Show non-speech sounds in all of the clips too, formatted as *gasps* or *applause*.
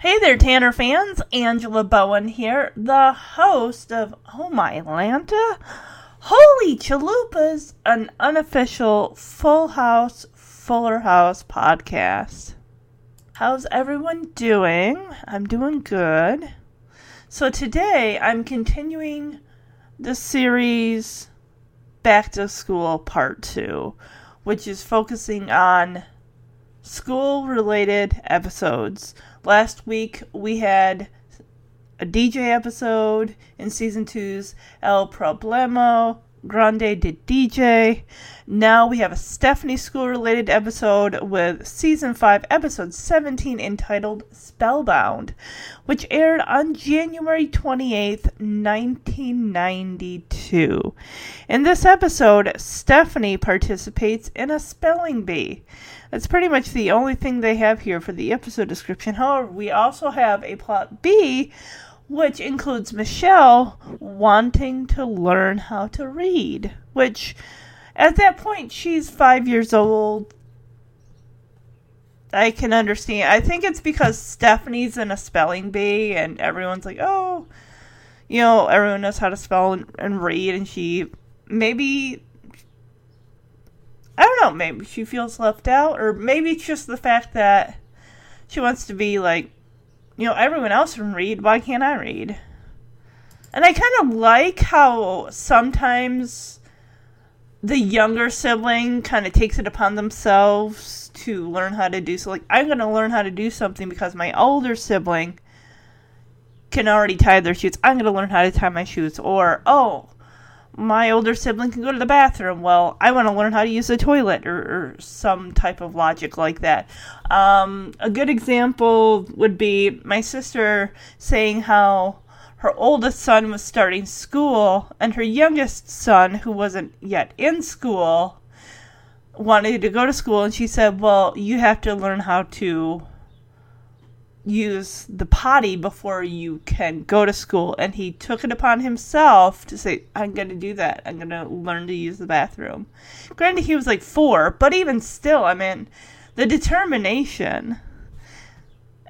Hey there, Tanner fans. Angela Bowen here, the host of Oh My Lanta. Holy Chalupas, an unofficial Full House, Fuller House podcast. How's everyone doing? I'm doing good. So today I'm continuing the series Back to School Part 2, which is focusing on school related episodes. Last week we had a DJ episode in season two's El Problemo Grande de DJ. Now we have a Stephanie school related episode with season 5, episode 17, entitled Spellbound, which aired on January 28th, 1992. In this episode, Stephanie participates in a spelling bee. That's pretty much the only thing they have here for the episode description. However, we also have a plot B, which includes Michelle wanting to learn how to read, which at that point she's five years old. I can understand. I think it's because Stephanie's in a spelling bee and everyone's like, oh, you know, everyone knows how to spell and, and read, and she maybe I don't know, maybe she feels left out, or maybe it's just the fact that she wants to be like, you know, everyone else can read, why can't I read? And I kind of like how sometimes the younger sibling kind of takes it upon themselves to learn how to do so. Like, I'm going to learn how to do something because my older sibling can already tie their shoes. I'm going to learn how to tie my shoes. Or, oh, my older sibling can go to the bathroom. Well, I want to learn how to use the toilet or, or some type of logic like that. Um, a good example would be my sister saying how her oldest son was starting school and her youngest son, who wasn't yet in school, wanted to go to school. And she said, Well, you have to learn how to use the potty before you can go to school. And he took it upon himself to say i'm going to do that. I'm going to learn to use the bathroom. Granted he was like four but even still i mean the determination.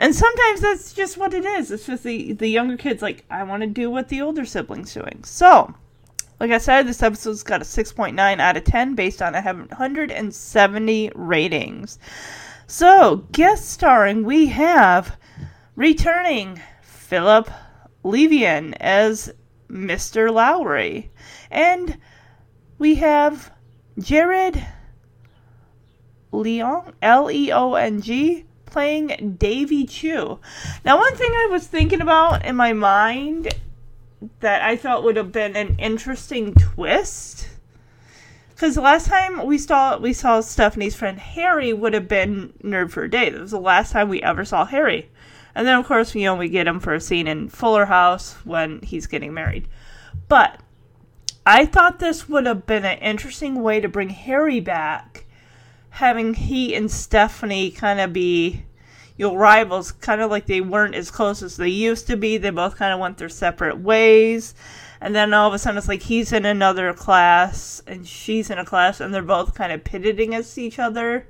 And sometimes that's just what it is. It's just the, the younger kids like i want to do what the older siblings doing. So like i said this episode's got a 6.9 out of 10 based on 170 ratings. So, guest starring, we have returning Philip Levien as Mr. Lowry. And we have Jared Leong, L E O N G, playing Davy Chu. Now, one thing I was thinking about in my mind that I thought would have been an interesting twist because the last time we saw we saw Stephanie's friend Harry would have been Nerd for a Day. That was the last time we ever saw Harry. And then of course you know we get him for a scene in Fuller House when he's getting married. But I thought this would have been an interesting way to bring Harry back, having he and Stephanie kind of be you know rivals, kind of like they weren't as close as they used to be. They both kind of went their separate ways and then all of a sudden it's like he's in another class and she's in a class and they're both kind of pitted against each other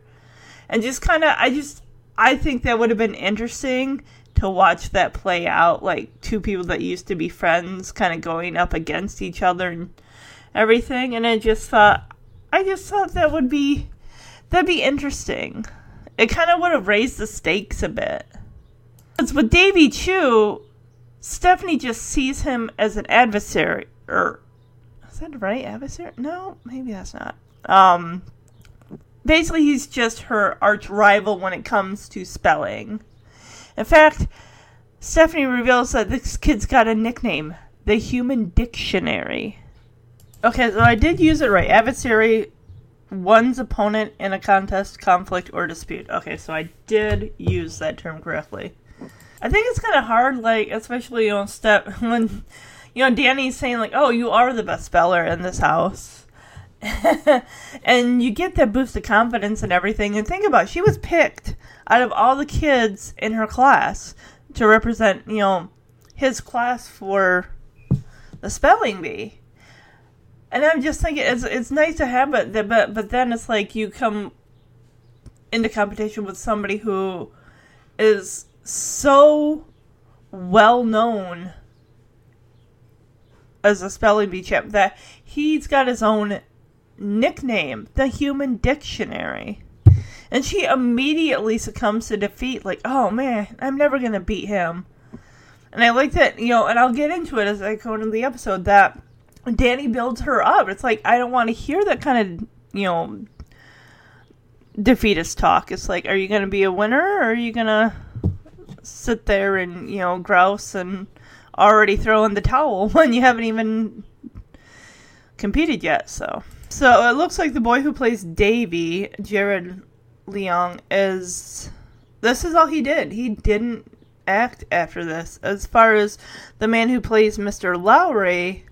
and just kind of i just i think that would have been interesting to watch that play out like two people that used to be friends kind of going up against each other and everything and i just thought i just thought that would be that'd be interesting it kind of would have raised the stakes a bit because with davy chu Stephanie just sees him as an adversary, or is that right? Adversary? No, maybe that's not. Um, basically, he's just her arch rival when it comes to spelling. In fact, Stephanie reveals that this kid's got a nickname, the Human Dictionary. Okay, so I did use it right. Adversary, one's opponent in a contest, conflict, or dispute. Okay, so I did use that term correctly. I think it's kind of hard, like especially you know, step *laughs* when you know Danny's saying like, "Oh, you are the best speller in this house," *laughs* and you get that boost of confidence and everything. And think about, it, she was picked out of all the kids in her class to represent, you know, his class for the spelling bee. And I'm just thinking it's it's nice to have it, but but then it's like you come into competition with somebody who is so well known as a spelling bee champ that he's got his own nickname, the Human Dictionary. And she immediately succumbs to defeat, like, oh man, I'm never gonna beat him. And I like that, you know, and I'll get into it as I go into the episode that Danny builds her up. It's like I don't want to hear that kind of, you know, defeatist talk. It's like, are you gonna be a winner or are you gonna sit there and, you know, grouse and already throw in the towel *laughs* when you haven't even competed yet, so. So it looks like the boy who plays Davy, Jared Leong, is. This is all he did. He didn't act after this. As far as the man who plays Mr. Lowry,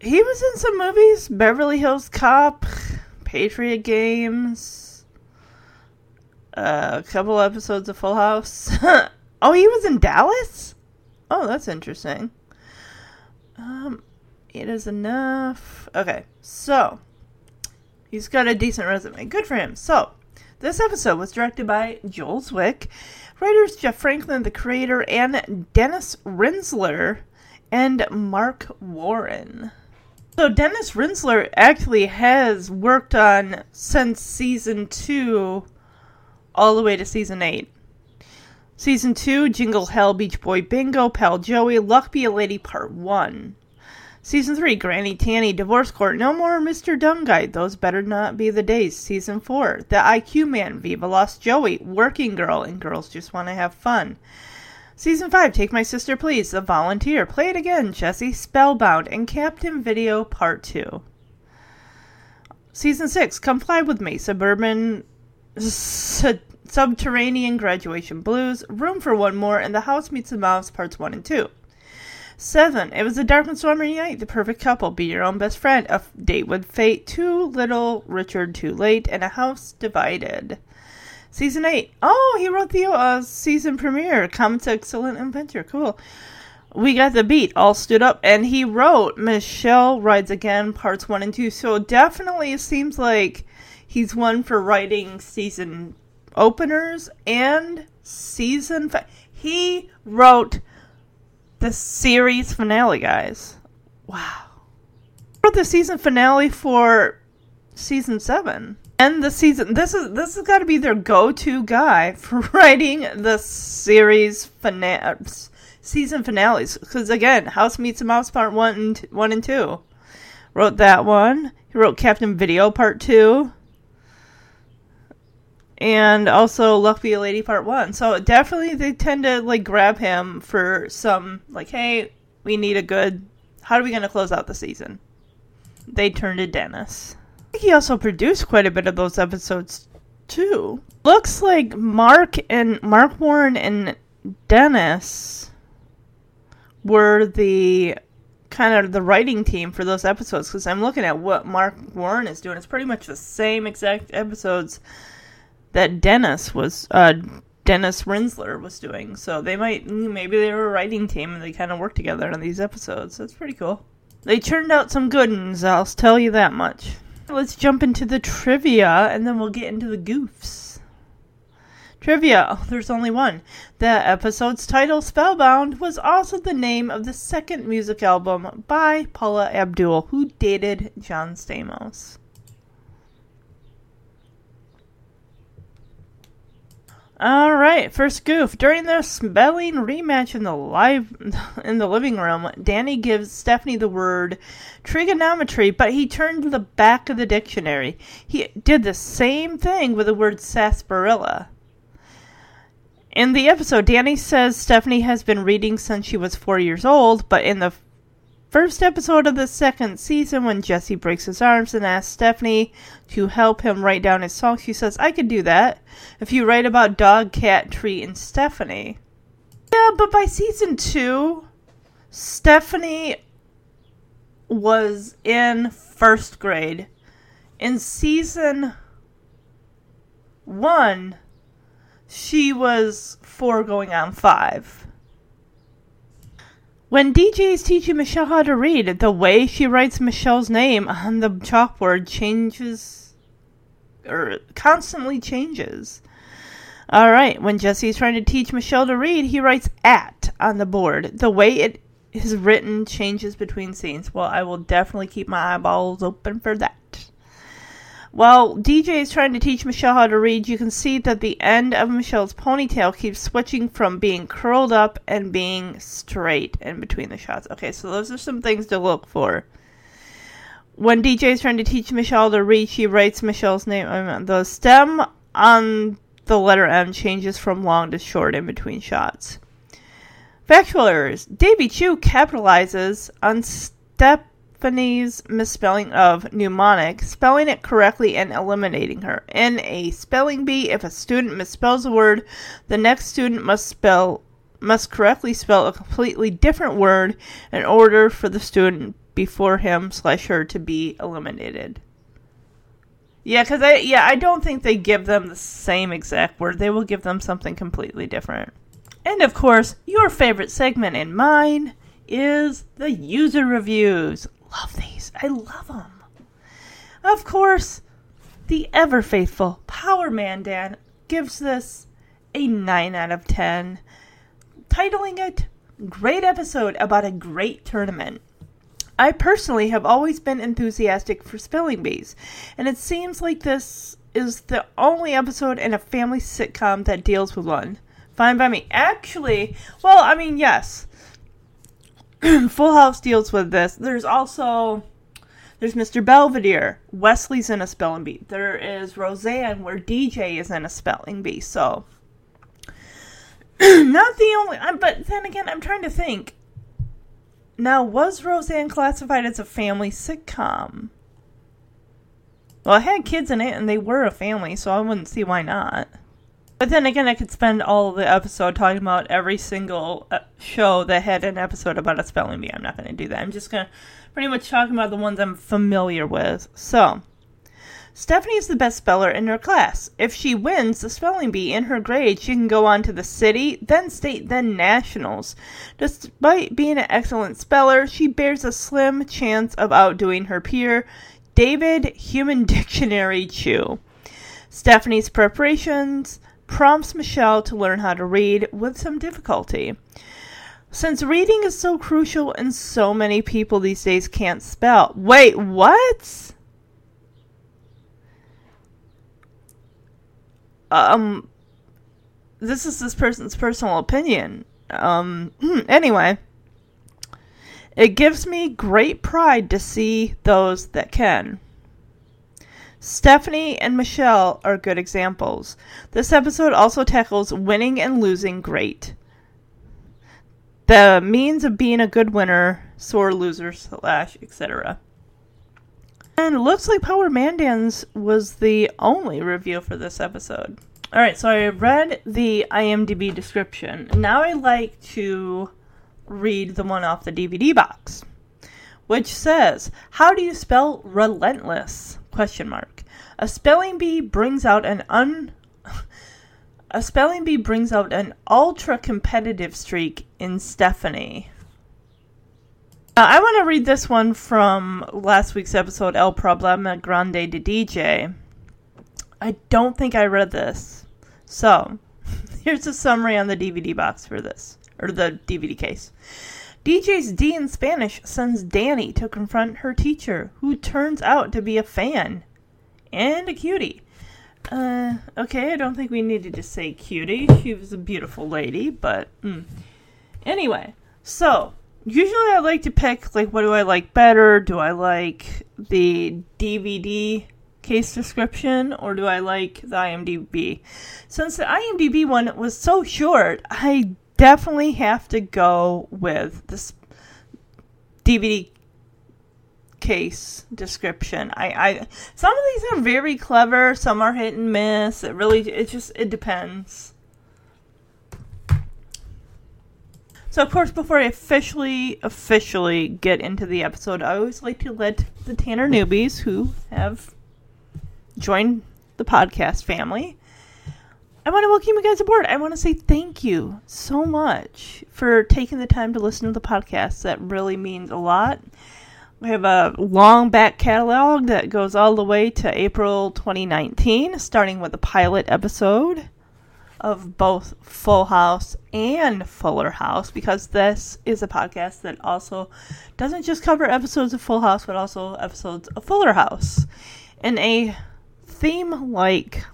he was in some movies Beverly Hills Cop, Patriot Games, uh, a couple episodes of Full House. *laughs* oh, he was in Dallas? Oh, that's interesting. Um, it is enough. Okay, so he's got a decent resume. Good for him. So this episode was directed by Joel Zwick, writers Jeff Franklin, the creator, and Dennis Rinsler and Mark Warren. So Dennis Rinsler actually has worked on since season two all the way to season eight. Season 2, Jingle Hell, Beach Boy Bingo, Pal Joey, Luck Be a Lady Part 1. Season 3, Granny Tanny, Divorce Court, No More Mr. Guy, Those Better Not Be the Days. Season 4, The IQ Man, Viva Las Joey, Working Girl, and Girls Just Want to Have Fun. Season 5, Take My Sister Please, The Volunteer, Play It Again, Jesse Spellbound, and Captain Video Part 2. Season 6, Come Fly With Me, Suburban. Subterranean Graduation Blues, Room for One More, and The House Meets the Mouse Parts 1 and 2. 7. It was a dark and stormy night. The perfect couple. Be your own best friend. A date with fate. Too little. Richard too late. And a house divided. Season 8. Oh, he wrote the uh, season premiere. Comet's Excellent Adventure. Cool. We got the beat. All stood up. And he wrote Michelle Rides Again Parts 1 and 2. So definitely it seems like he's one for writing season openers and season. He wrote the series finale, guys. Wow. For the season finale for season seven. And the season this is this has got to be their go-to guy *laughs* for writing the series finale season finales because again, House Meets a Mouse Part One and t- One and Two wrote that one. He wrote Captain Video Part Two and also Luck Be a Lady Part 1. So definitely they tend to like grab him for some like, hey, we need a good how are we gonna close out the season? They turned to Dennis. He also produced quite a bit of those episodes too. Looks like Mark and Mark Warren and Dennis were the kind of the writing team for those episodes because I'm looking at what Mark Warren is doing. It's pretty much the same exact episodes that Dennis was uh, Dennis Rinsler was doing. So they might maybe they were a writing team and they kind of worked together on these episodes. That's pretty cool. They churned out some good ones, I'll tell you that much. Let's jump into the trivia and then we'll get into the goofs. Trivia. Oh, there's only one. The episode's title, Spellbound, was also the name of the second music album by Paula Abdul, who dated John Stamos. All right, first goof. During the spelling rematch in the live *laughs* in the living room, Danny gives Stephanie the word trigonometry, but he turned to the back of the dictionary. He did the same thing with the word sarsaparilla. In the episode, Danny says Stephanie has been reading since she was four years old, but in the first episode of the second season, when Jesse breaks his arms and asks Stephanie to help him write down his song, she says, I could do that if you write about dog, cat, tree, and Stephanie. Yeah, but by season two, Stephanie was in first grade. In season one, she was four going on five. When DJ is teaching Michelle how to read, the way she writes Michelle's name on the chalkboard changes, or constantly changes. All right, when Jesse is trying to teach Michelle to read, he writes at on the board. The way it is written changes between scenes. Well, I will definitely keep my eyeballs open for that. While DJ is trying to teach Michelle how to read, you can see that the end of Michelle's ponytail keeps switching from being curled up and being straight in between the shots. Okay, so those are some things to look for. When DJ is trying to teach Michelle to read, she writes Michelle's name. The stem on the letter M changes from long to short in between shots. Factual errors. Davy Chu capitalizes on Misspelling of mnemonic, spelling it correctly and eliminating her. In a spelling bee, if a student misspells a word, the next student must spell must correctly spell a completely different word in order for the student before him slash her to be eliminated. Yeah, because I yeah I don't think they give them the same exact word. They will give them something completely different. And of course, your favorite segment and mine is the user reviews. Love these. I love them. Of course, the ever faithful Power Man Dan gives this a 9 out of 10, titling it Great Episode About a Great Tournament. I personally have always been enthusiastic for spelling bees, and it seems like this is the only episode in a family sitcom that deals with one. Fine by me. Actually, well, I mean, yes. *clears throat* Full House deals with this. There's also there's Mr. Belvedere. Wesley's in a spelling bee. There is Roseanne, where DJ is in a spelling bee. So, *clears throat* not the only. But then again, I'm trying to think. Now, was Roseanne classified as a family sitcom? Well, it had kids in it, and they were a family, so I wouldn't see why not. But then again, I could spend all the episode talking about every single uh, show that had an episode about a spelling bee. I'm not going to do that. I'm just going to pretty much talking about the ones I'm familiar with. So, Stephanie is the best speller in her class. If she wins the spelling bee in her grade, she can go on to the city, then state, then nationals. Despite being an excellent speller, she bears a slim chance of outdoing her peer, David Human Dictionary Chu. Stephanie's preparations prompts Michelle to learn how to read with some difficulty. Since reading is so crucial and so many people these days can't spell. Wait, what? Um, this is this person's personal opinion. Um, anyway, it gives me great pride to see those that can. Stephanie and Michelle are good examples. This episode also tackles winning and losing great. The means of being a good winner, sore loser, slash, etc. And it looks like Power Man Dan's was the only review for this episode. Alright, so I read the IMDb description. Now I like to read the one off the DVD box, which says, How do you spell relentless? Question mark. A spelling bee brings out an un *laughs* a spelling bee brings out an ultra competitive streak in Stephanie. I want to read this one from last week's episode, El Problema Grande de DJ. I don't think I read this. So, *laughs* here's a summary on the DVD box for this, or the DVD case. DJ's D in Spanish sends Danny to confront her teacher, who turns out to be a fan and a cutie. Uh, okay, I don't think we needed to say cutie. She was a beautiful lady, but mm. anyway. So usually I like to pick like what do I like better? Do I like the DVD case description or do I like the IMDb? Since the IMDb one was so short, I definitely have to go with this DVD case description. I, I some of these are very clever, some are hit and miss. It really it just it depends. So, of course, before I officially, officially get into the episode, I always like to let the Tanner newbies who have joined the podcast family, I want to welcome you guys aboard. I want to say thank you so much for taking the time to listen to the podcast. That really means a lot. We have a long back catalog that goes all the way to April 2019, starting with the pilot episode of both Full House and Fuller House because this is a podcast that also doesn't just cover episodes of Full House but also episodes of Fuller House in a theme like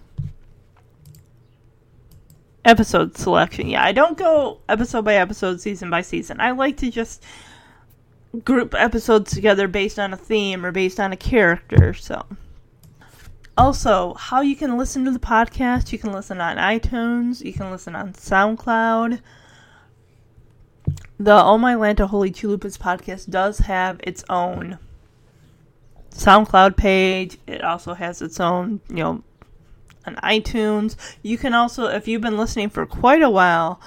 episode selection. Yeah, I don't go episode by episode, season by season. I like to just group episodes together based on a theme or based on a character, so also, how you can listen to the podcast, you can listen on iTunes, you can listen on SoundCloud. The Oh My Lanta Holy Chalupas podcast does have its own SoundCloud page. It also has its own, you know, on iTunes. You can also, if you've been listening for quite a while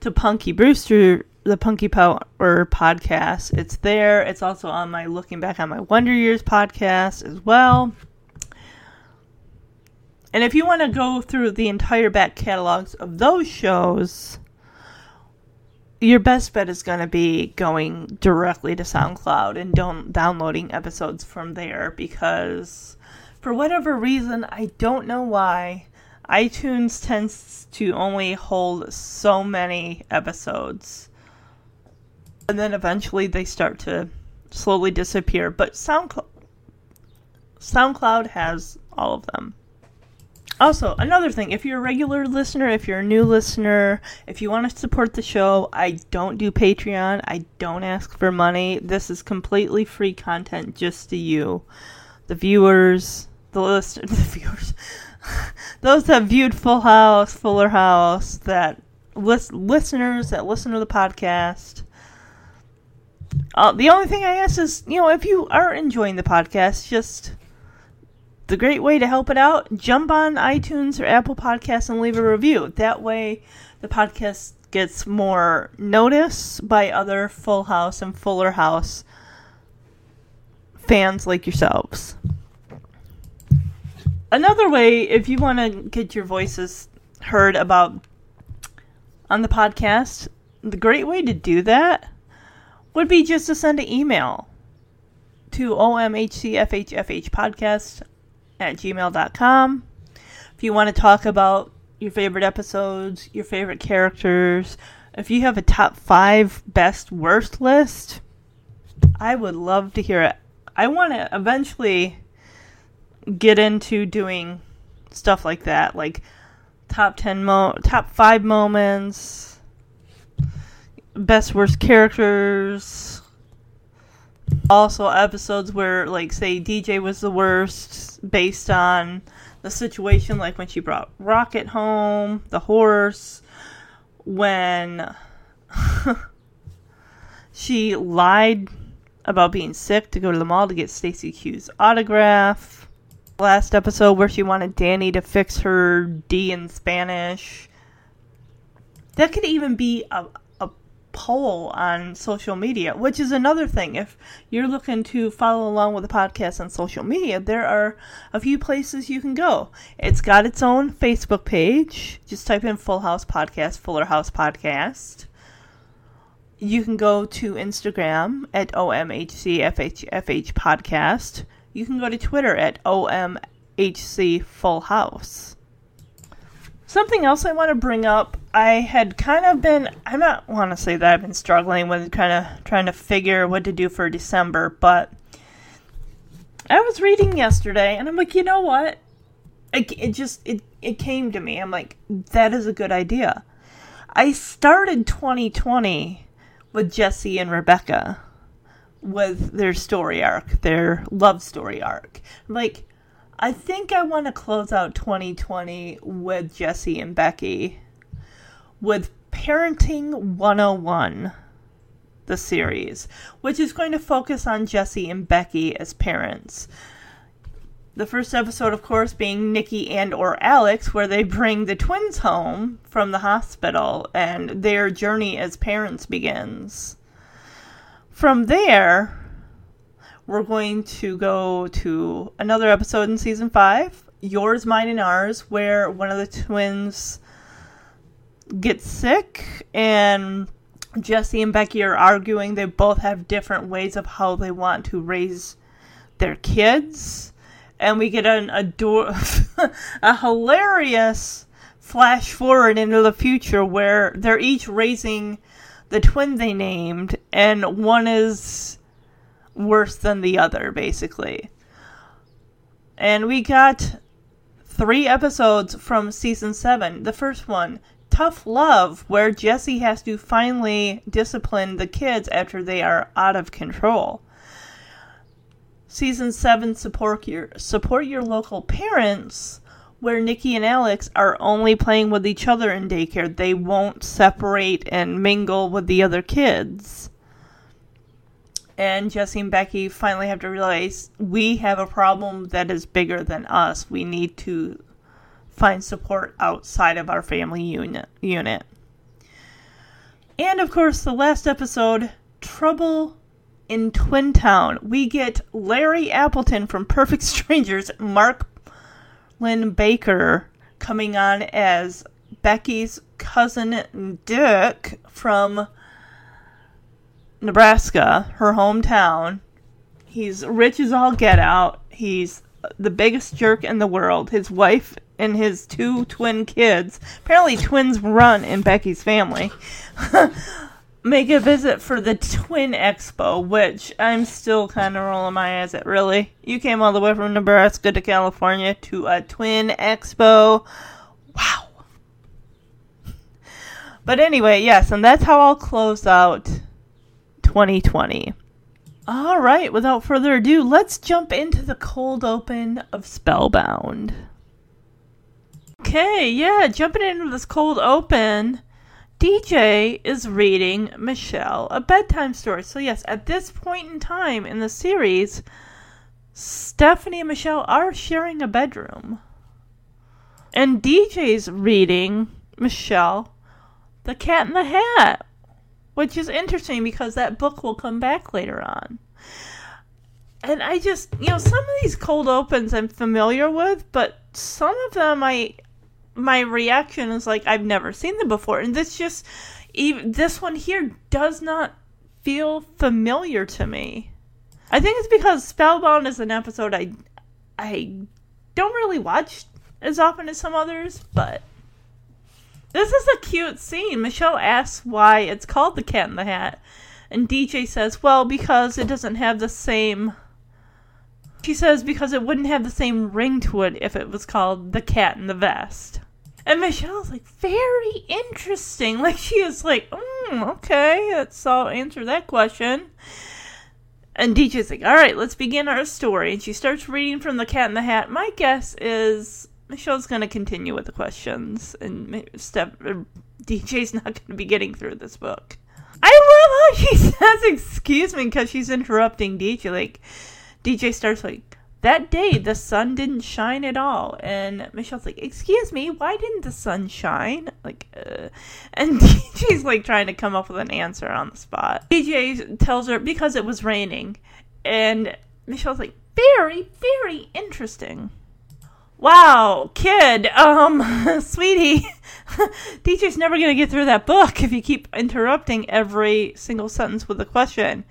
to Punky Brewster, the Punky Power podcast, it's there. It's also on my Looking Back on My Wonder Years podcast as well. And if you want to go through the entire back catalogs of those shows, your best bet is going to be going directly to SoundCloud and don't downloading episodes from there because for whatever reason, I don't know why, iTunes tends to only hold so many episodes. And then eventually they start to slowly disappear, but SoundCloud SoundCloud has all of them. Also, another thing, if you're a regular listener, if you're a new listener, if you want to support the show, I don't do Patreon. I don't ask for money. This is completely free content just to you. The viewers, the listeners, *laughs* the viewers, those that viewed Full House, Fuller House, that lis- listeners that listen to the podcast. Uh, the only thing I ask is, you know, if you are enjoying the podcast, just the great way to help it out, jump on iTunes or Apple Podcasts and leave a review. That way, the podcast gets more notice by other Full House and Fuller House fans like yourselves. Another way, if you want to get your voices heard about on the podcast, the great way to do that would be just to send an email to omhcfhfhpodcast at gmail.com. If you want to talk about your favorite episodes, your favorite characters, if you have a top five best worst list, I would love to hear it. I want to eventually get into doing stuff like that, like top 10 mo top 5 moments, best worst characters, also episodes where like say DJ was the worst based on the situation like when she brought Rocket home, the horse, when *laughs* she lied about being sick to go to the mall to get Stacey Q's autograph. Last episode where she wanted Danny to fix her D in Spanish. That could even be a, poll on social media, which is another thing. If you're looking to follow along with the podcast on social media, there are a few places you can go. It's got its own Facebook page. Just type in Full House Podcast, Fuller House Podcast. You can go to Instagram at OMHCFHFH Podcast. You can go to Twitter at OMHC Full House. Something else I want to bring up, I had kind of been, I don't want to say that I've been struggling with kind of trying to figure what to do for December, but I was reading yesterday and I'm like, you know what? It, it just, it, it came to me. I'm like, that is a good idea. I started 2020 with Jesse and Rebecca with their story arc, their love story arc. Like, I think I want to close out 2020 with Jesse and Becky with Parenting 101, the series, which is going to focus on Jesse and Becky as parents. The first episode, of course, being Nikki and or Alex, where they bring the twins home from the hospital and their journey as parents begins. From there, we're going to go to another episode in season five, Yours, Mine, and Ours, where one of the twins gets sick and Jesse and Becky are arguing. They both have different ways of how they want to raise their kids and we get an ador- *laughs* a hilarious flash forward into the future where they're each raising the twin they named, and one is worse than the other, basically. And we got three episodes from season seven. The first one, Tough Love, where Jesse has to finally discipline the kids after they are out of control. Season 7 support your support your local parents where Nikki and Alex are only playing with each other in daycare. They won't separate and mingle with the other kids. And Jesse and Becky finally have to realize we have a problem that is bigger than us. We need to find support outside of our family unit unit. And of course, the last episode, Trouble in Twin Town, we get Larry Appleton from Perfect *laughs* Strangers, Mark Linn-Baker coming on as Becky's cousin Dick from Nebraska, her hometown. He's rich as all get out. He's the biggest jerk in the world. His wife and his two twin kids, apparently twins run in Becky's family. *laughs* make a visit for the Twin Expo, which I'm still kind of rolling my eyes at. Really? You came all the way from Nebraska to California to a Twin Expo? Wow. But anyway, yes, and that's how I'll close out 2020. All right, without further ado, let's jump into the cold open of Spellbound. Okay, yeah, jumping into this cold open DJ is reading Michelle a bedtime story. So, yes, at this point in time in the series, Stephanie and Michelle are sharing a bedroom. And DJ's reading Michelle The Cat in the Hat, which is interesting because that book will come back later on. And I just, you know, some of these cold opens I'm familiar with, but some of them I my reaction is like I've never seen them before, and this just even this one here does not feel familiar to me. I think it's because Spellbound is an episode I I don't really watch as often as some others, but this is a cute scene. Michelle asks why it's called the Cat in the Hat, and DJ says, "Well, because it doesn't have the same." She says because it wouldn't have the same ring to it if it was called the Cat in the Vest. And Michelle's like, very interesting. *laughs* Like, she is like, mm, okay, let's all answer that question. And DJ's like, all right, let's begin our story. And she starts reading from The Cat in the Hat. My guess is Michelle's going to continue with the questions, and Steph, DJ's *laughs* not going to be getting through this book. I love how she *laughs* says, excuse me, because she's interrupting DJ. Like, DJ starts like, that day the sun didn't shine at all. And michelle's like excuse me why didn't the sun shine? Like uh, and *laughs* dj's like trying to come up with an answer on the spot. Dj tells her because it was raining. And michelle's like very very interesting. Wow kid um *laughs* sweetie *laughs* dj's never gonna get through that book if you keep interrupting every single sentence with a question.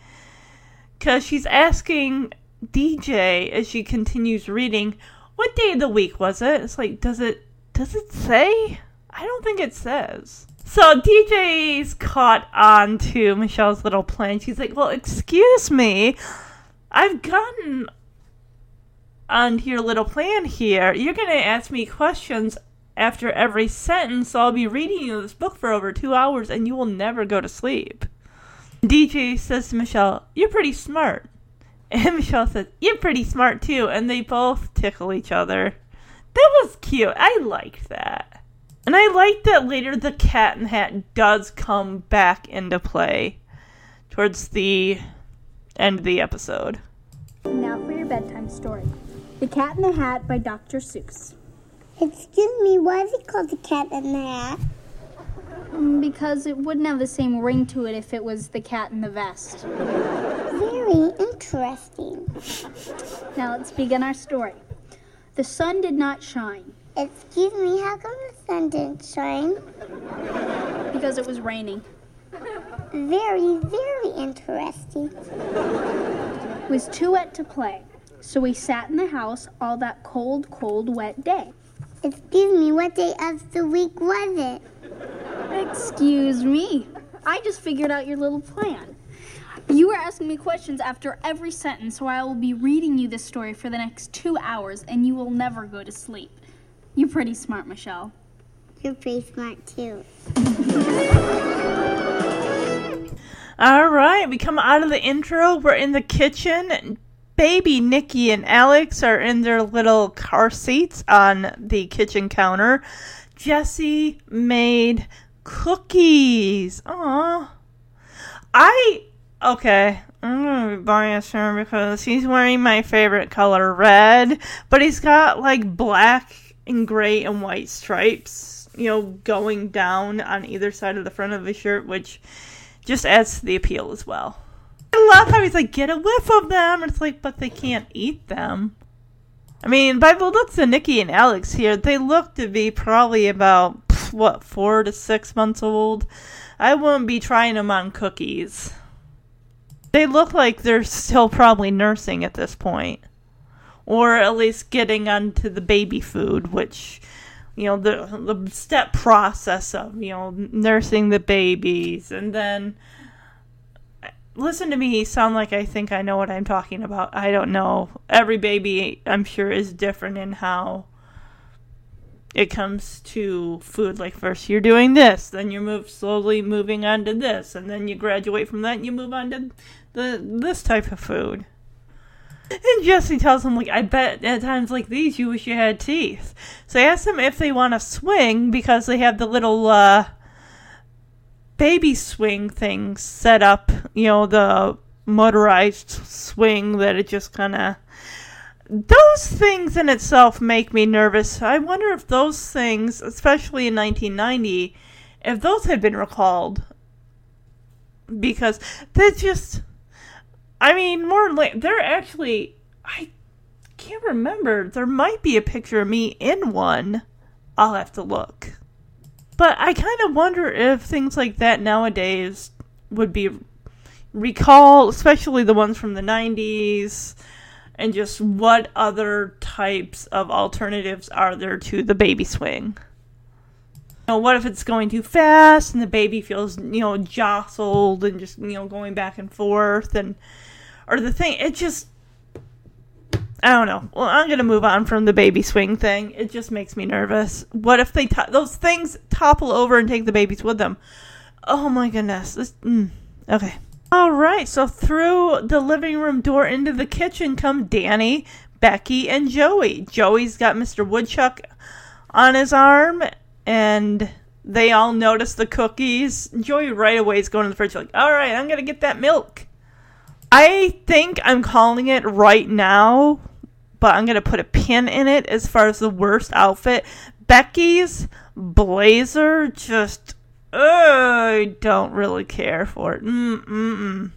Because she's asking DJ as she continues reading, what day of the week was it? It's like, does it does it say? I don't think it says. So DJ's caught on to Michelle's little plan. She's like, Well, excuse me. I've gotten onto your little plan here. You're gonna ask me questions after every sentence, so I'll be reading you this book for over two hours and you will never go to sleep. DJ says to Michelle, You're pretty smart. And Michelle says, You're pretty smart too. And they both tickle each other. That was cute. I liked that. And I like that later the cat in the hat does come back into play towards the end of the episode. Now for your bedtime story. The Cat in the Hat by Dr. Seuss. Excuse me, why is it called the cat in the hat? Because it wouldn't have the same ring to it if it was the cat in the vest. Very interesting. Now let's begin our story. The sun did not shine Excuse me, how come the sun didn't shine? because it was raining. Very, very interesting. It was too wet to play, so we sat in the house all that cold, cold, wet day. Excuse me, what day of the week was it? Excuse me. I just figured out your little plan. You are asking me questions after every sentence, so I will be reading you this story for the next two hours, and you will never go to sleep. You're pretty smart, Michelle. You're pretty smart too. All right, we come out of the intro. We're in the kitchen. Baby Nikki and Alex are in their little car seats on the kitchen counter. Jesse made cookies. Aw. I okay. I'm gonna be biased here because he's wearing my favorite color, red, but he's got like black and gray and white stripes, you know, going down on either side of the front of his shirt, which just adds to the appeal as well. I love how he's like, get a whiff of them. It's like, but they can't eat them. I mean, by the looks of Nikki and Alex here, they look to be probably about, what, four to six months old. I wouldn't be trying them on cookies. They look like they're still probably nursing at this point. Or at least getting onto the baby food, which, you know, the, the step process of, you know, nursing the babies. And then, listen to me sound like I think I know what I'm talking about. I don't know. Every baby, I'm sure, is different in how it comes to food. Like, first you're doing this, then you move slowly moving on to this, and then you graduate from that and you move on to the this type of food. And Jesse tells him, like, I bet at times like these you wish you had teeth. So I asked them if they want to swing because they have the little uh, baby swing things set up, you know, the motorized swing that it just kind of. Those things in itself make me nervous. I wonder if those things, especially in 1990, if those had been recalled. Because they just. I mean, more. They're actually. I can't remember. There might be a picture of me in one. I'll have to look. But I kind of wonder if things like that nowadays would be recalled, especially the ones from the 90s, and just what other types of alternatives are there to the baby swing. You know, what if it's going too fast and the baby feels, you know, jostled and just, you know, going back and forth and or the thing it just I don't know. Well, I'm gonna move on from the baby swing thing. It just makes me nervous. What if they to- those things topple over and take the babies with them? Oh my goodness. This, mm, okay. All right. So through the living room door into the kitchen come Danny, Becky, and Joey. Joey's got Mr. Woodchuck on his arm, and they all notice the cookies. Joey right away is going to the fridge like, "All right, I'm gonna get that milk." I think I'm calling it right now, but I'm gonna put a pin in it as far as the worst outfit. Becky's blazer just uh, I don't really care for it. Mm mm mm.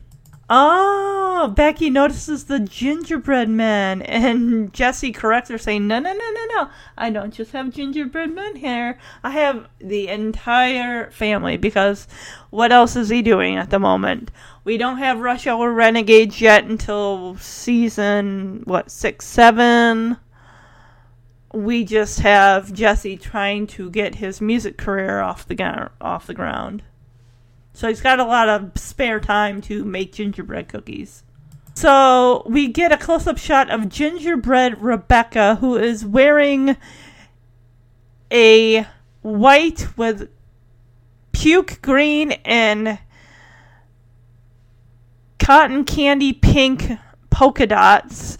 Oh, Becky notices the gingerbread man, and Jesse corrects her, saying, "No, no, no, no, no! I don't just have gingerbread men here. I have the entire family. Because what else is he doing at the moment? We don't have Rush Hour Renegades yet until season what six, seven. We just have Jesse trying to get his music career off the gr- off the ground." So he's got a lot of spare time to make gingerbread cookies. So we get a close up shot of gingerbread Rebecca, who is wearing a white with puke green and cotton candy pink polka dots.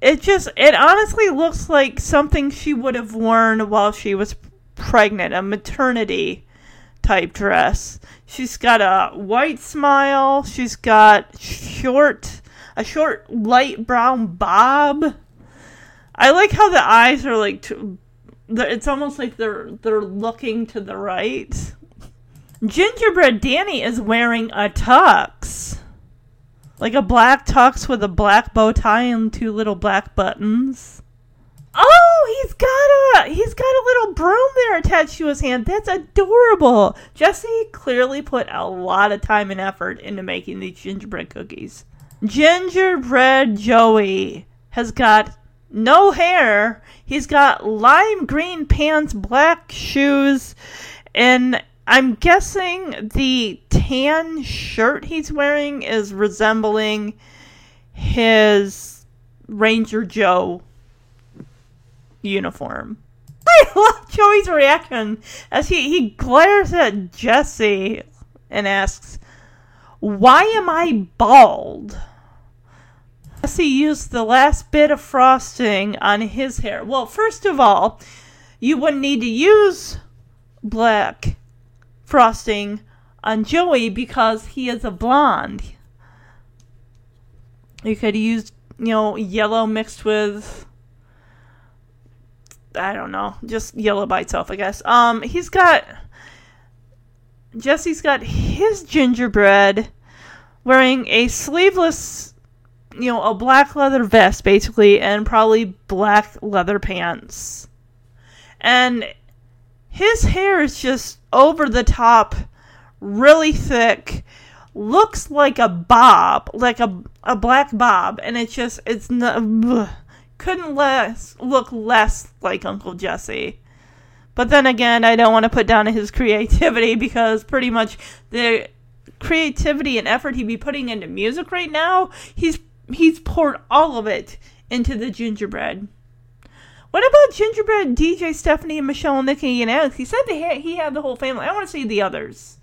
It just, it honestly looks like something she would have worn while she was pregnant, a maternity type dress. She's got a white smile. She's got short, a short light brown bob. I like how the eyes are like. It's almost like they're they're looking to the right. Gingerbread Danny is wearing a tux, like a black tux with a black bow tie and two little black buttons. Oh, he's got a he's got a little broom there attached to his hand. That's adorable. Jesse clearly put a lot of time and effort into making these gingerbread cookies. Gingerbread Joey has got no hair. He's got lime green pants, black shoes, and I'm guessing the tan shirt he's wearing is resembling his Ranger Joe uniform. I love Joey's reaction as he, he glares at Jesse and asks, Why am I bald? Jesse used the last bit of frosting on his hair. Well, first of all, you wouldn't need to use black frosting on Joey because he is a blonde. You could use, you know, yellow mixed with I don't know, just yellow by itself, I guess. Um, he's got Jesse's got his gingerbread wearing a sleeveless, you know, a black leather vest basically, and probably black leather pants. And his hair is just over the top, really thick, looks like a bob, like a a black bob, and it's just it's not couldn't less look less like Uncle Jesse. But then again, I don't want to put down his creativity *laughs* because pretty much the creativity and effort he'd be putting into music right now, he's he's poured all of it into the gingerbread. What about gingerbread DJ Stephanie and Michelle, and Nikki and Alex? He said they he had the whole family. I want to see the others.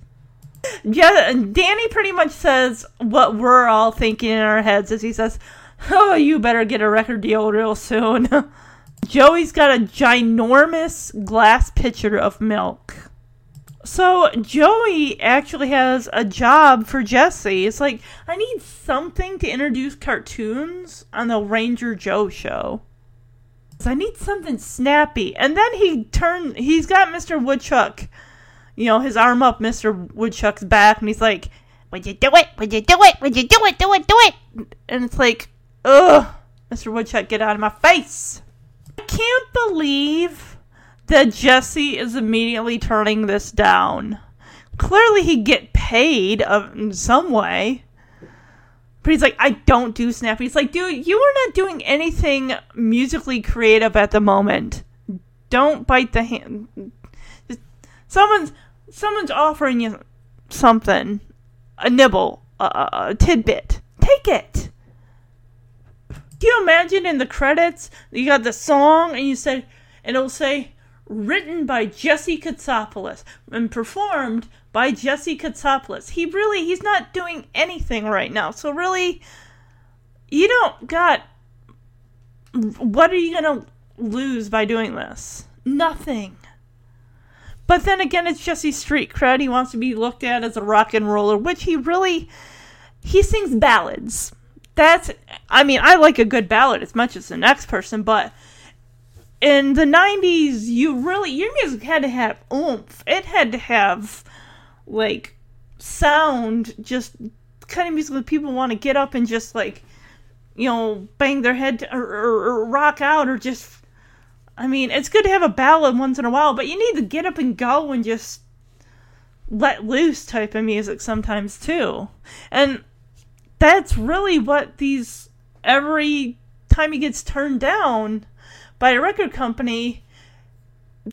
Yeah, Danny pretty much says what we're all thinking in our heads as he says, *laughs* "Oh, you better get a record deal real soon." *laughs* Joey's got a ginormous glass pitcher of milk. So Joey actually has a job for Jesse. It's like I need something to introduce cartoons on the Ranger Joe show. I need something snappy. And then he turned he's got Mr. Woodchuck, you know, his arm up Mr. Woodchuck's back and he's like, Would you do it? Would you do it? Would you do it? Do it, do it and it's like, ugh, Mr. Woodchuck, get out of my face. I can't believe that Jesse is immediately turning this down. Clearly, he'd get paid uh, in some way. But he's like, I don't do Snappy. He's like, dude, you are not doing anything musically creative at the moment. Don't bite the hand. Someone's someone's offering you something, a nibble, a, a tidbit. Take it. Can you imagine in the credits you got the song and you said, and it'll say, written by Jesse Katsopolis and performed by Jesse Katsopolis. He really, he's not doing anything right now. So really, you don't got, what are you going to lose by doing this? Nothing. But then again, it's Jesse Street cred. He wants to be looked at as a rock and roller, which he really, he sings ballads. That's, I mean, I like a good ballad as much as the next person, but in the 90s, you really, your music had to have oomph. It had to have, like, sound, just kind of music that people want to get up and just, like, you know, bang their head or, or, or rock out or just. I mean, it's good to have a ballad once in a while, but you need to get up and go and just let loose type of music sometimes too. And that's really what these every time he gets turned down by a record company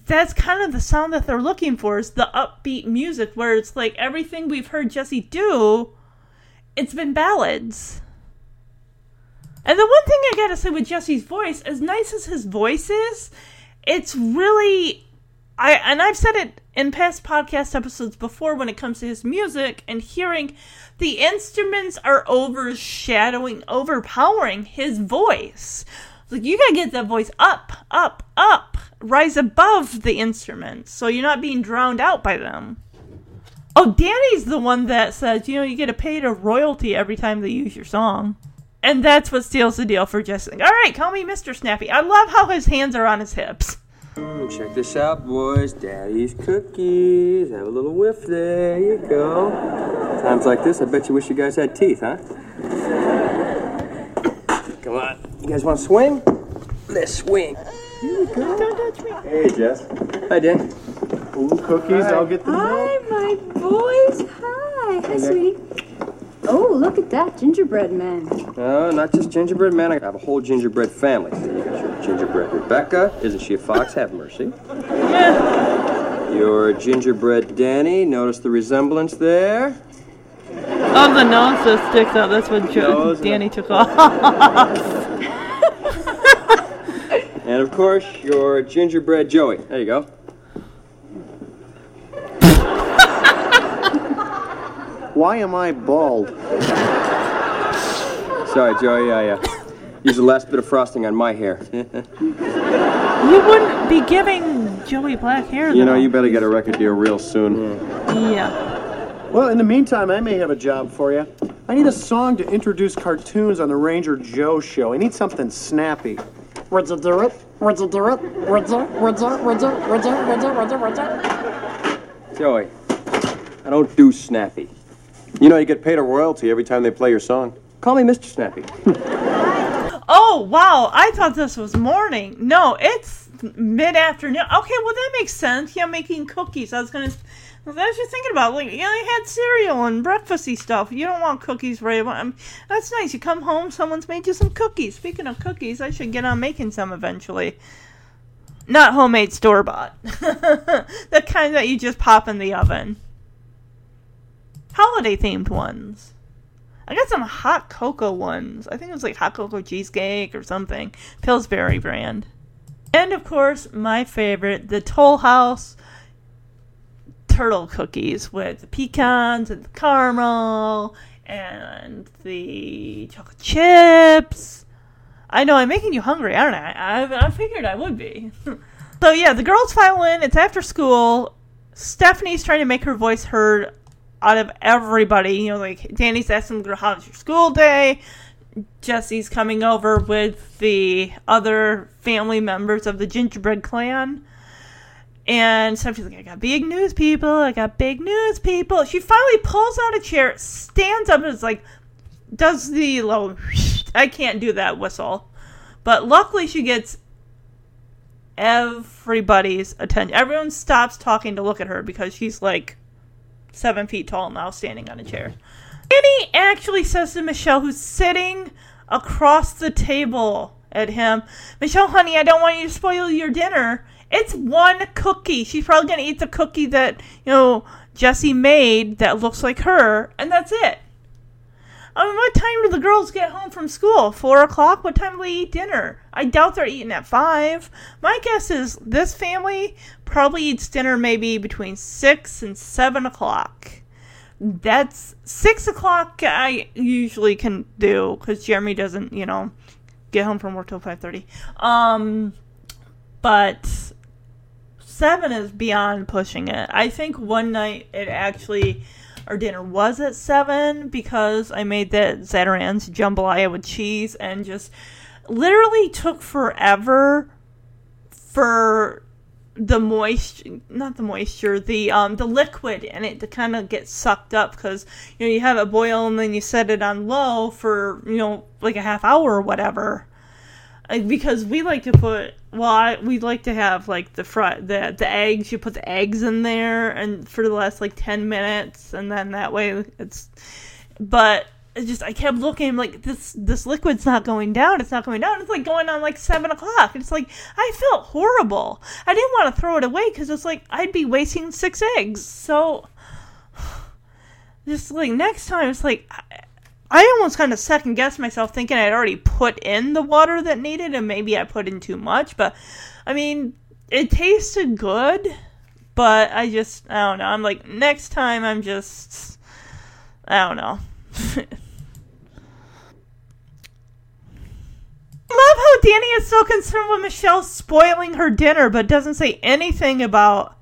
that's kind of the sound that they're looking for is the upbeat music where it's like everything we've heard Jesse do it's been ballads. And the one thing I gotta say with Jesse's voice, as nice as his voice is, it's really I and I've said it in past podcast episodes before when it comes to his music and hearing the instruments are overshadowing, overpowering his voice. Like you gotta get that voice up, up, up, rise above the instruments, so you're not being drowned out by them. Oh, Danny's the one that says, you know, you get a paid a royalty every time they use your song. And that's what steals the deal for Jesse. All right, call me Mr. Snappy. I love how his hands are on his hips. Mm, Check this out, boys. Daddy's cookies. Have a little whiff there. You go. Times like this, I bet you wish you guys had teeth, huh? Come on. You guys want to swing? Let's swing. Don't touch me. Hey, Jess. Hi, Dan. Ooh, cookies. I'll get the Hi, my boys. Hi. Hi, sweetie. Oh, look at that gingerbread man. No, not just gingerbread man. I have a whole gingerbread family. You got your gingerbread Rebecca. Isn't she a fox? Have mercy. Your gingerbread Danny. Notice the resemblance there. Oh, the nose that sticks out. That's what jo- Nose, Danny took off. *laughs* And of course, your gingerbread Joey. There you go. Why am I bald? Sorry, Joey. I uh, used the last bit of frosting on my hair. you wouldn't be giving Joey black hair, You know, though. you better get a record deal real soon. Yeah. Well, in the meantime, I may have a job for you. I need a song to introduce cartoons on the Ranger Joe show. I need something snappy. Would you do it? Would you do it? Would you? Would you? Would you? Would you? Would you? Would you? Would you? Joey, I don't do snappy. You know, you get paid a royalty every time they play your song. Call me Mr. Snappy. *laughs* Oh, wow. I thought this was morning. No, it's mid afternoon. Okay, well, that makes sense. Yeah, making cookies. I was going to. I was just thinking about like you you had cereal and breakfasty stuff. You don't want cookies right away. Um, That's nice. You come home, someone's made you some cookies. Speaking of cookies, I should get on making some eventually. Not homemade store bought. *laughs* the kind that you just pop in the oven. Holiday themed ones. I got some hot cocoa ones. I think it was like hot cocoa cheesecake or something. Pillsbury brand. And of course, my favorite, the Toll House turtle cookies with the pecans and the caramel and the chocolate chips. I know I'm making you hungry, aren't I? I, I figured I would be. *laughs* so yeah, the girls file in. It's after school. Stephanie's trying to make her voice heard out of everybody. You know, like Danny's asking girl, "How's your school day?" Jesse's coming over with the other family members of the Gingerbread Clan. And so she's like, I got big news, people. I got big news, people. She finally pulls out a chair, stands up, and is like, does the low. *laughs* I can't do that whistle. But luckily, she gets everybody's attention. Everyone stops talking to look at her because she's like seven feet tall now, standing on a chair. Annie actually says to Michelle, who's sitting across the table at him, Michelle, honey, I don't want you to spoil your dinner. It's one cookie. She's probably going to eat the cookie that, you know, Jesse made that looks like her, and that's it. I mean, what time do the girls get home from school? Four o'clock? What time do they eat dinner? I doubt they're eating at five. My guess is this family probably eats dinner maybe between six and seven o'clock. That's six o'clock. I usually can do because Jeremy doesn't, you know, get home from work till five thirty. Um, but seven is beyond pushing it. I think one night it actually our dinner was at seven because I made that Zatarain's jambalaya with cheese and just literally took forever for the moisture not the moisture the um the liquid in it to kind of get sucked up because you know you have it boil and then you set it on low for you know like a half hour or whatever. Because we like to put well I, we like to have like the fry the the eggs. You put the eggs in there and for the last like 10 minutes and then that way it's but just I kept looking like this this liquid's not going down it's not going down. It's like going on like seven o'clock. It's like I felt horrible. I didn't want to throw it away because it's like I'd be wasting six eggs. So *sighs* just like next time it's like I, I almost kind of second guessed myself thinking I'd already put in the water that needed and maybe I put in too much but I mean it tasted good but I just I don't know I'm like next time I'm just I don't know *laughs* love how Danny is so concerned with Michelle spoiling her dinner, but doesn't say anything about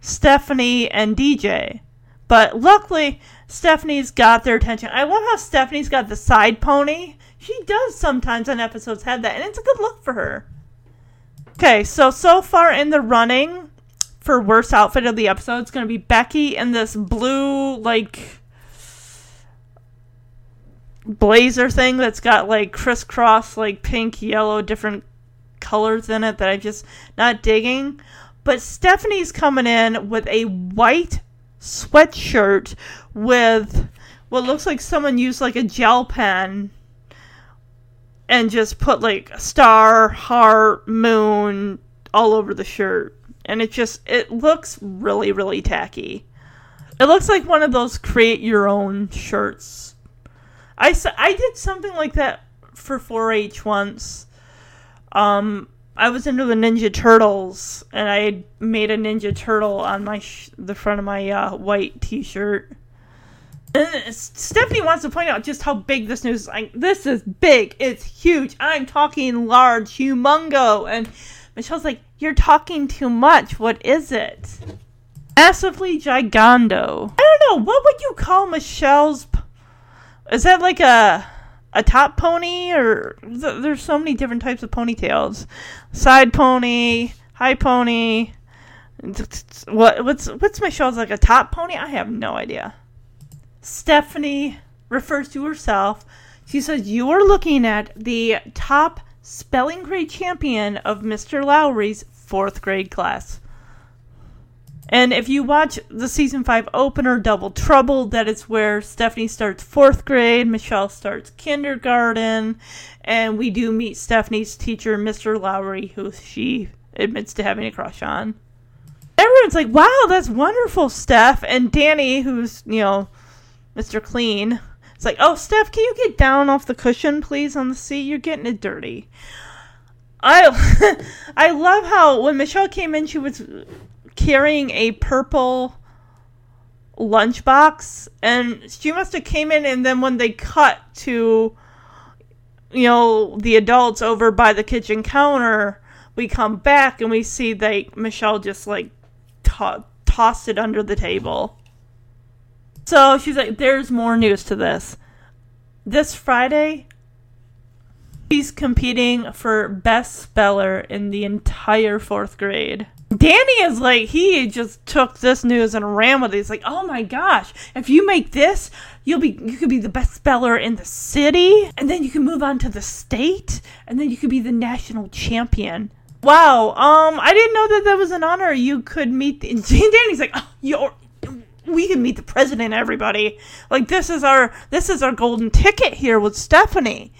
Stephanie and DJ. But luckily, Stephanie's got their attention. I love how Stephanie's got the side pony. She does sometimes on episodes have that, and it's a good look for her. Okay, so so far in the running for worst outfit of the episode, it's gonna be Becky in this blue like blazer thing that's got like crisscross like pink, yellow, different colors in it that I'm just not digging. But Stephanie's coming in with a white sweatshirt with what looks like someone used like a gel pen and just put like a star, heart, moon all over the shirt. And it just it looks really really tacky. It looks like one of those create your own shirts. I I did something like that for 4-H once. Um I was into the Ninja Turtles and I made a Ninja Turtle on my sh- the front of my uh, white t-shirt. And Stephanie wants to point out just how big this news is. Like, this is big. It's huge. I'm talking large, humongo. And Michelle's like, You're talking too much. What is it? Massively gigando. I don't know. What would you call Michelle's. p- Is that like a. A top pony, or th- there's so many different types of ponytails. Side pony, high pony. What what's what's Michelle's like a top pony? I have no idea. Stephanie refers to herself. She says, You are looking at the top spelling grade champion of Mr. Lowry's fourth grade class. And if you watch the season 5 opener, Double Trouble, that is where Stephanie starts fourth grade, Michelle starts kindergarten, and we do meet Stephanie's teacher, Mr. Lowry, who she admits to having a crush on. Everyone's like, wow, that's wonderful, Steph. And Danny, who's, you know, Mr. Clean. It's like, oh, Steph, can you get down off the cushion, please, on the seat? You're getting it dirty. I *laughs* I love how when Michelle came in, she was carrying a purple lunchbox, and she must have came in, and then when they cut to, you know, the adults over by the kitchen counter, we come back and we see that Michelle just like to- tossed it under the table. So she's like, there's more news to this. This Friday, she's competing for best speller in the entire fourth grade. Danny is like, he just took this news and ran with it. He's like, oh my gosh, if you make this, you'll be, you could be the best speller in the city, and then you can move on to the state, and then you could be the national champion. Wow, um, I didn't know that that was an honor. You could meet the, *laughs* Danny's like, oh, you're, we can meet the president everybody like this is our this is our golden ticket here with stephanie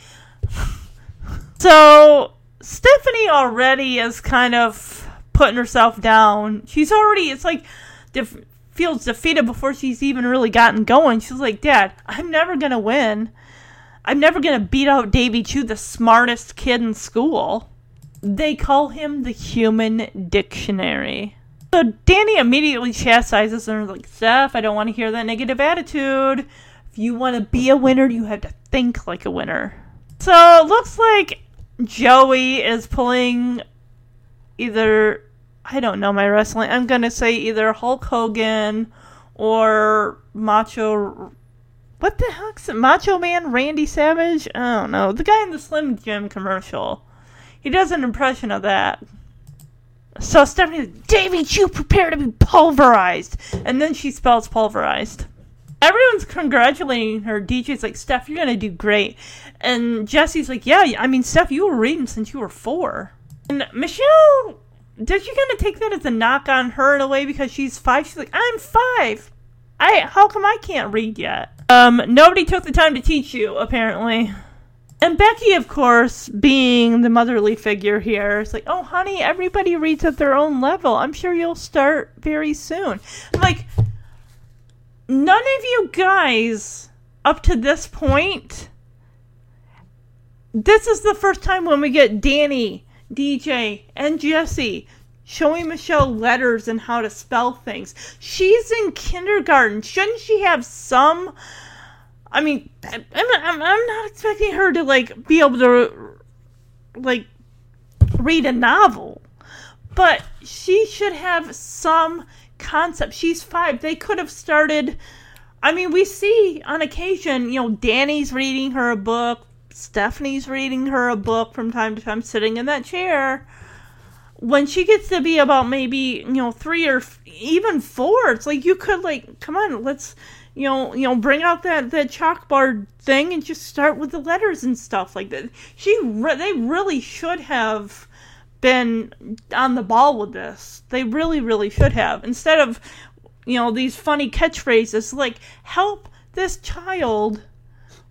*sighs* so stephanie already is kind of putting herself down. She's already it's like def- feels defeated before she's even really gotten going. She's like dad i'm never gonna win. I'm never gonna beat out davy chu the smartest kid in school. They call him the human dictionary. So Danny immediately chastises her, like, Steph, I don't want to hear that negative attitude. If you want to be a winner, you have to think like a winner. So it looks like Joey is pulling either, I don't know my wrestling, I'm to say either Hulk Hogan or Macho. What the heck's it? Macho Man Randy Savage? I don't know. The guy in the Slim Jim commercial. He does an impression of that. So Stephanie, Davy Chu, prepare to be pulverized. And then she spells pulverized. Everyone's congratulating her. DJ's like, Steph, you're to do great. And Jesse's like, yeah, I mean, Steph, you were reading since you were four. And Michelle, did she kind of take that as a knock on her in a way because she's five? She's like, I'm five. I How come I can't read yet? Um, nobody took the time to teach you, apparently. And Becky, of course, being the motherly figure here, is like, oh, honey, everybody reads at their own level. I'm sure you'll start very soon. I'm like, none of you guys, up to this point, this is the first time when we get Danny, DJ, and Jesse showing Michelle letters and how to spell things. She's in kindergarten. Shouldn't she have some I mean, I'm, I'm, I'm not expecting her to like be able to like read a novel, but she should have some concept. She's five. They could have started. I mean, we see on occasion, you know, Danny's reading her a book, Stephanie's reading her a book from time to time, sitting in that chair. When she gets to be about maybe you know three or f- even four, it's like you could like, come on, let's you know, you know, bring out that that chalkboard thing and just start with the letters and stuff like that. She, re- they really should have been on the ball with this. They really, really should have. Instead of, you know, these funny catchphrases like "help this child."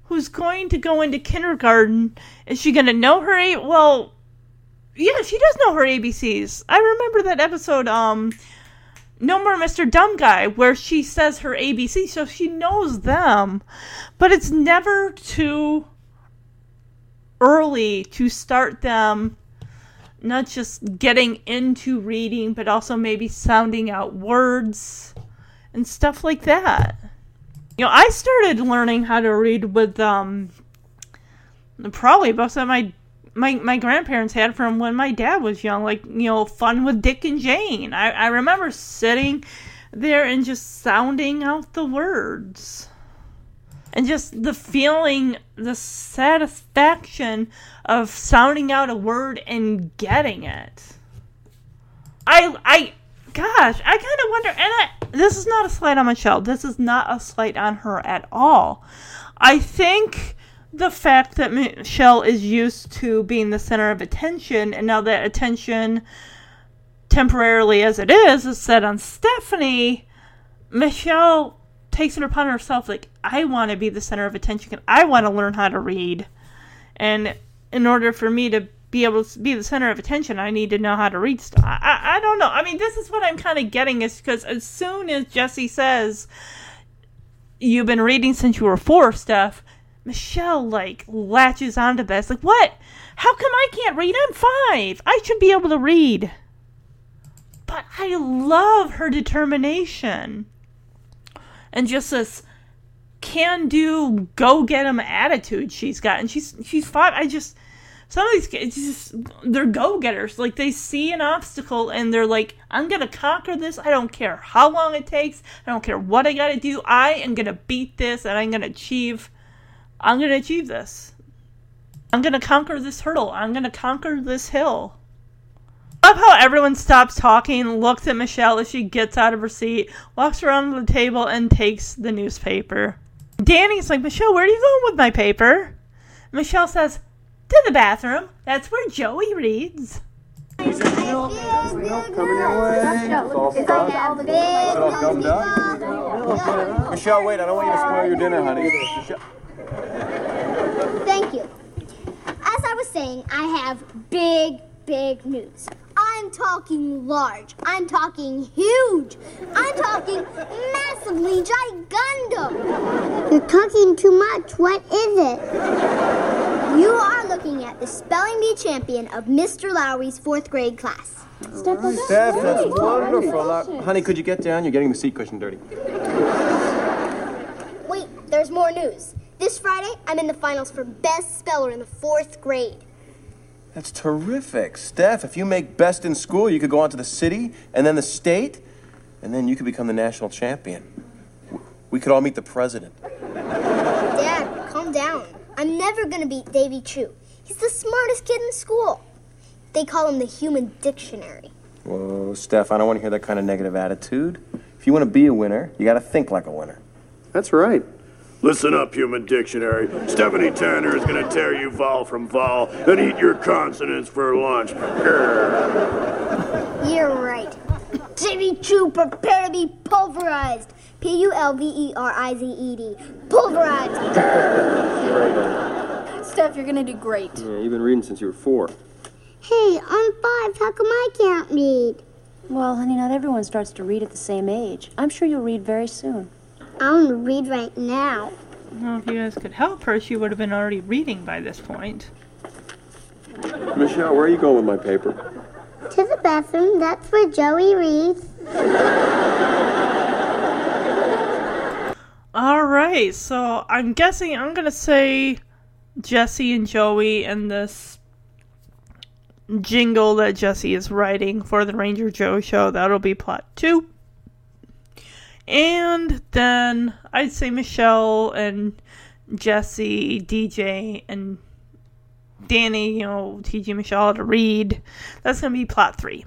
Who's going to go into kindergarten? Is she going to know her? A- well, yeah, she does know her ABCs. I remember that episode, um, No More Mr. Dumb Guy, where she says her ABC, so she knows them. But it's never too early to start them not just getting into reading, but also maybe sounding out words and stuff like that. You know, I started learning how to read with um probably books that my my my grandparents had from when my dad was young, like you know, Fun with Dick and Jane. I, I remember sitting there and just sounding out the words. And just the feeling, the satisfaction of sounding out a word and getting it. I I gosh, I kind of wonder and I this is not a slight on Michelle. This is not a slight on her at all. I think the fact that Michelle is used to being the center of attention, and now that attention, temporarily as it is, is set on Stephanie, Michelle takes it upon herself, like, I want to be the center of attention, and I want to learn how to read. And in order for me to be able to be the center of attention, I need to know how to read stuff. I, I, I don't know. I mean, this is what I'm kind of getting is because as soon as Jesse says, You've been reading since you were four, stuff, Michelle like latches onto this. Like, what? How come I can't read? I'm five. I should be able to read. But I love her determination and just this can do, go get 'em attitude she's got. And she's she's five. I just some of these kids just they're go getters. Like they see an obstacle and they're like, I'm gonna conquer this. I don't care how long it takes. I don't care what I gotta do. I am gonna beat this and I'm gonna achieve I'm to achieve this. I'm to conquer this hurdle. I'm to conquer this hill. Love how everyone stops talking, looks at Michelle as she gets out of her seat, walks around the table, and takes the newspaper. Danny's like, Michelle, where are you going with my paper? Michelle says, To the bathroom. That's where Joey reads. Coming your way. It's all stuffed. Is it all gummed up? Michelle, wait, I don't want you to spoil your dinner, honey. Michelle. Thank you. As I was saying, I have big, big news. I'm talking large. I'm talking huge. I'm talking massively gigundum. You're talking too much. What is it? You are looking at the spelling bee champion of Mr. Lowry's fourth grade class. Steph, that's wonderful. Uh, honey, could you get down? You're getting the seat cushion dirty. Wait, there's more news. This Friday, I'm in the finals for best speller in the fourth grade. That's terrific. Steph, if you make best in school, you could go on to the city and then the state, and then you could become the national champion. We could all meet the president. Dad, calm down. I'm never gonna beat Davy Chu. He's the smartest kid in school. They call him the human dictionary. Whoa, Steph, I don't want to hear that kind of negative attitude. If you want to be a winner, you got to think like a winner. That's right. Listen up, human dictionary. Stephanie Tanner is gonna tear you vowel from vowel and eat your consonants for lunch. Grr. You're right. Davy Chu, prepare to be pulverized. P U L V E R I Z E D. Pulverized. *laughs* Steph, you're gonna do great. Yeah, you've been reading since you were four. Hey, I'm five. How come I can't read? Well, honey, not everyone starts to read at the same age. I'm sure you'll read very soon. I want to read right now. Well, if you guys could help her, she would have been already reading by this point. Michelle, where are you going with my paper? To the bathroom. That's where Joey reads. All right, so I'm guessing I'm gonna say Jesse and Joey and this jingle that Jesse is writing for the Ranger Joe show. That'll be plot two. And then I'd say Michelle and Jesse, DJ, and Danny, you know, teaching Michelle to read. That's going to be plot three.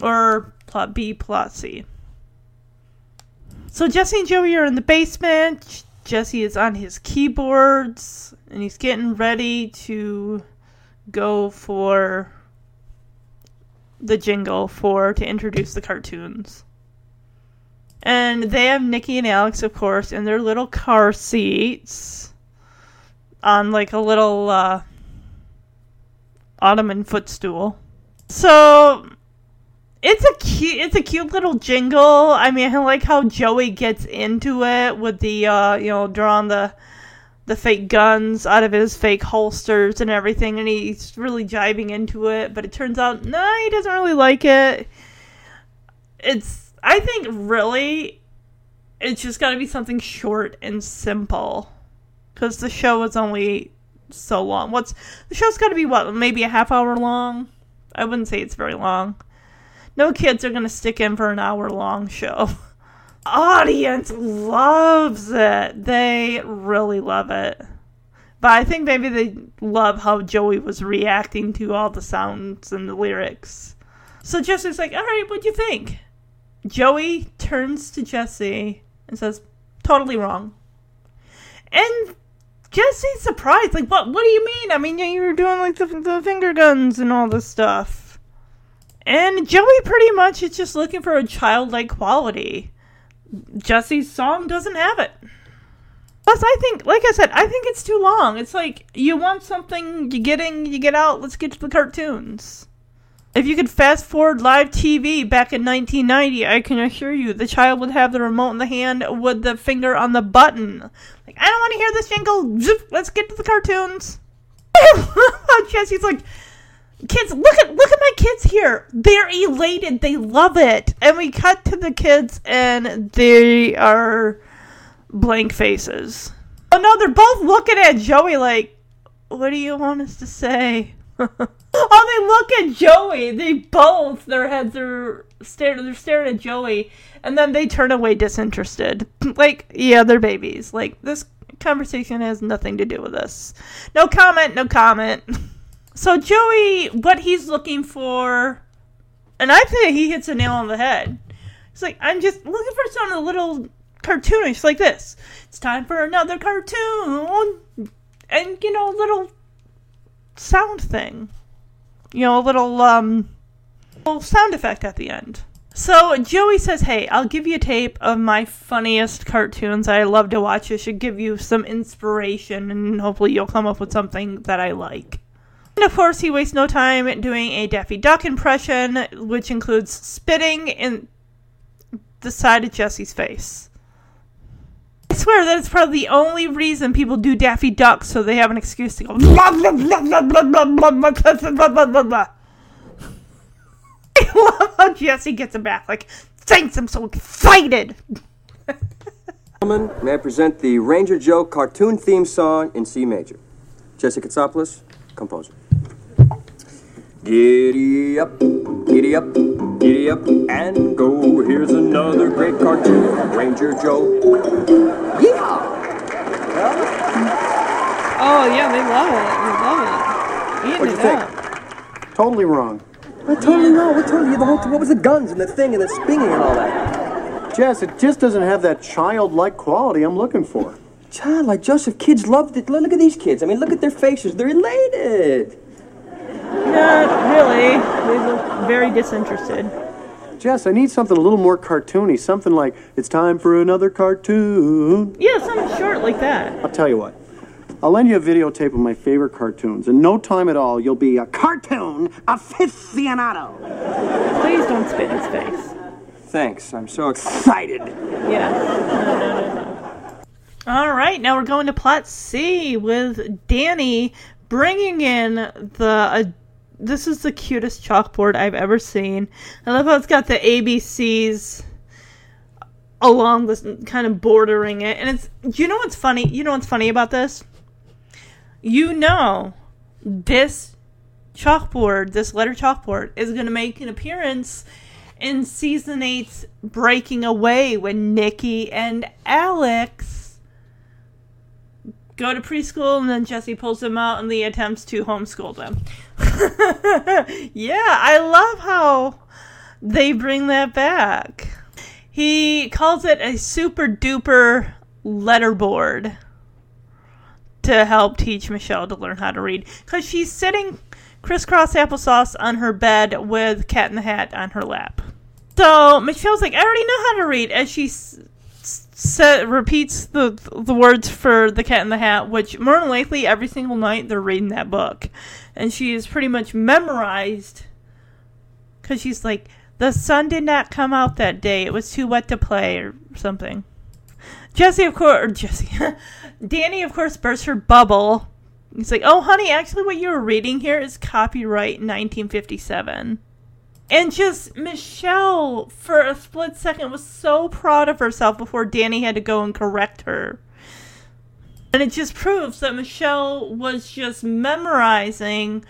Or plot B, plot C. So Jesse and Joey are in the basement. Jesse is on his keyboards and he's getting ready to go for the jingle for to introduce the cartoons. And they have Nikki and Alex, of course, in their little car seats on like a little uh, ottoman footstool. So it's a cute it's a cute little jingle. I mean, I like how Joey gets into it with the uh, you know, drawing the the fake guns out of his fake holsters and everything and he's really jiving into it, but it turns out no, he doesn't really like it. It's I think really it's just got to be something short and simple cuz the show is only so long. What's the show's got to be what, maybe a half hour long? I wouldn't say it's very long. No kids are to stick in for an hour long show. *laughs* Audience loves it. They really love it. But I think maybe they love how Joey was reacting to all the sounds and the lyrics. So Jesse's like, all right, what'd you think? Joey turns to Jesse and says, totally wrong. And Jesse's surprised. Like, what, what do you mean? I mean, you were doing like the, the finger guns and all this stuff. And Joey pretty much is just looking for a childlike quality. Jesse's song doesn't have it. Plus, I think, like I said, I think it's too long. It's like you want something, you get in, you get out. Let's get to the cartoons. If you could fast forward live TV back in 1990, I can assure you the child would have the remote in the hand with the finger on the button. Like, I don't want to hear this jingle. Zip, let's get to the cartoons. *laughs* Jesse's like, kids look at look at my kids here they're elated they love it and we cut to the kids and they are blank faces oh no they're both looking at joey like what do you want us to say *laughs* oh they look at joey they both their heads are staring they're staring at joey and then they turn away disinterested *laughs* like yeah they're babies like this conversation has nothing to do with this no comment no comment *laughs* So Joey, what he's looking for, and I think he hits a nail on the head. He's like, I'm just looking for something a little cartoonish like this. It's time for another cartoon, and you know, a little sound thing. You know, a little um, little sound effect at the end. So Joey says, "Hey, I'll give you a tape of my funniest cartoons I love to watch. It should give you some inspiration, and hopefully you'll come up with something that I like." And of course, he wastes no time doing a Daffy Duck impression, which includes spitting in the side of Jesse's face swear that is probably the only reason people do Daffy Duck so they have an excuse to go. *laughs* I love how Jesse gets him back. Like, thanks, I'm so excited. Gentlemen, may I present the Ranger Joe cartoon theme song in C major? Jesse Katsopolis, composer. Giddy up, giddy up giddy up, and go. Here's another great cartoon, Ranger Joe. Yeehaw! Oh yeah, they love it. They love it. Eating What'd you it think? up. Totally wrong. What totally wrong? What totally? The whole, what was the guns and the thing and the spinging and all that? Jess, it just doesn't have that childlike quality I'm looking for. Child, like Joseph, kids loved it. Look at these kids. I mean, look at their faces. They're elated. Not really. They look very disinterested. Jess, I need something a little more cartoony. Something like, it's time for another cartoon. Yeah, something short like that. I'll tell you what. I'll lend you a videotape of my favorite cartoons. In no time at all, you'll be a cartoon aficionado. Please don't spit in his face. Thanks. I'm so excited. No, no, no. All right, now we're going to plot C with Danny bringing in the. Uh, this is the cutest chalkboard I've ever seen. I love how it's got the ABCs along this kind of bordering it, and it's. You know what's funny? You know what's funny about this? You know, this chalkboard, this letter chalkboard, is going to make an appearance in season eight's Breaking Away when Nikki and Alex go to preschool and then Jesse pulls them out and Lee attempts to homeschool them. *laughs* yeah, I love how they bring that back. He calls it a super duper letterboard to help teach Michelle to learn how to read because she's sitting crisscross applesauce on her bed with Cat in the Hat on her lap. So Michelle's like, I already know how to read, as she s- s- repeats the the words for the Cat in the Hat, which more than likely every single night they're reading that book, and she is pretty much memorized. Because she's like, the sun did not come out that day; it was too wet to play, or something. Jesse, of course, Jesse, *laughs* Danny, of course, bursts her bubble. He's like, "Oh, honey, actually, what you were reading here is copyright 1957." And just Michelle, for a split second, was so proud of herself before Danny had to go and correct her. And it just proves that Michelle was just memorizing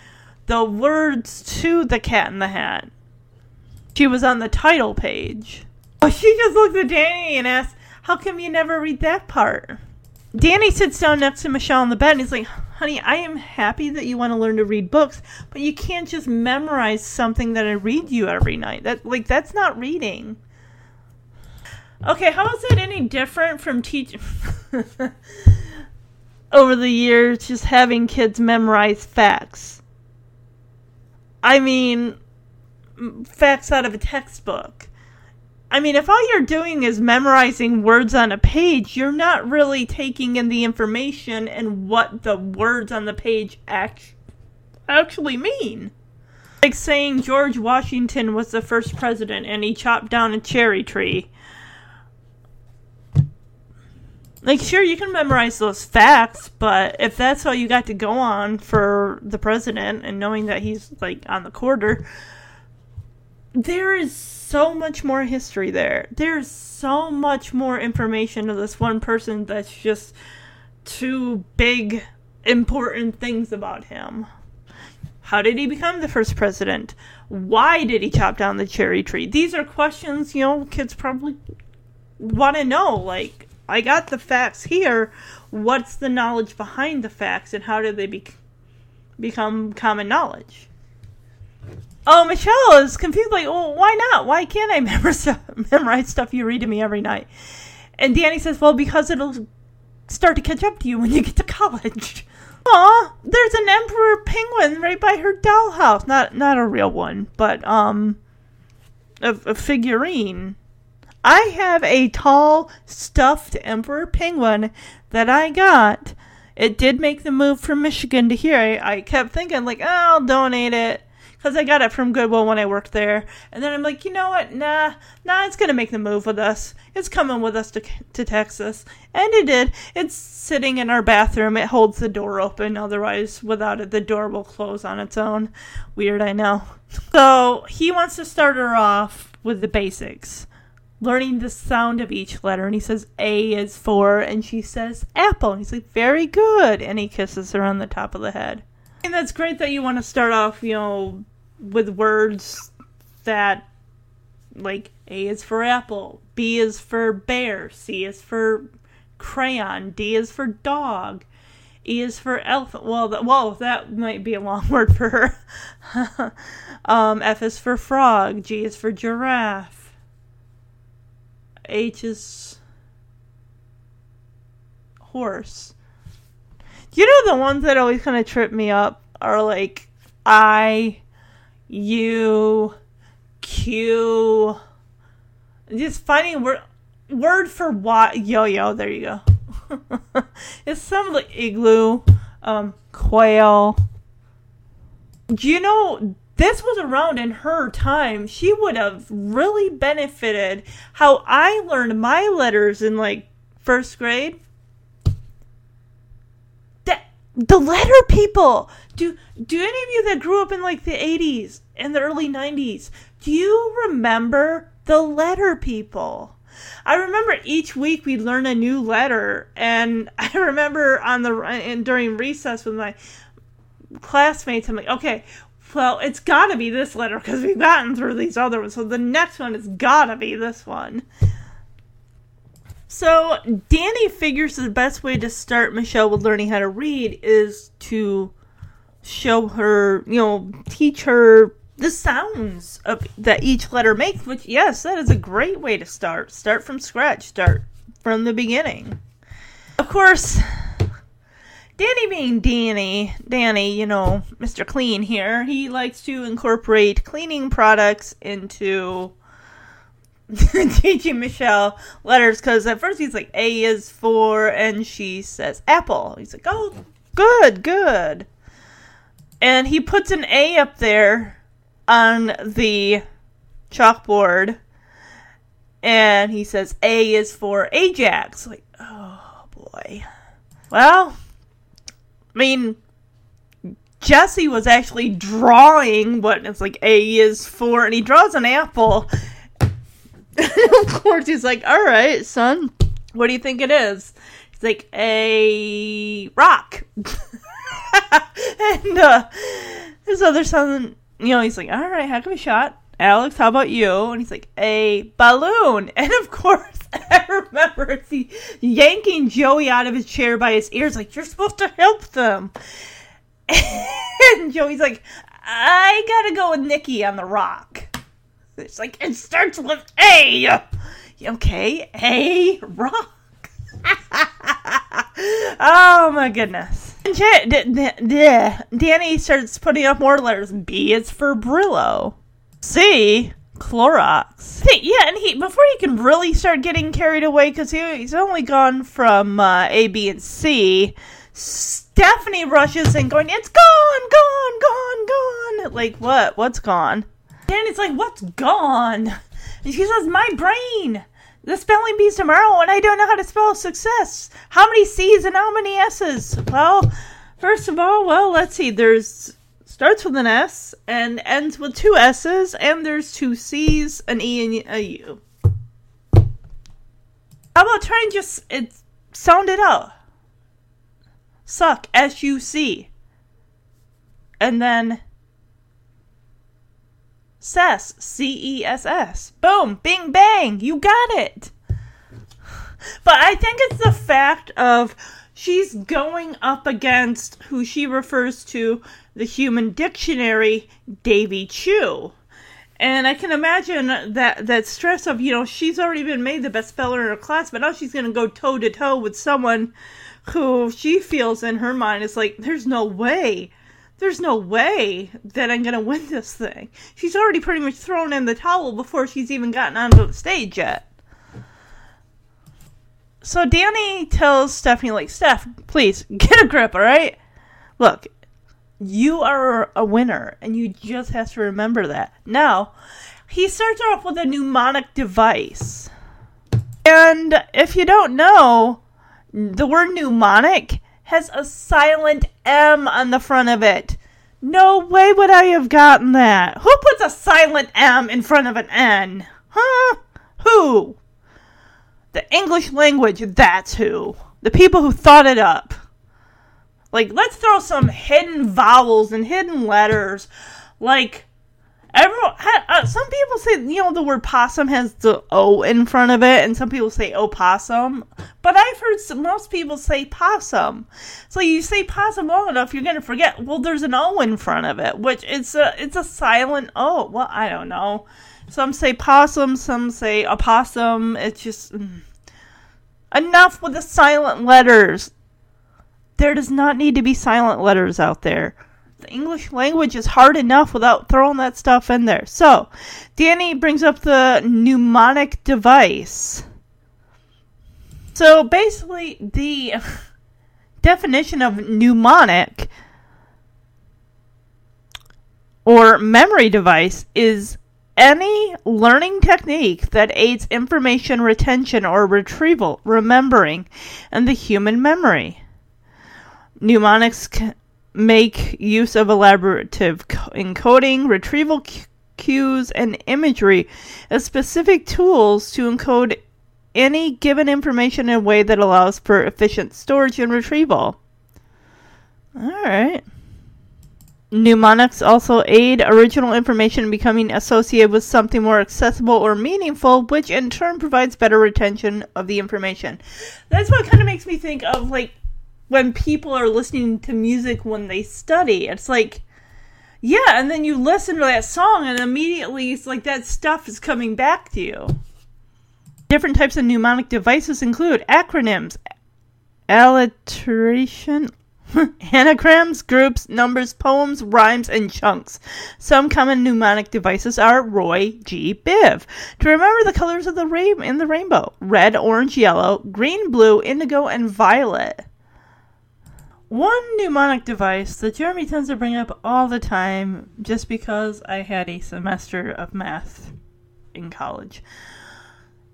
the words to the Cat in the Hat. She was on the title page. She just looked at Danny and asked, How come you never read that part? Danny sits down next to Michelle on the bed and he's like, Honey, I am happy that you want to learn to read books, but you can't just memorize something that I read you every night. That like that's not reading. Okay, how is that any different from teaching *laughs* over the years just having kids memorize facts? I mean, facts out of a textbook. I mean, if all you're doing is memorizing words on a page, you're not really taking in the information and what the words on the page act- actually mean. Like saying George Washington was the first president and he chopped down a cherry tree. Like, sure, you can memorize those facts, but if that's all you got to go on for the president and knowing that he's, like, on the quarter, there is so much more history there. There's so much more information of this one person that's just two big, important things about him. How did he become the first president? Why did he chop down the cherry tree? These are questions, you know, kids probably want to know. Like, I got the facts here. What's the knowledge behind the facts, and how did they be- become common knowledge? Oh, Michelle is confused. Like, well, why not? Why can't I *laughs* memorize memorize stuff you read to me every night? And Danny says, well, because it'll start to catch up to you when you get to college. *laughs* Aw, there's an emperor penguin right by her dollhouse. Not not a real one, but um, a, a figurine. I have a tall stuffed emperor penguin that I got. It did make the move from Michigan to here. I, I kept thinking like, oh, I'll donate it because I got it from Goodwill when I worked there. And then I'm like, you know what? Nah, nah, it's gonna make the move with us. It's coming with us to to Texas, and it did. It's sitting in our bathroom. It holds the door open. Otherwise, without it, the door will close on its own. Weird, I know. So he wants to start her off with the basics. Learning the sound of each letter, and he says A is for, and she says apple. And he's like, very good, and he kisses her on the top of the head. That's great that you want to start off, you know, with words that, like, A is for apple, B is for bear, C is for crayon, D is for dog, E is for elephant. Well, th- whoa, that might be a long *laughs* word for her. *laughs* um, F is for frog, G is for giraffe, H is horse. You know the ones that always kind of trip me up are like i I, U, Q. Just finding word word for what yo yo. There you go. *laughs* it's some like igloo, um, quail. You know this was around in her time? She would have really benefited how I learned my letters in like first grade the letter people do do any of you that grew up in like the 80s and the early 90s do you remember the letter people i remember each week we'd learn a new letter and *laughs* i remember on the and during recess with my classmates i'm like okay well, it's gotta be this letter because we've gotten through these other ones. So the next one has gotta be this one. So Danny figures the best way to start Michelle with learning how to read is to show her, you know, teach her the sounds of that each letter makes. Which, yes, that is a great way to start. Start from scratch. Start from the beginning. Of course, Danny being Danny, Danny, you know, Mr. Clean here, he likes to incorporate cleaning products into *laughs* teaching Michelle letters because at first he's like, A is for, and she says apple. He's like, oh, good, good. And he puts an A up there on the chalkboard and he says A is for Ajax. Like, oh boy. Well, I mean, Jesse was actually drawing what it's like A is for, and he draws an apple. *laughs* of course, he's like, "All right, son, what do you think it is?" He's like, "A rock." *laughs* and uh, his other son, you know, he's like, "All right, heck of a shot." Alex, how about you? And he's like, a balloon. *laughs* And of course, I remember it's yanking Joey out of his chair by his ears, like, you're supposed to help them. And Joey's like, I gotta go with Nikki on the rock. It's like, it starts with A. Okay, A rock. *laughs* oh my goodness. Danny starts putting up more letters. B is for Brillo. C Clorox. Yeah, and he before he can really start getting carried away because he, he's only gone from uh, A, B, and C. Stephanie rushes in, going, "It's gone, gone, gone, gone!" Like what? What's gone? And it's like, "What's gone?" *laughs* And she says, "My brain." The spelling bee's tomorrow, and I don't know how to spell success. How many C's and how many S's? Well, first of all, well, let's see. There's starts with an S and ends with two S's, and there's two C's, an E, and a U. How about try and just it, sound it out? Suck, S U C. And then Cess, C E S S. Boom, bing bang, you got it. But I think it's the fact of she's going up against who she refers to the human dictionary, Davy Chu. And I can imagine that that stress of, you know, she's already been made the best speller in her class, but now she's going to go toe to toe with someone who she feels in her mind is like, there's no way. There's no way that I'm going to win this thing. She's already pretty much thrown in the towel before she's even gotten onto the stage yet. So Danny tells Stephanie, like, Steph, please *laughs* get a grip, all right? Look, you are a winner, and you just have to remember that. Now, he starts off with a mnemonic device. And if you don't know, the word mnemonic has a silent M on the front of it. No way would I have gotten that. Who puts a silent M in front of an N? Huh? Who? The English language, that's who. The people who thought it up. Like, let's throw some hidden vowels and hidden letters. Like, everyone, uh, some people say, you know, the word possum has the O in front of it, and some people say opossum. But I've heard some, most people say possum. So you say possum long enough, you're gonna forget. Well, there's an O in front of it, which it's a it's a silent O. Well, I don't know. Some say possum, some say opossum. It's just mm. enough with the silent letters. There does not need to be silent letters out there. The English language is hard enough without throwing that stuff in there. So, Danny brings up the mnemonic device. So, basically, the *laughs* definition of mnemonic or memory device is any learning technique that aids information retention or retrieval, remembering, and the human memory. Mnemonics make use of elaborative encoding, retrieval cues, and imagery as specific tools to encode any given information in a way that allows for efficient storage and retrieval. All right. Mnemonics also aid original information in becoming associated with something more accessible or meaningful, which in turn provides better retention of the information. That's what kind of makes me think of like when people are listening to music when they study. It's like, yeah, and then you listen to that song, and immediately it's like that stuff is coming back to you. Different types of mnemonic devices include acronyms, alliteration, *laughs* anagrams, groups, numbers, poems, rhymes, and chunks. Some common mnemonic devices are Roy G. Biv. To remember the colors of the rain in the rainbow red, orange, yellow, green, blue, indigo, and violet. One mnemonic device that Jeremy tends to bring up all the time just because I had a semester of math in college.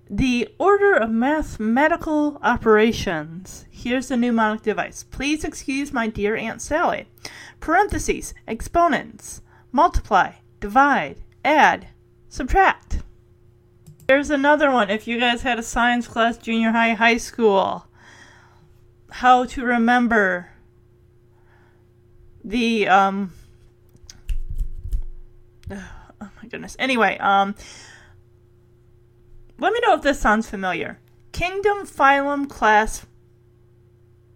The order of mathematical operations. Here's the mnemonic device. Please excuse my dear Aunt Sally. Parentheses, exponents, multiply, divide, add, subtract. There's another one. If you guys had a science class, junior high, high school, how to remember the um *sighs* oh my goodness. Anyway, um let me know if this sounds familiar. Kingdom, phylum, class,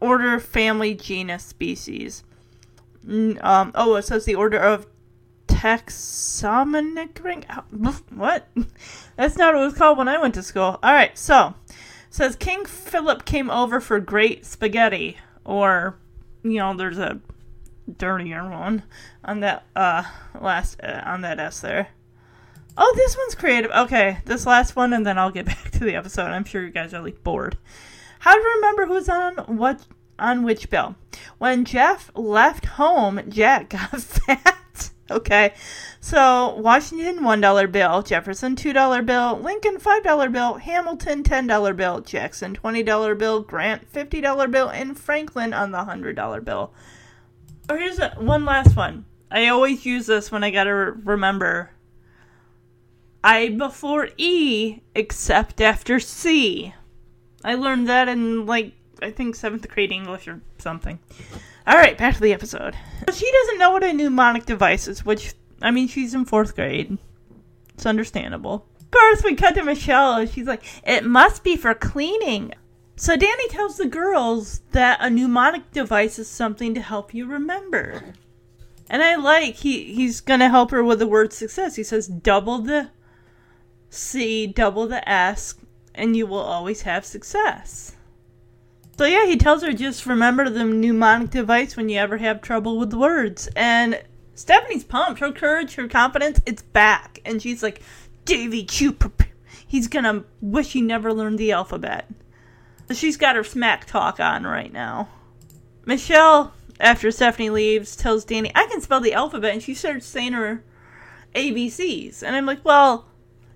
order, family, genus, species. Um, oh, it says the order of taxonomic. What? *laughs* That's not what it was called when I went to school. All right, so says King Philip came over for great spaghetti, or you know, there's a dirtier one on that uh last uh, on that S there. Oh, this one's creative. Okay, this last one, and then I'll get *laughs* back to the episode. I'm sure you guys are like bored. How to remember who's on what on which bill? When Jeff left home, Jack *laughs* got fat. Okay, so Washington one dollar bill, Jefferson two dollar bill, Lincoln five dollar bill, Hamilton ten dollar bill, Jackson twenty dollar bill, Grant fifty dollar bill, and Franklin on the hundred dollar bill. Oh, here's a, one last one. I always use this when I gotta re- remember. I before E except after C. I learned that in like I think seventh grade English or something. All right, back to the episode. She doesn't know what a mnemonic device is, which I mean she's in fourth grade. It's understandable. Of course, we cut to Michelle, and she's like, "It must be for cleaning." So Danny tells the girls that a mnemonic device is something to help you remember. And I like he he's gonna help her with the word success. He says double the C, double the S, and you will always have success. So yeah, he tells her just remember the mnemonic device when you ever have trouble with words. And Stephanie's pumped. Her courage, her confidence, it's back. And she's like, Davy Chu, he's gonna wish he never learned the alphabet. She's got her smack talk on right now. Michelle, after Stephanie leaves, tells Danny, I can spell the alphabet. And she starts saying her ABCs. And I'm like, well,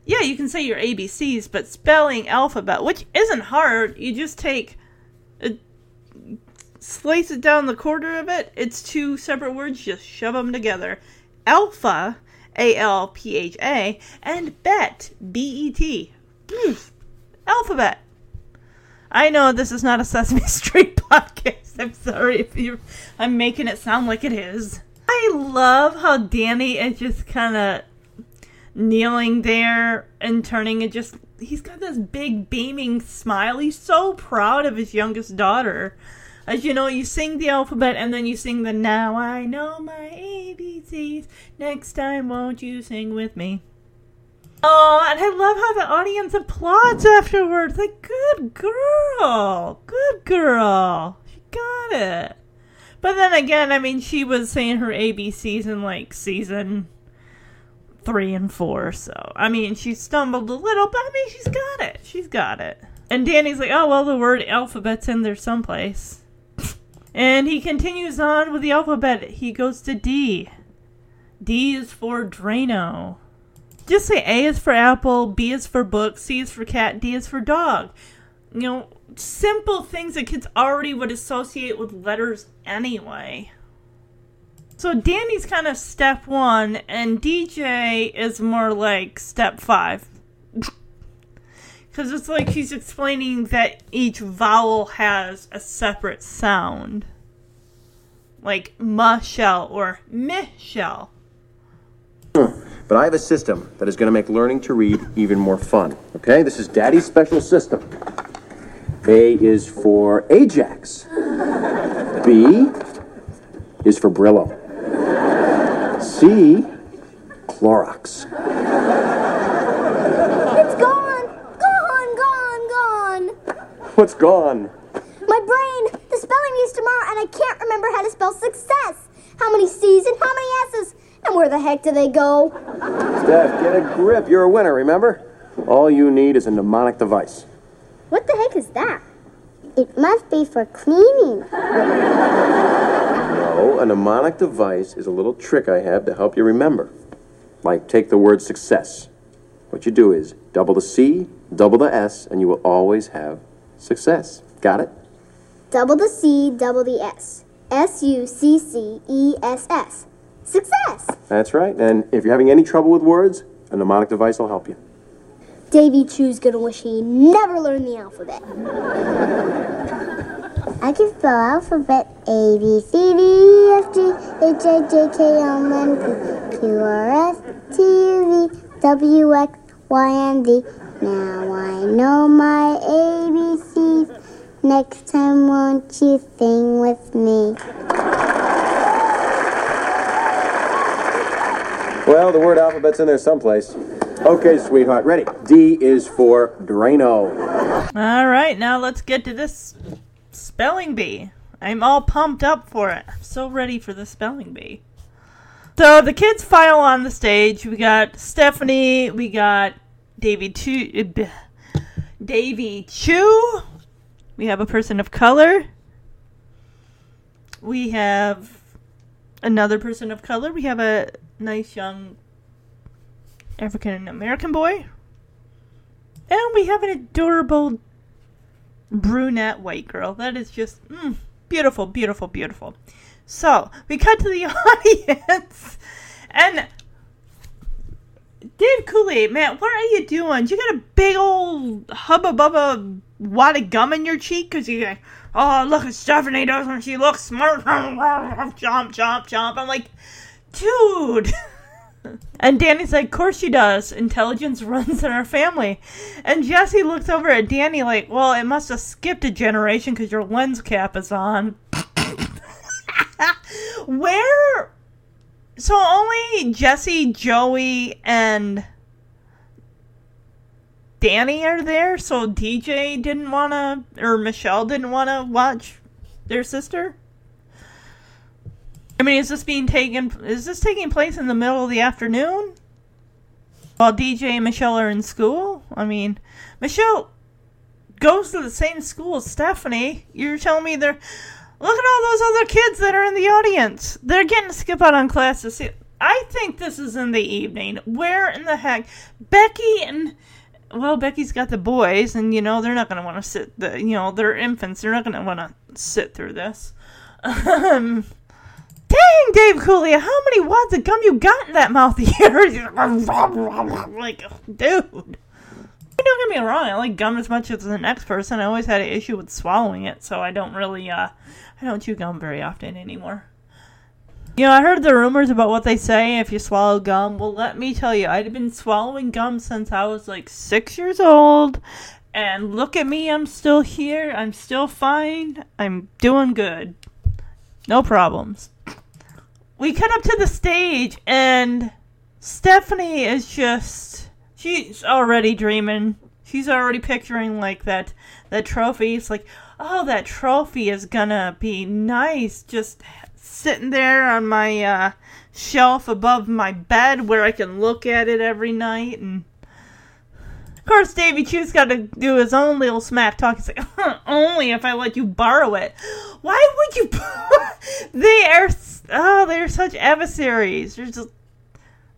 yeah, you can say your ABCs, but spelling alphabet, which isn't hard, you just take, a, slice it down the quarter of it. It's two separate words, just shove them together. Alpha, A L P H A, and bet, B E T. Alphabet. I know this is not a Sesame *laughs* Street podcast. I'm sorry if you I'm making it sound like it is. I love how Danny is just kind of kneeling there and turning and just he's got this big beaming smile. He's so proud of his youngest daughter. As you know, you sing the alphabet and then you sing the now I know my ABCs. Next time won't you sing with me? Oh, and I love how the audience applauds afterwards. Like, good girl. Good girl. She got it. But then again, I mean, she was saying her ABCs in like season three and four. So, I mean, she stumbled a little, but I mean, she's got it. She's got it. And Danny's like, oh, well, the word alphabet's in there someplace. *laughs* and he continues on with the alphabet. He goes to D. D is for Drano. Just say A is for apple, B is for book, C is for cat, D is for dog. You know, simple things that kids already would associate with letters anyway. So Danny's kind of step one, and DJ is more like step five. *laughs* Because it's like she's explaining that each vowel has a separate sound. like Michelle or Michelle. But I have a system that is going to make learning to read even more fun. Okay? This is Daddy's special system. A is for Ajax. B is for Brillo. C, Clorox. It's gone! Gone, gone, gone! What's gone? My brain! The spelling bee's tomorrow, and I can't remember how to spell success! How many C's and how many S's? And where the heck do they go? Steph, get a grip. You're a winner, remember? All you need is a mnemonic device. What the heck is that? It must be for cleaning. No, a mnemonic device is a little trick I have to help you remember. Like, take the word success. What you do is double the C, double the S, and you will always have success. Got it? Double the C, double the S. S U C C E S S. Success! That's right. And if you're having any trouble with words, a mnemonic device will help you. Davy Chu's gonna wish he never learned the alphabet. I can spell alphabet A B C D E F G H I J K L M N P Q R S T U V W X Y and Z. Now I know my ABCs. Next time, won't you sing with me? Well, the word alphabet's in there someplace. Okay, sweetheart, ready. D is for Drano. All right, now let's get to this spelling bee. I'm all pumped up for it. I'm so ready for the spelling bee. So the kids file on the stage. We got Stephanie. We got Davy Chu. uh, Davy Chu. We have a person of color. We have another person of color. We have a nice young African American boy. And we have an adorable brunette white girl. That is just mm, beautiful, beautiful, beautiful. So we cut to the *laughs* audience, and Dave Coulier, man, what are you doing? You got a big old hubba bubba wad of gum in your cheek because you're like, oh look at Stephanie doesn't she look smart? *laughs* chomp, chomp, chomp. I'm like, dude. *laughs* And Danny's like, of course she does. Intelligence runs in our family. And Jesse looks over at Danny like, well, it must have skipped a generation because your lens cap is on. *laughs* Where? So only Jesse, Joey, and Danny are there. So DJ didn't want to, or Michelle didn't want to watch their sister. I mean, is this being taken? Is this taking place in the middle of the afternoon while DJ and Michelle are in school? I mean, Michelle goes to the same school as Stephanie. You're telling me they're look at all those other kids that are in the audience. They're getting to skip out on classes. I think this is in the evening. Where in the heck, Becky and well, Becky's got the boys, and you know they're not going to want to sit. The you know they're infants. They're not going to want to sit through this. *laughs* Um, Dang, Dave Coulier, how many wads of gum you got in that mouth of *laughs* yours? like, dude. Don't get me wrong, I like gum as much as the next person. I always had an issue with swallowing it, so I don't really, uh, I don't chew gum very often anymore. You know, I heard the rumors about what they say if you swallow gum. Well, let me tell you, I'd been swallowing gum since I was like six years old. And look at me, I'm still here. I'm still fine. I'm doing good. No problems we cut up to the stage and Stephanie is just she's already dreaming. She's already picturing like that that trophy. It's like, oh, that trophy is gonna be nice, just sitting there on my uh, shelf above my bed where I can look at it every night. And course, Davy Chu's got to do his own little smack talk. He's like, only if I let you borrow it. Why would you? *laughs* they are oh, they're such adversaries. They're just.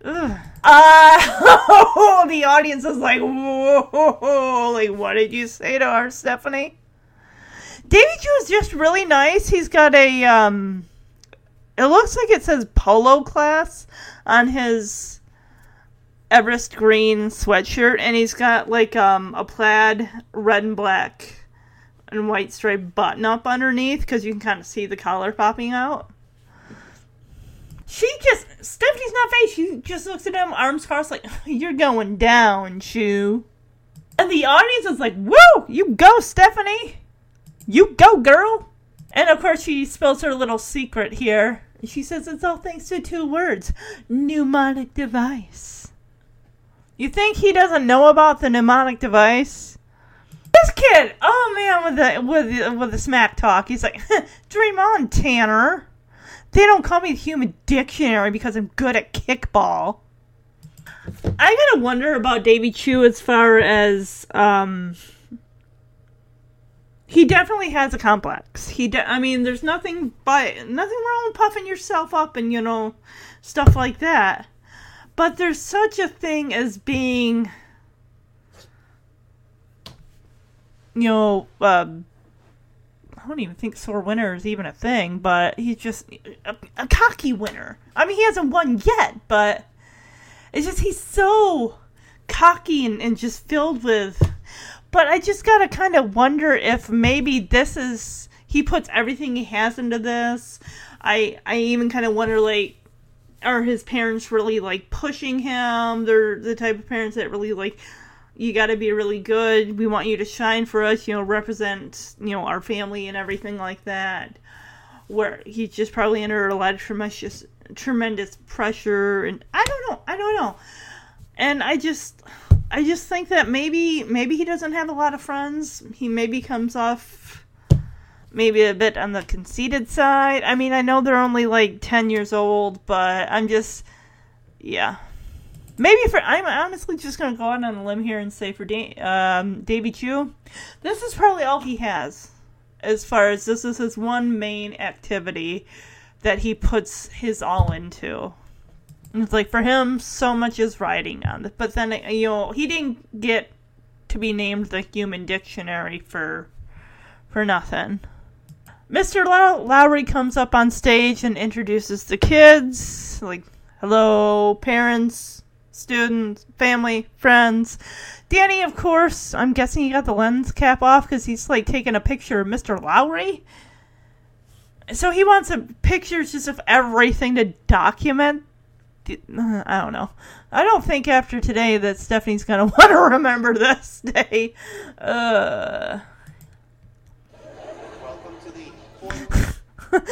Ugh. Uh, *laughs* the audience is like, whoa, like, what did you say to our Stephanie? Davy Chu is just really nice. He's got a, um, it looks like it says polo class on his Everest green sweatshirt, and he's got like, um, a plaid red and black and white striped button up underneath because you can kind of see the collar popping out. she just Stephanie's not face. She just looks at him, arms crossed, like you're going down, Chu. And the audience is like, "Woo, you go, Stephanie, you go, girl." And of course, she spills her little secret here. She says it's all thanks to two words: mnemonic device. You think he doesn't know about the mnemonic device? This kid, oh man, with the with the, with the smack talk, he's like, *laughs* "Dream on, Tanner." They don't call me the human dictionary because I'm good at kickball. I gotta wonder about Davy Chu as far as um he definitely has a complex. He de- I mean there's nothing but nothing wrong with puffing yourself up and you know stuff like that. But there's such a thing as being you know um I don't even think sore winner is even a thing, but he's just a, a cocky winner. I mean, he hasn't won yet, but it's just he's so cocky and, and just filled with. But I just gotta kind of wonder if maybe this is he puts everything he has into this. I I even kind of wonder like are his parents really like pushing him? They're the type of parents that really like you got to be really good. We want you to shine for us, you know, represent, you know, our family and everything like that. Where he's just probably under a lot of tremendous, tremendous pressure, and I don't know, I don't know. And I just, I just think that maybe, maybe he doesn't have a lot of friends. He maybe comes off maybe a bit on the conceited side. I mean, I know they're only like 10 years old, but I'm just, yeah. Maybe for I'm honestly just gonna go out on a limb here and say for da- um, Davy Chu, this is probably all he has, as far as this is his one main activity that he puts his all into. And it's like for him, so much is writing on it, but then you know he didn't get to be named the Human Dictionary for for nothing. Mr. Low- Lowry comes up on stage and introduces the kids, like, hello, parents, students, family, friends. Danny, of course, I'm guessing he got the lens cap off because he's like taking a picture of Mr. Lowry. So he wants a pictures just of everything to document. I don't know. I don't think after today that Stephanie's gonna *laughs* want to remember this day. Uh. *laughs*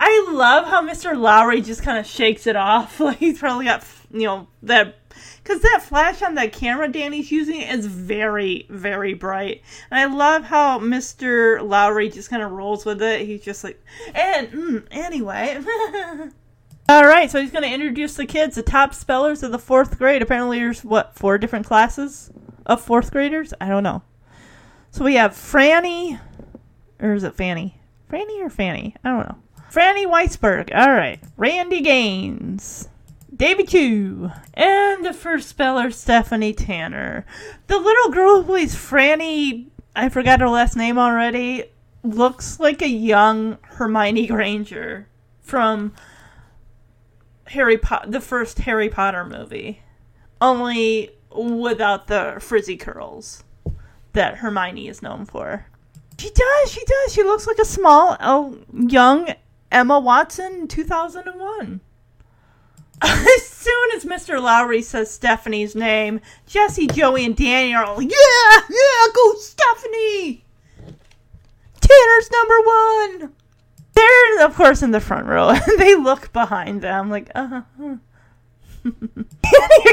I love how Mr. Lowry just kind of shakes it off. *laughs* Like he's probably got, you know, that because that flash on that camera Danny's using is very, very bright. And I love how Mr. Lowry just kind of rolls with it. He's just like, and mm, anyway. *laughs* All right, so he's going to introduce the kids, the top spellers of the fourth grade. Apparently, there's what four different classes of fourth graders. I don't know. So we have Franny, or is it Fanny? Franny or Fanny? I don't know. Franny Weisberg. All right. Randy Gaines. Davy Chu. And the first speller, Stephanie Tanner. The little girl who plays Franny, I forgot her last name already, looks like a young Hermione Granger from Harry Potter, the first Harry Potter movie. Only without the frizzy curls that Hermione is known for. She does, she does. She looks like a small, young Emma Watson 2001. as soon as Mr. Lowry says Stephanie's name, Jesse, Joey, and Danny are all, yeah, yeah, go Stephanie! Tanner's number one! They're, of course, in the front row, and *laughs* they look behind them like, uh huh.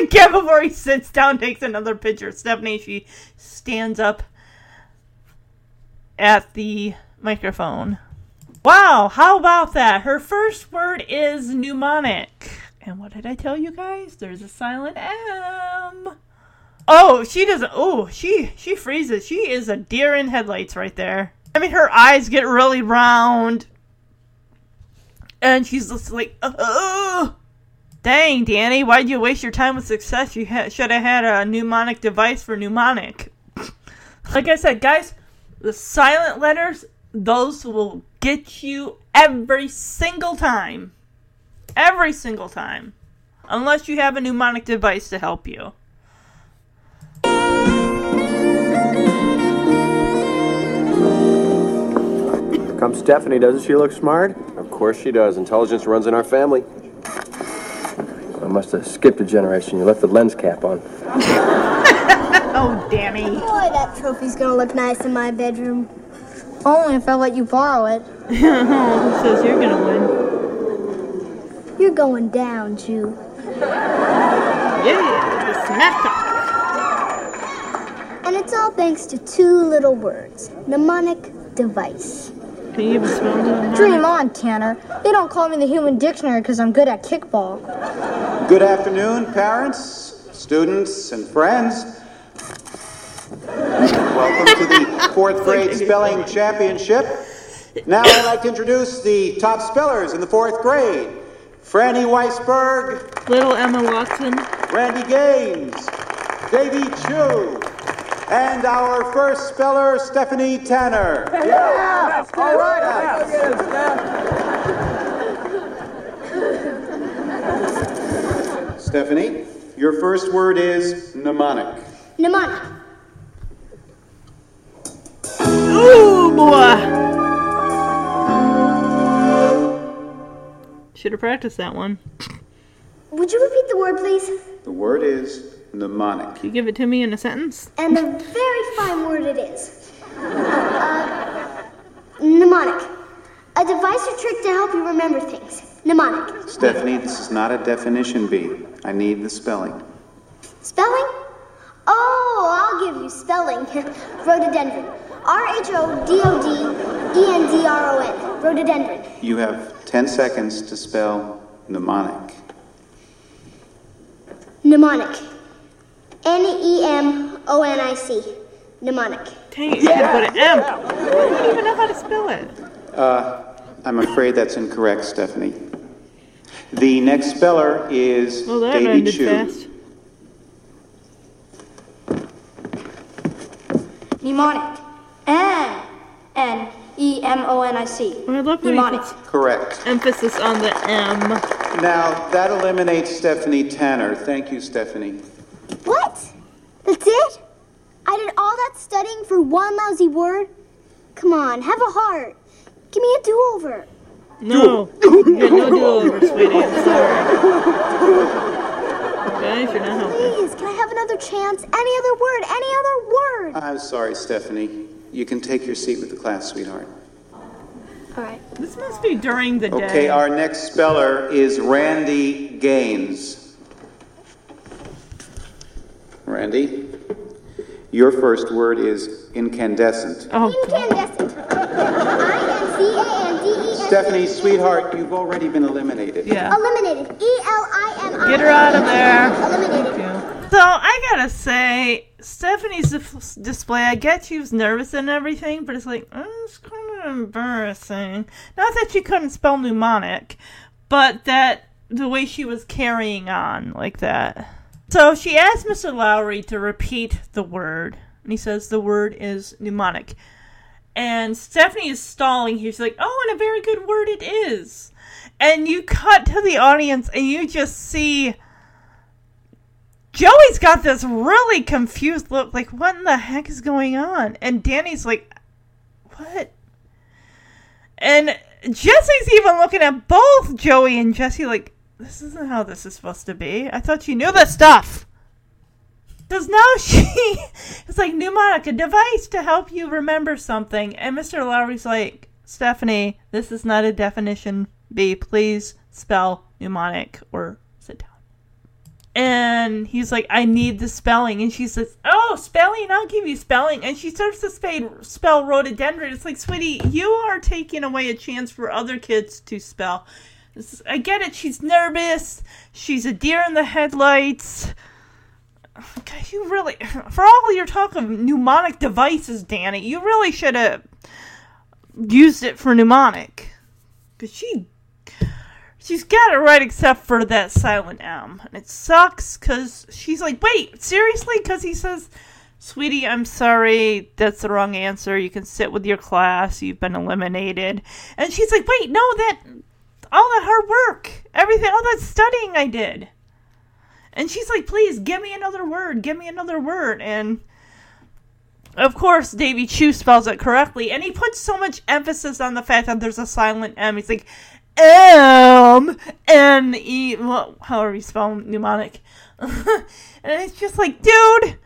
Again, before he sits down, takes another picture. Stephanie, she stands up at the microphone. Wow, how about that? Her first word is mnemonic. And what did I tell you guys? There's a silent M. Oh, she doesn't. Oh, she she freezes. She is a deer in headlights right there. I mean, her eyes get really round, and she's just like, oh. Dang, Danny, why'd you waste your time with success? You ha- should have had a mnemonic device for mnemonic. *laughs* like I said, guys, the silent letters, those will get you every single time. Every single time. Unless you have a mnemonic device to help you. Comes Stephanie, doesn't she look smart? Of course she does. Intelligence runs in our family. I must have skipped a generation. You left the lens cap on. *laughs* oh, Danny. Boy, that trophy's gonna look nice in my bedroom. Only if I let you borrow it. *laughs* Who says you're gonna win? You're going down, Chu. Yeah, the smack talk. And it's all thanks to two little words mnemonic device. Can you even spell mnemonic? Dream on, Tanner. They don't call me the human dictionary because I'm good at kickball. Good afternoon, parents, students, and friends. Welcome to the fourth grade spelling championship. Now I'd like to introduce the top spellers in the fourth grade. Franny Weisberg, Little Emma Watson. Randy Gaines, Davy Chu, and our first speller, Stephanie Tanner. Yeah! All right. Stephanie, your first word is mnemonic. Mnemonic. Ooh, boy. Should have practiced that one. Would you repeat the word, please? The word is mnemonic. Can you give it to me in a sentence? And a very fine word it is. Uh, mnemonic. A device or trick to help you remember things. Mnemonic. Stephanie, this is not a definition bee. I need the spelling. Spelling? Oh, I'll give you spelling. *laughs* Rhododendron. R H O D O D E N D R O N. Rhododendron. You have 10 seconds to spell mnemonic. Mnemonic. N E M O N I C. Mnemonic. Dang it, you should put an M. I don't even know how to spell it. Uh, I'm afraid that's incorrect, Stephanie. The next speller is Well, that Davy ended Chu. fast. Mnemonic. N N E M O N I C. I love when he Mnemonic. puts Correct. emphasis on the M. Now, that eliminates Stephanie Tanner. Thank you, Stephanie. What? That's it? I did all that studying for one lousy word? Come on, have a heart. Give me a do over. No. *laughs* You get no do-over, sweetie. I'm sorry. Guys, you're not helping. Please, can I have another chance? Any other word? Any other word? I'm sorry, Stephanie. You can take your seat with the class, sweetheart. All right. This must be during the day. Okay, our next speller is Randy Gaines. Randy, your first word is incandescent. Oh, Incandescent. I-N-C-A-N-D-E-S. Stephanie, sweetheart, you've already been eliminated. Yeah. Eliminated. E-L-I-M-I. Get her out of there. Eliminated. So I gotta say, Stephanie's display. I get she was nervous and everything, but it's like oh, it's kind of embarrassing. Not that she couldn't spell mnemonic, but that the way she was carrying on like that. So she asked Mr. Lowry to repeat the word, and he says the word is mnemonic. And Stephanie is stalling here. She's like, "Oh, and a very good word it is." And you cut to the audience, and you just see. Joey's got this really confused look, like, what in the heck is going on? And Danny's like, what? And Jesse's even looking at both Joey and Jesse, like, this isn't how this is supposed to be. I thought you knew this stuff. Because now *laughs* she it's like, mnemonic, a device to help you remember something. And Mr. Lowry's like, Stephanie, this is not a definition B. Please spell mnemonic or. And he's like, I need the spelling. And she says, Oh, spelling? I'll give you spelling. And she starts to spell, rhododendron. It's like, sweetie, you are taking away a chance for other kids to spell. I get it. She's nervous. She's a deer in the headlights. God, you really, for all your talk of mnemonic devices, Danny, you really should have used it for mnemonic. Because she she's got it right except for that silent M. And it sucks because she's like, wait, seriously? Because he says, sweetie, I'm sorry, that's the wrong answer. You can sit with your class. You've been eliminated. And she's like, wait, no, that, all that hard work, everything, all that studying I did. And she's like, please, give me another word, give me another word. And of course, Davy Chu spells it correctly, and he puts so much emphasis on the fact that there's a silent M. He's like, M N E, well, however you spell mnemonic. *laughs* and it's just like, dude,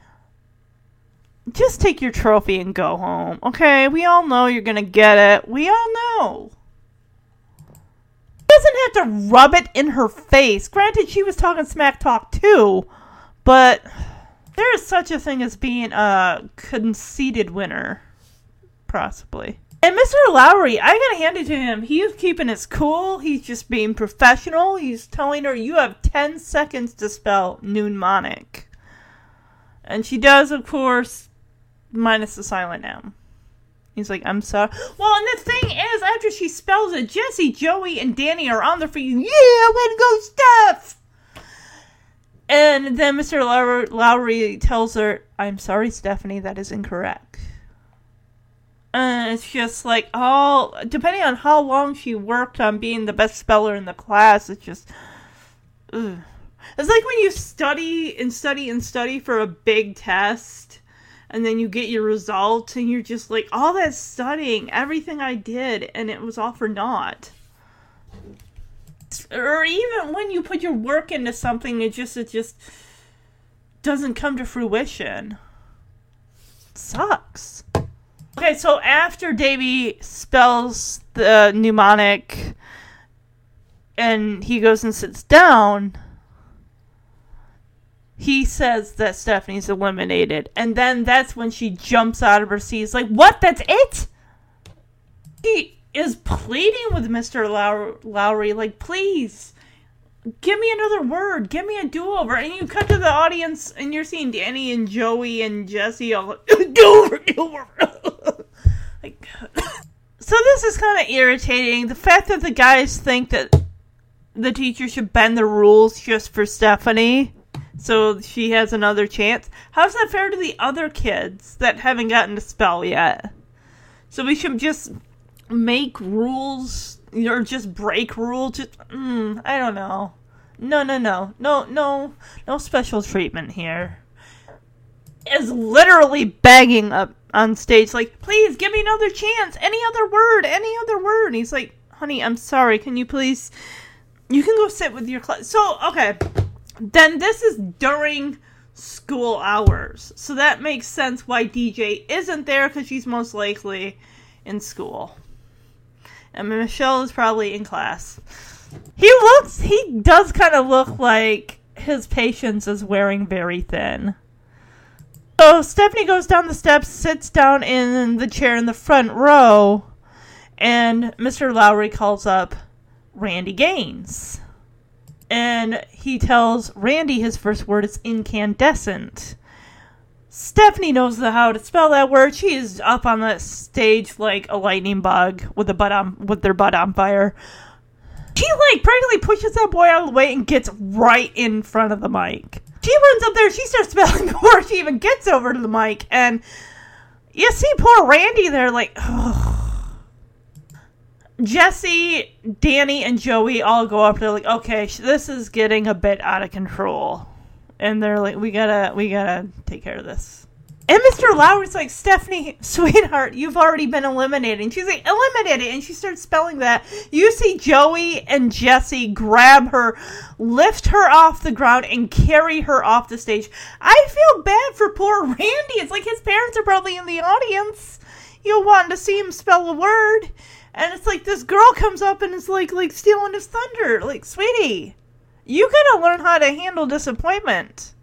just take your trophy and go home. Okay, we all know you're gonna get it. We all know. Doesn't have to rub it in her face. Granted, she was talking smack talk too, but there is such a thing as being a conceited winner, possibly. And Mr. Lowry, I gotta hand it to him. He's keeping his cool. He's just being professional. He's telling her, you have 10 seconds to spell mnemonic. And she does, of course, minus the silent M. He's like, I'm sorry. Well, and the thing is, after she spells it, Jesse, Joey, and Danny are on for you. Yeah, to go, Steph! And then Mr. Lowry tells her, I'm sorry, Stephanie, that is incorrect. And it's just like, all, depending on how long she worked on being the best speller in the class, it's just, ugh. It's like when you study and study and study for a big test, and then you get your results, and you're just like, all that studying, everything I did, and it was all for naught. Or even when you put your work into something, it just it just doesn't come to fruition. sucks. Okay, so after Davy spells the mnemonic and he goes and sits down, he says that Stephanie's eliminated. And then that's when she jumps out of her seat. It's like, what? That's it? He is pleading with Mr. Low- Lowry, like, please, give me another word. Give me a do over. And you cut to the audience and you're seeing Danny and Joey and Jesse all *laughs* do over, do over. *laughs* *coughs* so this is kind of irritating. The fact that the guys think that the teacher should bend the rules just for Stephanie so she has another chance. How's that fair to the other kids that haven't gotten to spell yet? So we should just make rules or just break rule. Just, mm, I don't know. No, no, no, no, no, no special treatment here. Is literally begging up on stage, like, please give me another chance. Any other word, any other word. And he's like, honey, I'm sorry. Can you please? You can go sit with your class. So, okay then this is during school hours. So that makes sense why DJ isn't there because she's most likely in school. And Michelle is probably in class. He looks, he does kind of look like his patience is wearing very thin. So Stephanie goes down the steps, sits down in the chair in the front row, and Mr. Lowry calls up Randy Gaines and he tells Randy his first word is incandescent. Stephanie knows the how to spell that word. She is up on the stage like a lightning bug with a butt on with their butt on fire. She like practically pushes that boy out of the way and gets right in front of the mic. She runs up there, she starts *laughs* spelling before she even gets over to the mic, and you see poor Randy there like *sighs* Jesse, Danny, and Joey all go up. They're like, "Okay, this is getting a bit out of control," and they're like, "We gotta, we gotta take care of this." And Mr. Lowry's like, "Stephanie, sweetheart, you've already been eliminated." And she's like, "Eliminated," and she starts spelling that. You see Joey and Jesse grab her, lift her off the ground, and carry her off the stage. I feel bad for poor Randy. It's like his parents are probably in the audience, you wanting to see him spell a word and it's like this girl comes up and is like like stealing his thunder. Like, sweetie, you gotta learn how to handle disappointment.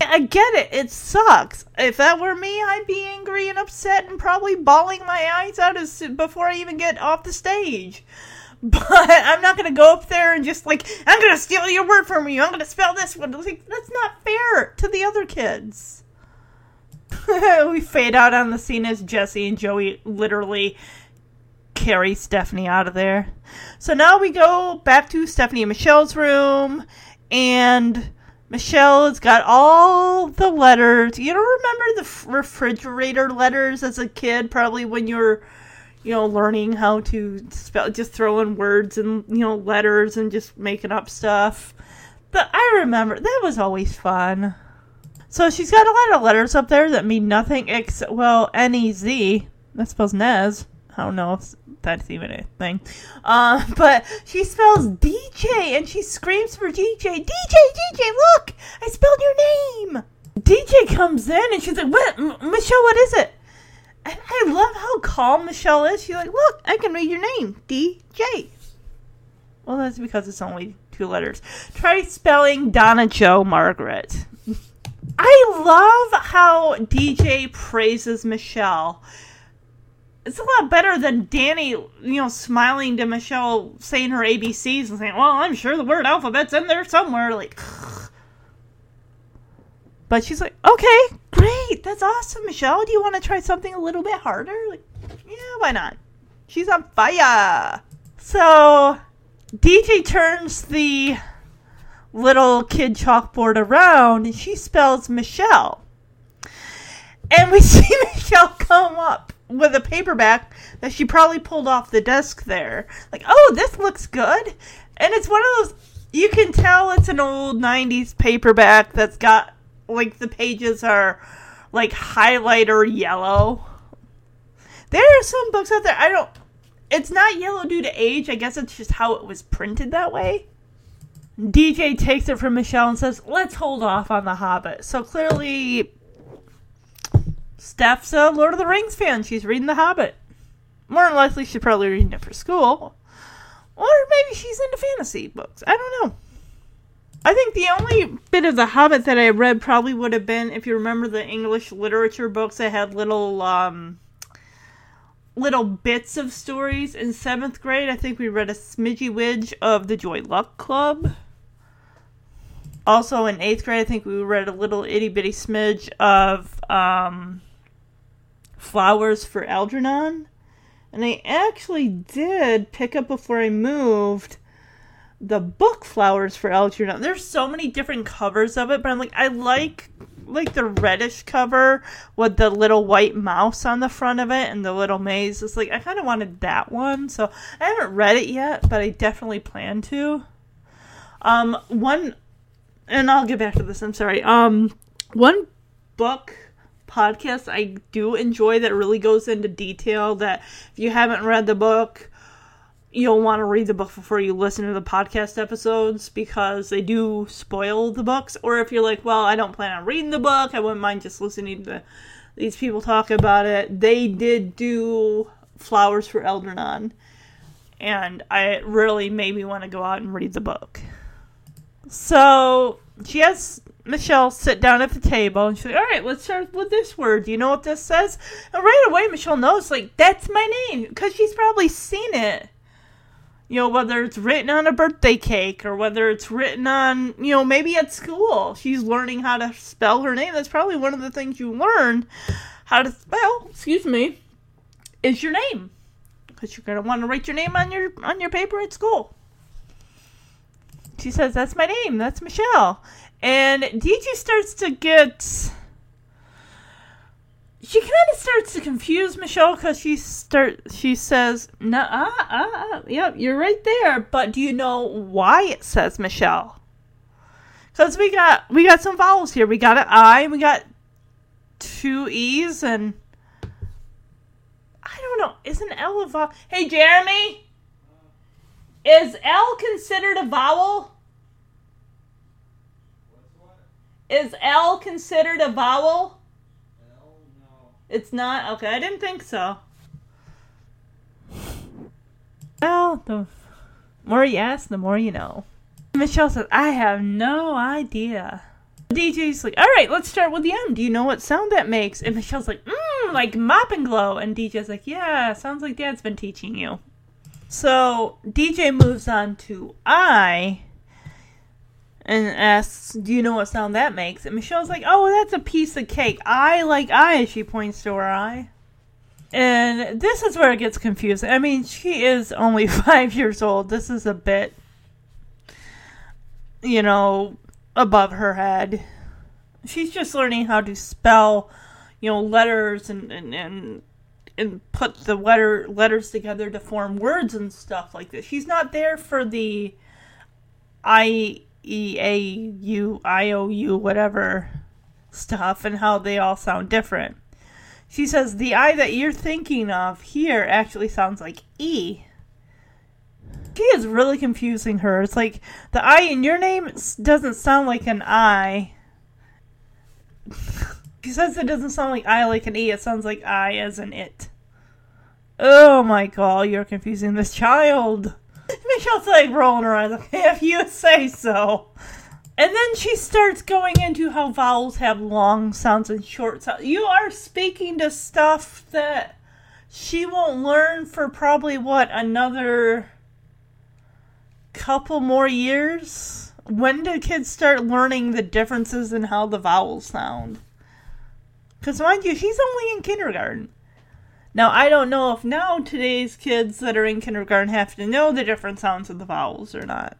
I get it. It sucks. If that were me, I'd be angry and upset and probably bawling my eyes out as before I even get off the stage. *laughs* But I'm not gonna go up there and just like I'm gonna steal your word from you. I'm gonna spell this one. Like that's not fair to the other kids. *laughs* we fade out on the scene as Jesse and Joey literally carry Stephanie out of there. So now we go back to Stephanie and Michelle's room, and Michelle has got all the letters. You don't remember the refrigerator letters as a kid, probably when you were, you know, learning how to spell, just throwing words and, you know, letters and just making up stuff. But I remember that was always fun. So she's got a lot of letters up there that mean nothing except, well, N E Z. That spells Nez. I don't know if that's even a thing. Uh, *laughs* but she spells DJ and she screams for DJ. DJ, DJ, look! I spelled your name! DJ comes in and she's like, What? M- Michelle, what is it? And I love how calm Michelle is. She's like, Look, I can read your name. DJ. Well, that's because it's only two letters. Try spelling Donna Jo Margaret. *laughs* I love how DJ praises Michelle. It's a lot better than Danny, you know, smiling to Michelle saying her ABCs and saying, Well, I'm sure the word alphabet's in there somewhere. Like, *sighs* but she's like, Okay, great. That's awesome, Michelle. Do you want to try something a little bit harder? Like, yeah, why not? She's on fire. So, DJ turns the little kid chalkboard around and she spells Michelle. And we *laughs* see Michelle come up with a paperback that she probably pulled off the desk there. Like, oh, this looks good. And it's one of those, you can tell it's an old 90s paperback that's got, like, the pages are, like, highlighter yellow. There are some books out there, I don't, it's not yellow due to age. I guess it's just how it was printed that way. DJ takes it from Michelle and says, let's hold off on The Hobbit. So clearly, Steph's a Lord of the Rings fan. She's reading The Hobbit. More than likely, she's probably reading it for school. Or maybe she's into fantasy books. I don't know. I think the only bit of The Hobbit that I read probably would have been, if you remember the English literature books that had little, um, little bits of stories in seventh grade. I think we read a smidgy widge of the Joy Luck Club. Also in eighth grade, I think we read a little itty bitty smidge of um, Flowers for Algernon. And I actually did pick up before I moved the book Flowers for Algernon. There's so many different covers of it, but I'm like, I like like the reddish cover with the little white mouse on the front of it and the little maze. It's like I kind of wanted that one, so I haven't read it yet, but I definitely plan to. Um, one, and I'll get back to this. I'm sorry. Um, one book podcast I do enjoy that really goes into detail. That if you haven't read the book you'll want to read the book before you listen to the podcast episodes because they do spoil the books. Or if you're like, well, I don't plan on reading the book, I wouldn't mind just listening to these people talk about it. They did do Flowers for Algernon, and I really made me want to go out and read the book. So she has Michelle sit down at the table and she's like, All right, let's start with this word. Do you know what this says? And right away, Michelle knows, like, that's my name because she's probably seen it you know, whether it's written on a birthday cake or whether it's written on, you know, maybe at school. She's learning how to spell her name. That's probably one of the things you learn how to spell, excuse me, is your name. Cuz you're going to want to write your name on your on your paper at school. She says, "That's my name. That's Michelle." And DJ starts to get she kind of starts to confuse Michelle because she start she says, "No, ah, ah, ah, yep, you're right there." But do you know why it says Michelle? Because we got we got some vowels here. We got an I, we got two e's, and I don't know. Is an L a vowel? Hey, Jeremy, is L considered a vowel? Is L considered a vowel? L, no. It's not? Okay, I didn't think so. Well, the more you ask, the more you know. Michelle says, I have no idea. DJ's like, alright, let's start with the M. Do you know what sound that makes? And Michelle's like, mmm, like Mop and Glo. And DJ's like, yeah, sounds like dad's been teaching you. So DJ moves on to I and asks, Do you know what sound that makes? And Michelle's like, Oh, that's a piece of cake. I like I, she points to her eye. And this is where it gets confusing. I mean, she is only *laughs* five years old. This is a bit, you know, above her head. She's just learning how to spell, you know, letters and, and, and and put the letter letters together to form words and stuff like this. She's not there for the I E A U I O U whatever stuff and how they all sound different. She says the I that you're thinking of here actually sounds like E. She is really confusing her. It's like the I in your name doesn't sound like an I. *laughs* She says it doesn't sound like I like an E, it sounds like I as an it. Oh my god, you're confusing this child. *laughs* Michelle's like rolling her eyes, like, *laughs* if you say so. And then she starts going into how vowels have long sounds and short sounds. You are speaking to stuff that she won't learn for probably what, another couple more years? When do kids start learning the differences in how the vowels sound? Because, mind you, she's only in kindergarten. Now, I don't know if now today's kids that are in kindergarten have to know the different sounds of the vowels or not.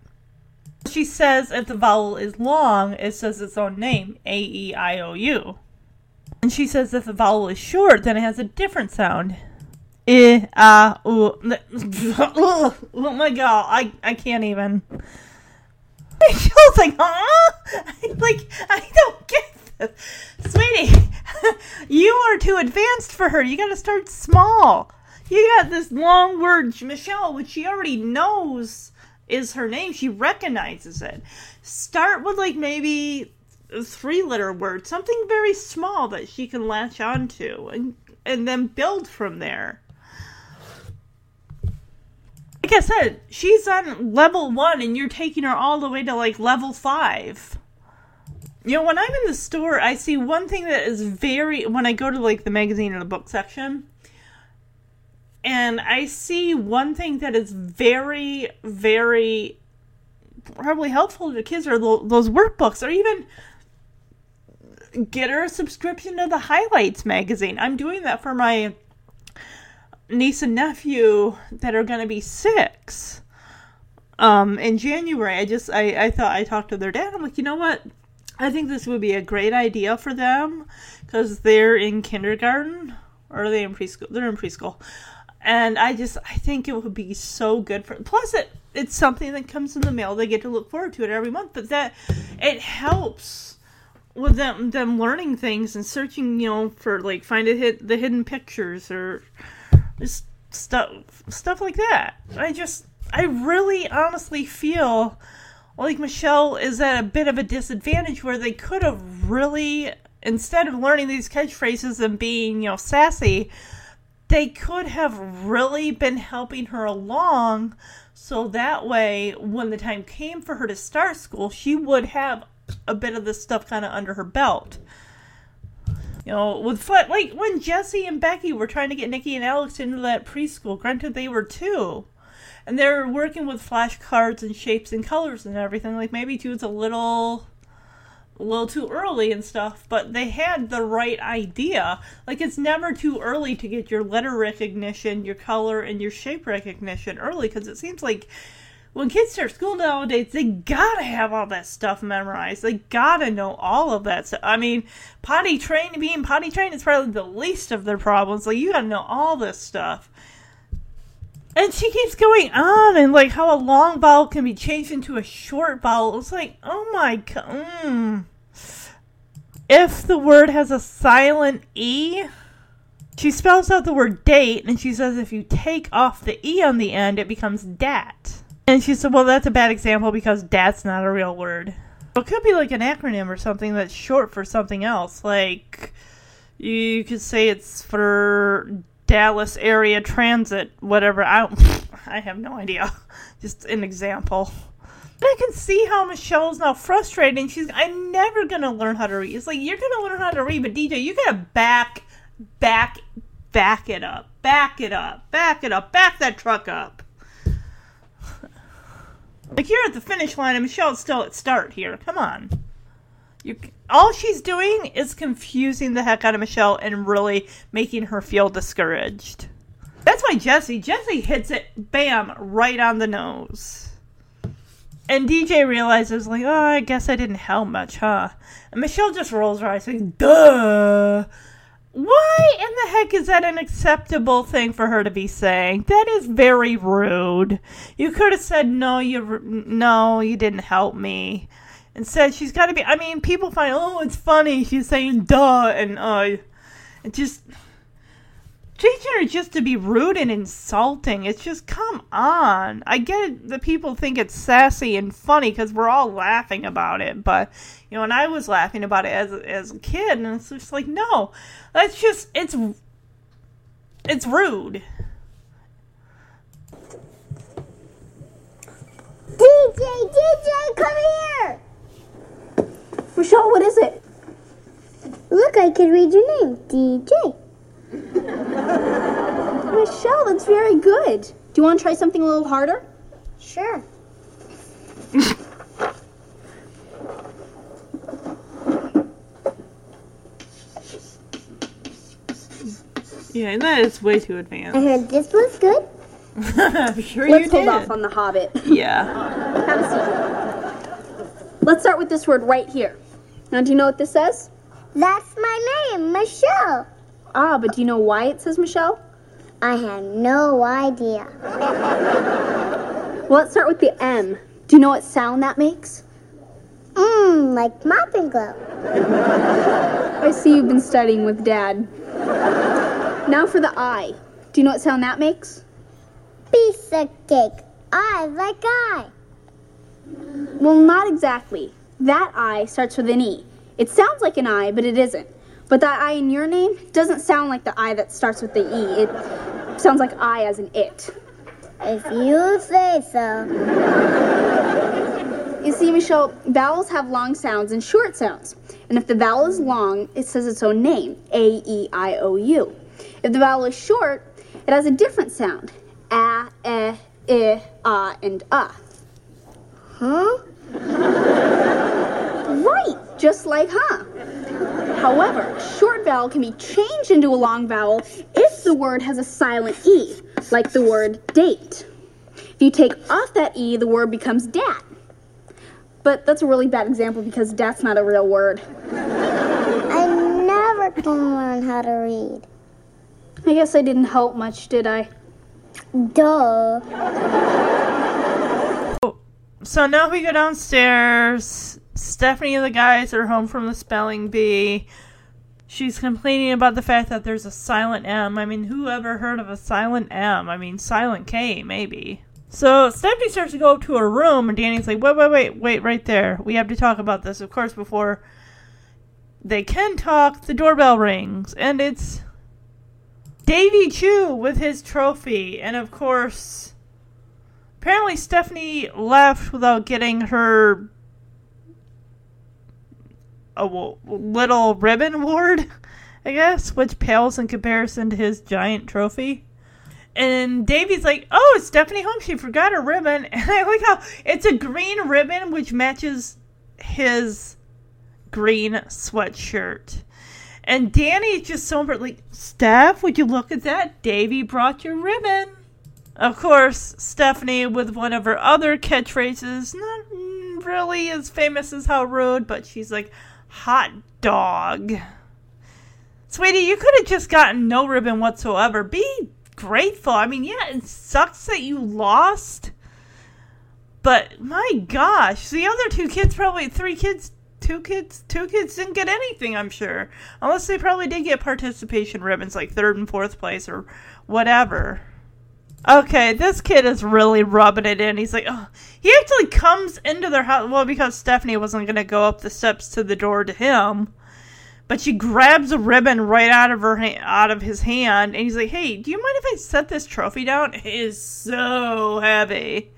She says if the vowel is long, it says its own name, A E I O U. And she says if the vowel is short, then it has a different sound. I, a, u. *laughs* Oh my god, I, I can't even. *laughs* I Michelle's like, huh? *laughs* like, I don't get. *laughs* Sweetie, *laughs* you are too advanced for her. You gotta start small. You got this long word, Michelle, which she already knows is her name. She recognizes it. Start with like maybe a three letter word, something very small that she can latch onto, and and then build from there. Like I said, she's on level one, and you're taking her all the way to like level five. You know, when I'm in the store, I see one thing that is very. When I go to like the magazine or the book section, and I see one thing that is very, very probably helpful to kids are those workbooks, or even get her a subscription to the Highlights magazine. I'm doing that for my niece and nephew that are going to be six. Um, in January, I just I, I thought I talked to their dad. I'm like, you know what? I think this would be a great idea for them because they're in kindergarten or are they in preschool? They're in preschool, and I just I think it would be so good for. Plus, it it's something that comes in the mail. They get to look forward to it every month, but that it helps with them them learning things and searching, you know, for like find a hit the hidden pictures or just stuff stuff like that. I just I really honestly feel like Michelle is at a bit of a disadvantage where they could have really instead of learning these catchphrases and being, you know, sassy, they could have really been helping her along so that way when the time came for her to start school, she would have a bit of this stuff kind of under her belt. You know, with like when Jesse and Becky were trying to get Nikki and Alex into that preschool, granted they were two, and they're working with flashcards and shapes and colors and everything. Like maybe two is a little, a little too early and stuff, but they had the right idea. Like it's never too early to get your letter recognition, your color, and your shape recognition early because it seems like when kids start school nowadays, they gotta have all that stuff memorized. They gotta know all of that stuff. I mean, potty trained, being potty trained is probably the least of their problems. Like, you gotta know all this stuff. And she keeps going on and like how a long vowel can be changed into a short vowel. It's like, oh my god. Mm. If the word has a silent E, she spells out the word date and she says if you take off the E on the end, it becomes dat. And she said, well, that's a bad example because dat's not a real word. It could be like an acronym or something that's short for something else. Like, you could say it's for Dallas area transit, whatever. I don't, *laughs* I have no idea. *laughs* Just an example. I can see how Michelle's now frustrated. And she's, I'm never gonna learn how to read. It's like you're gonna learn how to read, but DJ, you gotta back, back, back it up, back it up, back it up, back that truck up. *sighs* Like you're at the finish line, and Michelle's still at start here. Come on. You, all she's doing is confusing the heck out of Michelle and really making her feel discouraged. That's why Jesse, Jesse hits it, bam, right on the nose. And DJ realizes, like, oh, I guess I didn't help much, huh? And Michelle just rolls her eyes, saying, duh. Why in the heck is that an acceptable thing for her to be saying? That is very rude. You could have said, no, you, no, you didn't help me. Instead, she's got to be. I mean, people find, oh, it's funny. She's saying duh, and uh, it just. teaching her just to be rude and insulting. It's just, come on. I get it, the people think it's sassy and funny because we're all laughing about it. But, you know, and I was laughing about it as, as a kid, and it's just like, no, that's just, it's, it's rude. DJ, DJ, come here! Michelle, what is it? Look, I can read your name. DJ. Michelle, that's very good. Do you want to try something a little harder? Sure. *laughs* Yeah, and that is way too I advanced. heard this was good. *laughs* I'm sure Let's you hold did. off on the Hobbit. Yeah. Have a seat. Let's start with this word right here. Now, do you know what this says? That's my name, Michelle. Ah, but do you know why it says Michelle? I have no idea. Well, let's start with the M. Do you know what sound that makes? Mmm, like Mop and Glo. I see you've been studying with Dad. Now for the I. Do you know what sound that makes? Piece of cake. I like I. Well, not exactly. That I starts with an E. It sounds like an I, but it isn't. But that I in your name doesn't sound like the I that starts with the E. It sounds like I as in it. If you say so. You see, Michelle, vowels have long sounds and short sounds. And if the vowel is long, it says its own name, A E I O U. If the vowel is short, it has a different sound, A, E, I, A, and A. Huh? Right, just like huh. However, short vowel can be changed into a long vowel if the word has a silent E, like the word date. If you take off that E, the word becomes dat. But that's a really bad example because dat's not a real word. I never can learn how to read. I guess I didn't help much, did I? Duh. So now we go downstairs. Stephanie and the guys are home from the spelling bee. She's complaining about the fact that there's a silent M. I mean, who ever heard of a silent M? I mean, silent K, maybe. So Stephanie starts to go up to her room, and Danny's like, wait, wait, wait, wait, right there. We have to talk about this. Of course, before they can talk, the doorbell rings, and it's Davy Chu with his trophy. And of course, apparently Stephanie left without getting her a little ribbon award, *laughs* I guess, which pales in comparison to his giant trophy. And Davy's like, "Oh, it's Stephanie home. She forgot her ribbon." *laughs* And I like how it's a green ribbon which matches his green sweatshirt. And Danny's just so like, "Steph, would you look at that? Davy brought your ribbon." Of course, Stephanie with one of her other catchphrases, not really as famous as how rude, but she's like, hot dog. Sweetie, you could have just gotten no ribbon whatsoever. Be grateful. I mean, yeah, it sucks that you lost, but my gosh, the other two kids probably three kids, two kids, two kids didn't get anything. I'm sure, unless they probably did get participation ribbons, like third and fourth place or whatever. Okay, this kid is really rubbing it in. He's like, oh, he actually comes into their house. Well, because Stephanie wasn't going to go up the steps to the door to him, but she grabs a ribbon right out of her ha- out of his hand, and he's like, "Hey, do you mind if I set this trophy down? It is so heavy."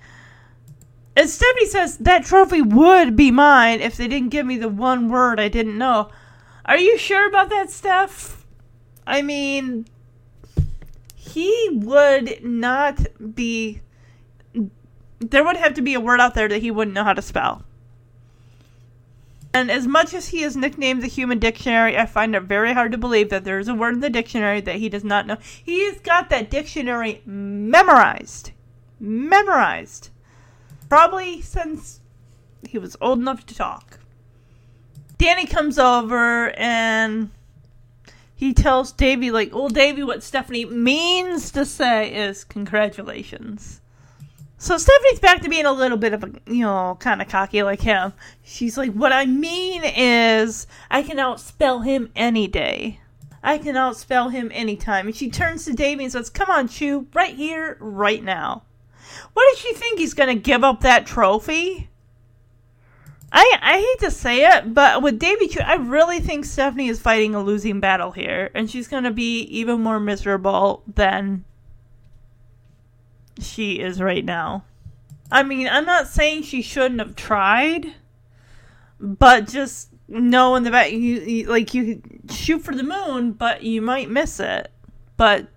And Stephanie says that trophy would be mine if they didn't give me the one word I didn't know. Are you sure about that, Steph? I mean, he would not be. There would have to be a word out there that he wouldn't know how to spell. And as much as he is nicknamed the Human Dictionary, I find it very hard to believe that there is a word in the dictionary that he does not know. He's got that dictionary memorized. Memorized. Probably since he was old enough to talk. Danny comes over and he tells Davy, like, well, Davy, what Stephanie means to say is congratulations. So Stephanie's back to being a little bit of a, you know, kind of cocky like him. She's like, what I mean is, I can outspell him any day. I can outspell him anytime. And she turns to Davy and says, Come on, Chu, right here, right now. What does she think he's going to give up that trophy? I I hate to say it, but with Davy Chu, I really think Stephanie is fighting a losing battle here, and she's going to be even more miserable than she is right now. I mean, I'm not saying she shouldn't have tried, but just know in the back, you, you like you shoot for the moon, but you might miss it. But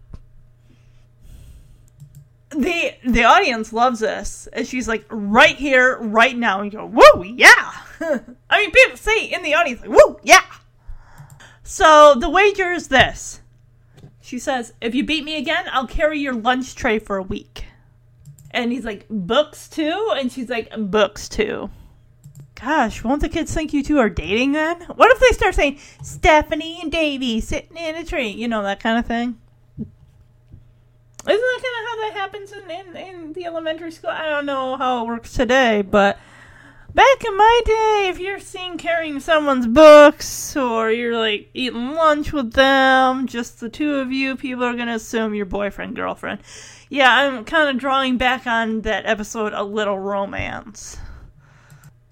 the the audience loves this, and she's like right here, right now, and you go, "Whoa, yeah!" *laughs* I mean, people say in the audience, like, "Whoa, yeah!" So the wager is this. She says, "If you beat me again, I'll carry your lunch tray for a week." And he's like, "Books too?" And she's like, "Books too." Gosh, won't the kids think you two are dating then? What if they start saying Stephanie and Davy sitting in a tree? You know that kind of thing. Isn't that kind of how that happens in, in, in the elementary school? I don't know how it works today, but back in my day, if you're seen carrying someone's books or you're like eating lunch with them, just the two of you, people are going to assume you're boyfriend, girlfriend. Yeah, I'm kind of drawing back on that episode, A Little Romance.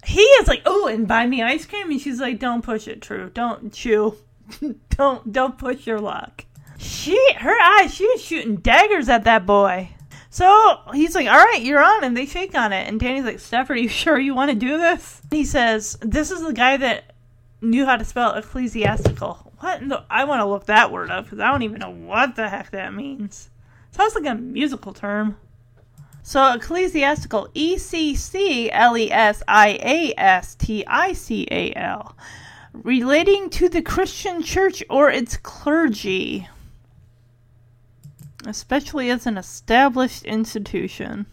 He is like, oh, and buy me ice cream, and she's like, don't push it, True. Don't chew. *laughs* don't don't push your luck. She, her eyes, she was shooting daggers at that boy. So he's like, all right, you're on. And they shake on it. And Danny's like, Steph, are you *laughs* sure you want to do this? He says, this is the guy that knew how to spell ecclesiastical. What? the- I want to look that word up because I don't even know what the heck that means. Sounds like a musical term. So ecclesiastical, E C C L E S I A S T I C A L, relating to the Christian church or its clergy especially as an established institution.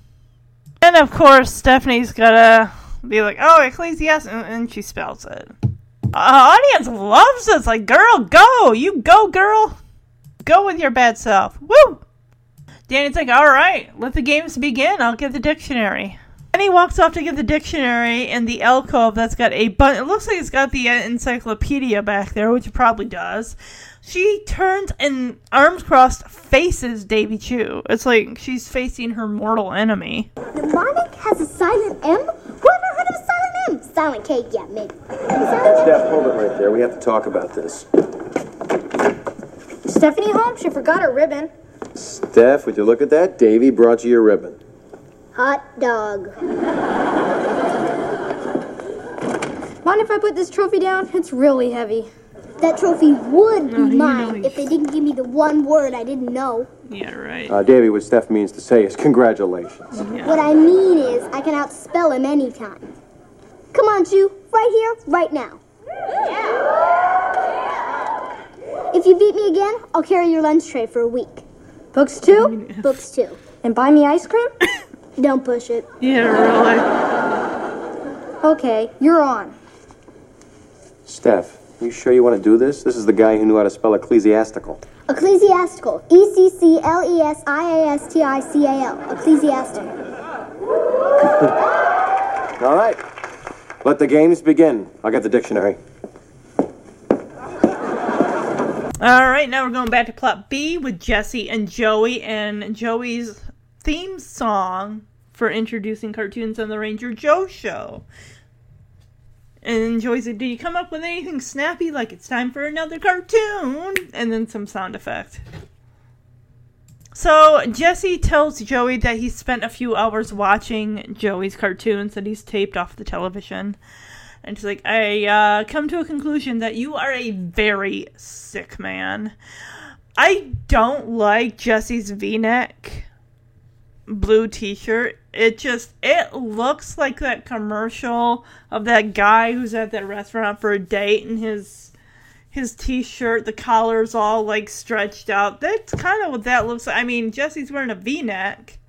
And of course, Stephanie's gotta be like, "Oh, Ecclesiastes," and, she spells it. Uh, audience loves this. Like, girl, go, you go, girl, go with your bad self. Woo! Danny's like, "All right, let the games begin. I'll get the dictionary." And he walks off to get the dictionary in the alcove that's got a bun. It looks like it's got the uh, encyclopedia back there, which it probably does. She turns and arms crossed faces Davy Chu. It's like she's facing her mortal enemy. Mnemonic has a silent M? Who ever heard of a silent M? Silent K, yeah, maybe. Steph, hold it right there. We have to talk about this. Stephanie home? She forgot her ribbon. Steph, would you look at that? Davy brought you your ribbon. Hot dog. Mind if I put this trophy down? It's really heavy. That trophy would be Oh, mine if they didn't give me the one word I didn't know. Yeah, right. Uh, Davy, what Steph means to say is congratulations. What I mean is, I can outspell him anytime. Come on, Chu. Right here, right now. Yeah. If you beat me again, I'll carry your lunch tray for a week. Books too? Books too. And buy me ice cream? *laughs* Don't push it. Yeah, really. Okay, you're on. Steph, you sure you want to do this? This is the guy who knew how to spell ecclesiastical. Ecclesiastical. E C C L E S I A S T I C A L. Ecclesiastical. *laughs* All right. Let the games begin. I'll get the dictionary. All right, now we're going back to plot B with Jesse and Joey and Joey's theme song for introducing cartoons on the Ranger Joe show. And Joey's like, "Do you come up with anything snappy like it's time for another cartoon?" And then some sound effect. So Jesse tells Joey that he spent a few hours watching Joey's cartoons that he's taped off the television. And she's like, I uh, come to a conclusion that you are a very sick man. I don't like Jesse's v neck blue t shirt. It just, it looks like that commercial of that guy who's at that restaurant for a date and his. His t-shirt, the collar's all like stretched out. That's kind of what that looks like. I mean, Jesse's wearing a V-neck,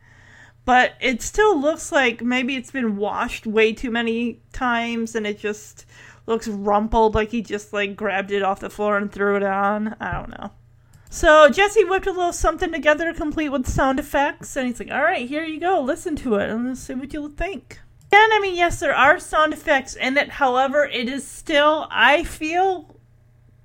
but it still looks like maybe it's been washed way too many times and it just looks rumpled like he just like grabbed it off the floor and threw it on. I don't know. So Jesse whipped a little something together complete with sound effects and he's like, "All right, here you go. Listen to it and see what you'll think." And I mean, yes, there are sound effects in it. However, it is still I feel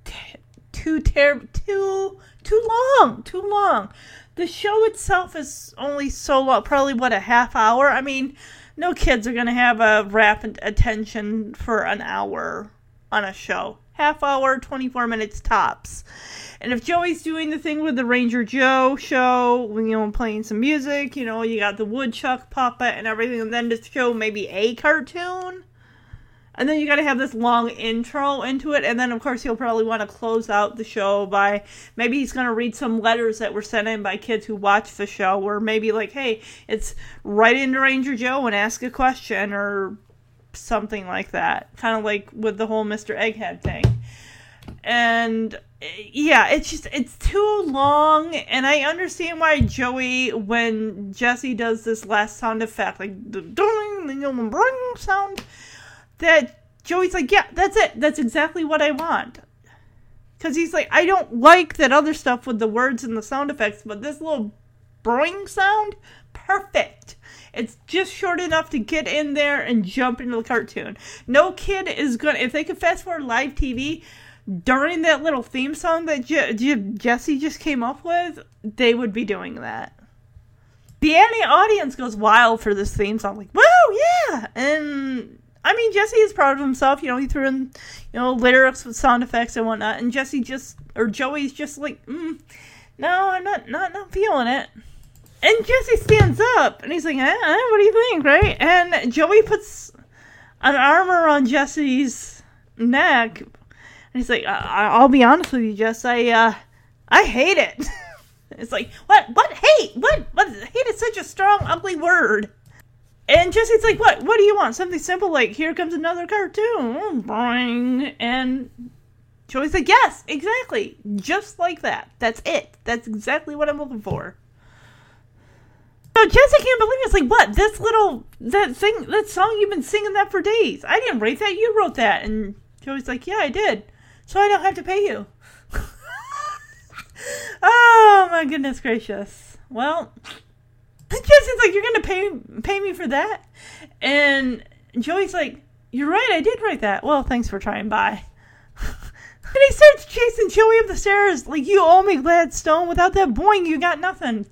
t- too ter- too too long, too long. The show itself is only so long, probably what a half hour. I mean, no kids are gonna have a rapid attention for an hour on a show. Half hour, twenty four minutes tops. And if Joey's doing the thing with the Ranger Joe show, you know, playing some music, you know, you got the woodchuck puppet and everything, and then to show maybe a cartoon. And then you got to have this long intro into it, and then of course he'll probably want to close out the show by maybe he's going to read some letters that were sent in by kids who watch the show, or maybe like, hey, it's right into Ranger Joe and ask a question, or something like that. Kind of like with the whole Mr. Egghead thing. And yeah, it's just it's too long, and I understand why Joey, when Jesse does this last sound effect, like the ding, sound, that Joey's like, yeah, that's it, that's exactly what I want. Because he's like, I don't like that other stuff with the words and the sound effects, but this little boing sound, perfect. It's just short enough to get in there and jump into the cartoon. No kid is gonna, if they could fast forward live TV, during that little theme song that Je- Je- Jesse just came up with, they would be doing that. The Annie audience goes wild for this theme song, like, whoa, yeah! And I mean, Jesse is proud of himself. You know, he threw in, you know, lyrics with sound effects and whatnot. And Jesse just, or Joey's just like, mm, no, I'm not, not, not feeling it. And Jesse stands up and he's like, eh, what do you think, right? And Joey puts an arm around Jesse's neck he's like, I- I'll be honest with you, Jess. I, uh, I hate it. *laughs* it's like, what? What? Hate? What? What? Hate is such a strong, ugly word. And Jesse's like, what? What do you want? Something simple like, here comes another cartoon. Boing. And Joey's like, yes, exactly. Just like that. That's it. That's exactly what I'm looking for. So Jesse can't believe it. It's like, what? This little, that thing, that song, you've been singing that for days. I didn't write that. You wrote that. And Joey's like, yeah, I did so I don't have to pay you. *laughs* oh my goodness gracious. Well, Jesse's like, you're gonna pay pay me for that, and Joey's like, you're right, I did write that. Well, thanks for trying. Bye. *laughs* and he starts chasing Joey up the stairs like, you owe me, Gladstone. Without that boing, you got nothing.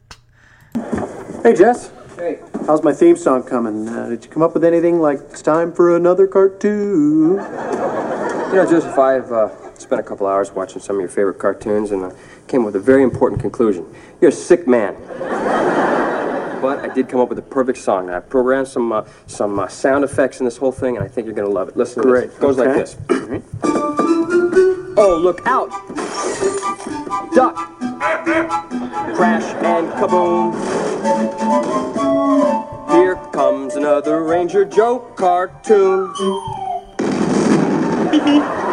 Hey, Jess. Hey. How's my theme song coming? Uh, did you come up with anything like it's time for another cartoon? You know, Joseph, I've uh, spent a couple hours watching some of your favorite cartoons and I came up with a very important conclusion. You're a sick man. *laughs* but I did come up with a perfect song. I programmed some uh, some uh, sound effects in this whole thing, and I think you're going to love it. Listen to Great. this. It goes like this. oh, look out! Duck! Crash and kaboom! Here comes another Ranger Joe cartoon. *laughs*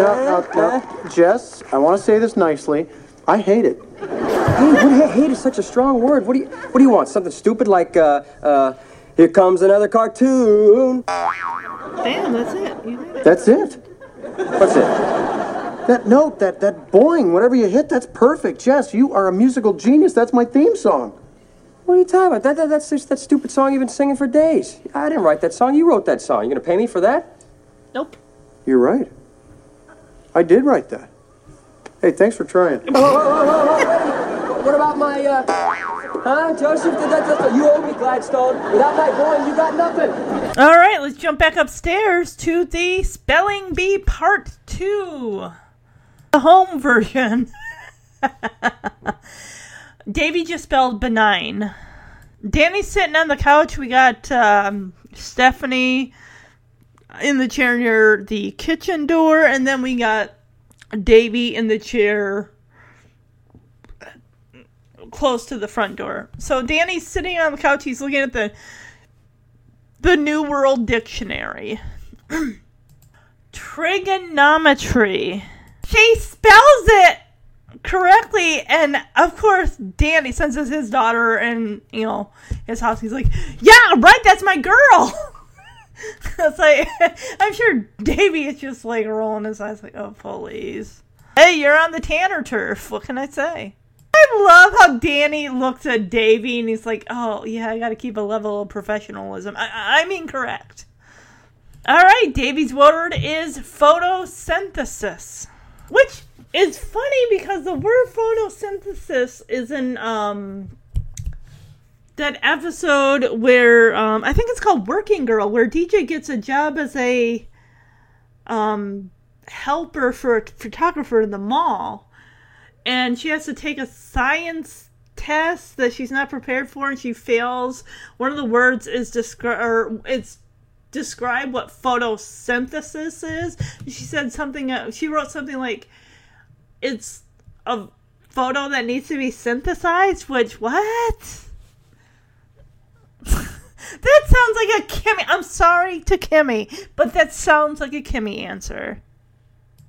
No, no, no. Jess, I want to say this nicely. I hate it. Hey, what, hate is such a strong word. What do you What do you want? Something stupid like, uh, uh, here comes another cartoon. Damn, that's it. You did it. That's it. What's it? That note, that that boing, whatever you hit, that's perfect. Jess, you are a musical genius. That's my theme song. What are you talking about? That, that, that's just that stupid song you've been singing for days. I didn't write that song. You wrote that song. You gonna pay me for that? Nope. You're right. I did write that. Hey, thanks for trying. *laughs* What about my, uh, huh, Joseph? That, that, that, you owe me, Gladstone. Without my boy, you got nothing. All right, let's jump back upstairs to the spelling bee part two, the home version. *laughs* Davy just spelled benign. Danny's sitting on the couch. We got um, Stephanie in the chair near the kitchen door, and then we got Davy in the chair close to the front door. So Danny's sitting on the couch. He's looking at the the New World Dictionary. *clears throat* Trigonometry. She spells it correctly, and of course, Danny sends us his daughter and you know his house. He's like, "Yeah, right, that's my girl." *laughs* it's like *laughs* I'm sure Davey is just like rolling his eyes, like, "Oh, please." Hey, you're on the Tanner turf. What can I say? I love how Danny looks at Davey and he's like, "Oh yeah, I got to keep a level of professionalism." I, I mean, correct. All right, Davy's word is photosynthesis, which is funny because the word photosynthesis is in um that episode where um I think it's called Working Girl, where DJ gets a job as a um helper for a photographer in the mall, and she has to take a science test that she's not prepared for, and she fails. One of the words is describe or it's describe what photosynthesis is. She said something. Uh, she wrote something like, "It's a photo that needs to be synthesized." Which what? *laughs* that sounds like a Kimmy. I'm sorry to Kimmy, but that sounds like a Kimmy answer.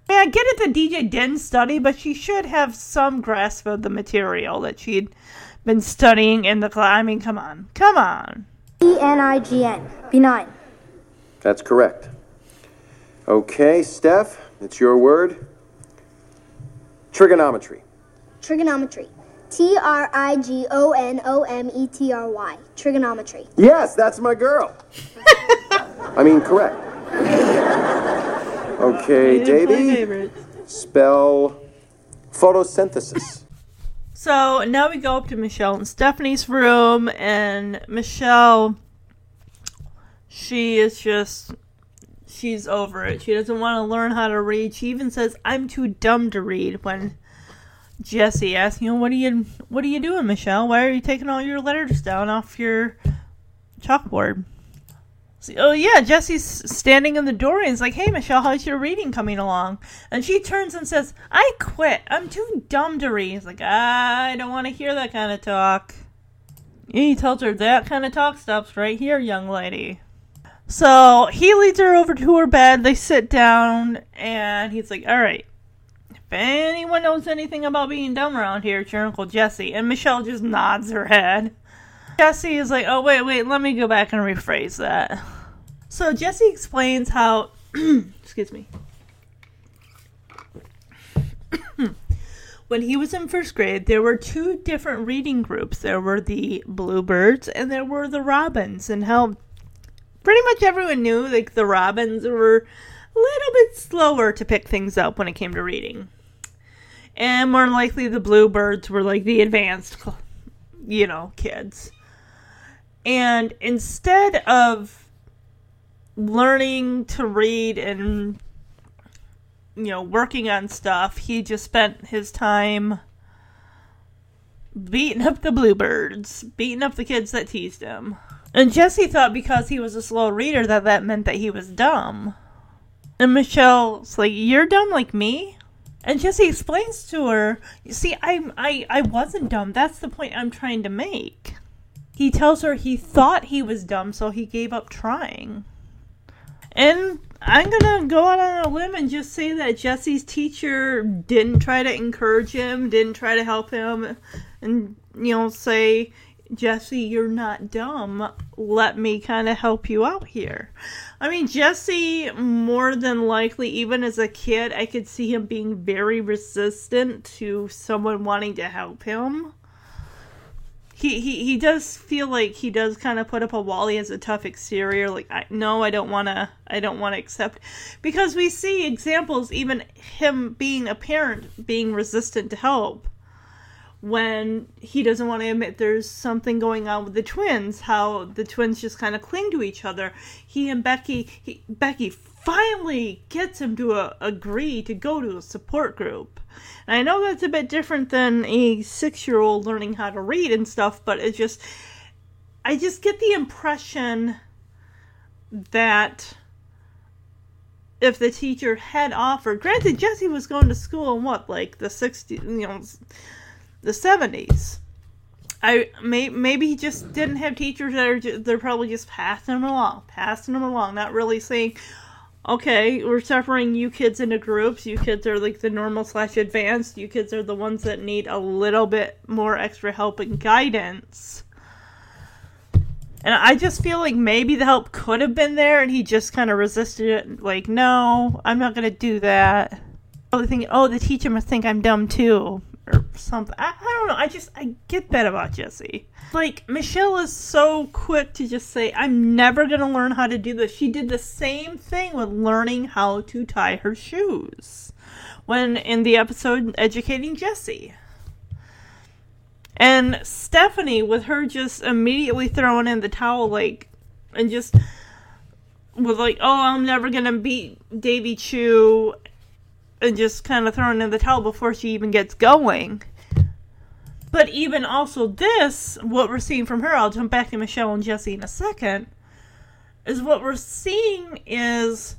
I, mean, I get it that DJ didn't study, but she should have some grasp of the material that she'd been studying in the class. I mean, come on, come on. E N I G N. Benign. That's correct. Okay, Steph, it's your word. Trigonometry. Trigonometry. T R I G O N O M E T R Y. Trigonometry. Yes, that's my girl. I mean, correct. *laughs* Okay, Davy. Spell photosynthesis. So now we go up to Michelle and Stephanie's room, and Michelle, she is just, she's over it. She doesn't want to learn how to read. She even says, "I'm too dumb to read." When Jesse asks, "You know, what are you, what are you doing, Michelle? Why are you taking all your letters down off your chalkboard?" So, oh yeah, Jesse's standing in the door and he's like, "Hey, Michelle, how's your reading coming along?" And she turns and says, "I quit. I'm too dumb to read." He's like, ah, "I don't want to hear that kind of talk." He tells her that kind of talk stops right here, young lady. So he leads her over to her bed. They sit down, and he's like, "All right, if anyone knows anything about being dumb around here, it's your Uncle Jesse." And Michelle just nods her head. Jesse is like, "Oh wait, wait, let me go back and rephrase that." So Jesse explains how, *clears throat* excuse me, *clears throat* when he was in first grade, there were two different reading groups. There were the Bluebirds and there were the Robins, and how pretty much everyone knew like the Robins were a little bit slower to pick things up when it came to reading, and more likely the Bluebirds were like the advanced, you know, kids. And instead of learning to read and you know working on stuff he just spent his time beating up the bluebirds beating up the kids that teased him and jesse thought because he was a slow reader that that meant that he was dumb. And michelle's like you're dumb like me? And jesse explains to her see i'm i i wasn't dumb. That's the point i'm trying to make. He tells her he thought he was dumb so he gave up trying. And I'm gonna go out on a limb and just say that Jesse's teacher didn't try to encourage him, didn't try to help him, and you know, say, Jesse, you're not dumb. Let me kind of help you out here. I mean, Jesse, more than likely, even as a kid, I could see him being very resistant to someone wanting to help him he, he he does feel like he does kind of put up a wall. He has a tough exterior. Like, I, no, I don't want to. I don't want to accept because we see examples, even him being a parent being resistant to help when he doesn't want to admit there's something going on with the twins. How the twins just kind of cling to each other. He and Becky, he, Becky finally gets him to uh, agree to go to a support group. And I know that's a bit different than a six year old learning how to read and stuff, but it's just, I just get the impression that if the teacher had offered, granted, Jesse was going to school in what, like the 60s, you know, the 70s. I may, maybe he just didn't have teachers that are just, they're probably just passing them along, passing them along, not really saying, okay, we're separating you kids into groups. You kids are like the normal slash advanced. You kids are the ones that need a little bit more extra help and guidance. And I just feel like maybe the help could have been there and he just kind of resisted it. Like, no, I'm not to do that. Probably thinking, oh, the teacher must think I'm dumb too. Or something. I, I don't know. I just I get that about Jesse. Like Michelle is so quick to just say, "I'm never gonna learn how to do this." She did the same thing with learning how to tie her shoes when in the episode educating Jesse. And Stephanie, with her just immediately throwing in the towel, like, and just was like, "Oh, I'm never gonna beat Davy Chu," and just kind of throwing in the towel before she even gets going. But even also this, what we're seeing from her, I'll jump back to Michelle and Jesse in a second, is what we're seeing is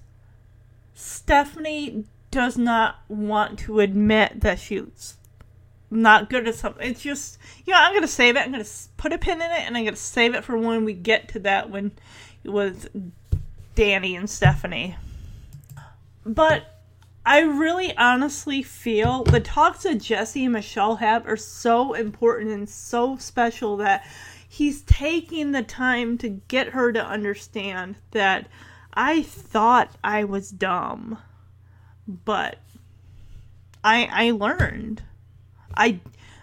Stephanie does not want to admit that she's not good at something. It's just, you know, I'm going to save it. I'm going to put a pin in it and I'm going to save it for when we get to that when with Danny and Stephanie. But I really honestly feel the talks that Jesse and Michelle have are so important and so special that he's taking the time to get her to understand that I thought I was dumb, but I I learned. I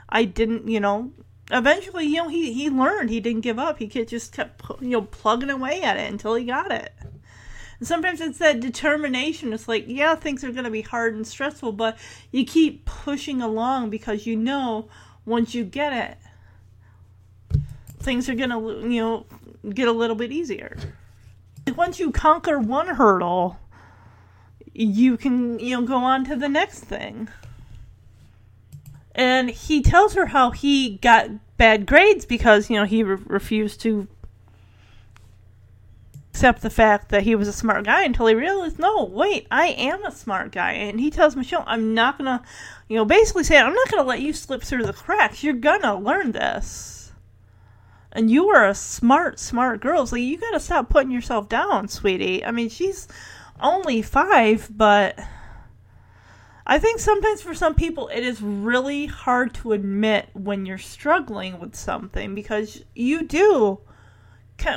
I didn't, you know, eventually, you know, he he learned. He didn't give up. He just kept you know plugging away at it until he got it. And sometimes it's that determination. It's like, yeah, things are going to be hard and stressful, but you keep pushing along because you know once you get it, things are going to, you know, get a little bit easier. Once you conquer one hurdle, you can, you know, go on to the next thing. And he tells her how he got bad grades because, you know, he re- refused to accept the fact that he was a smart guy until he realized, no, wait, I am a smart guy. And he tells Michelle, I'm not gonna, you know, basically saying, I'm not gonna let you slip through the cracks. You're gonna learn this. And you are a smart, smart girl. So you gotta stop putting yourself down, sweetie. I mean, she's only five, but I think sometimes for some people it is really hard to admit when you're struggling with something because you do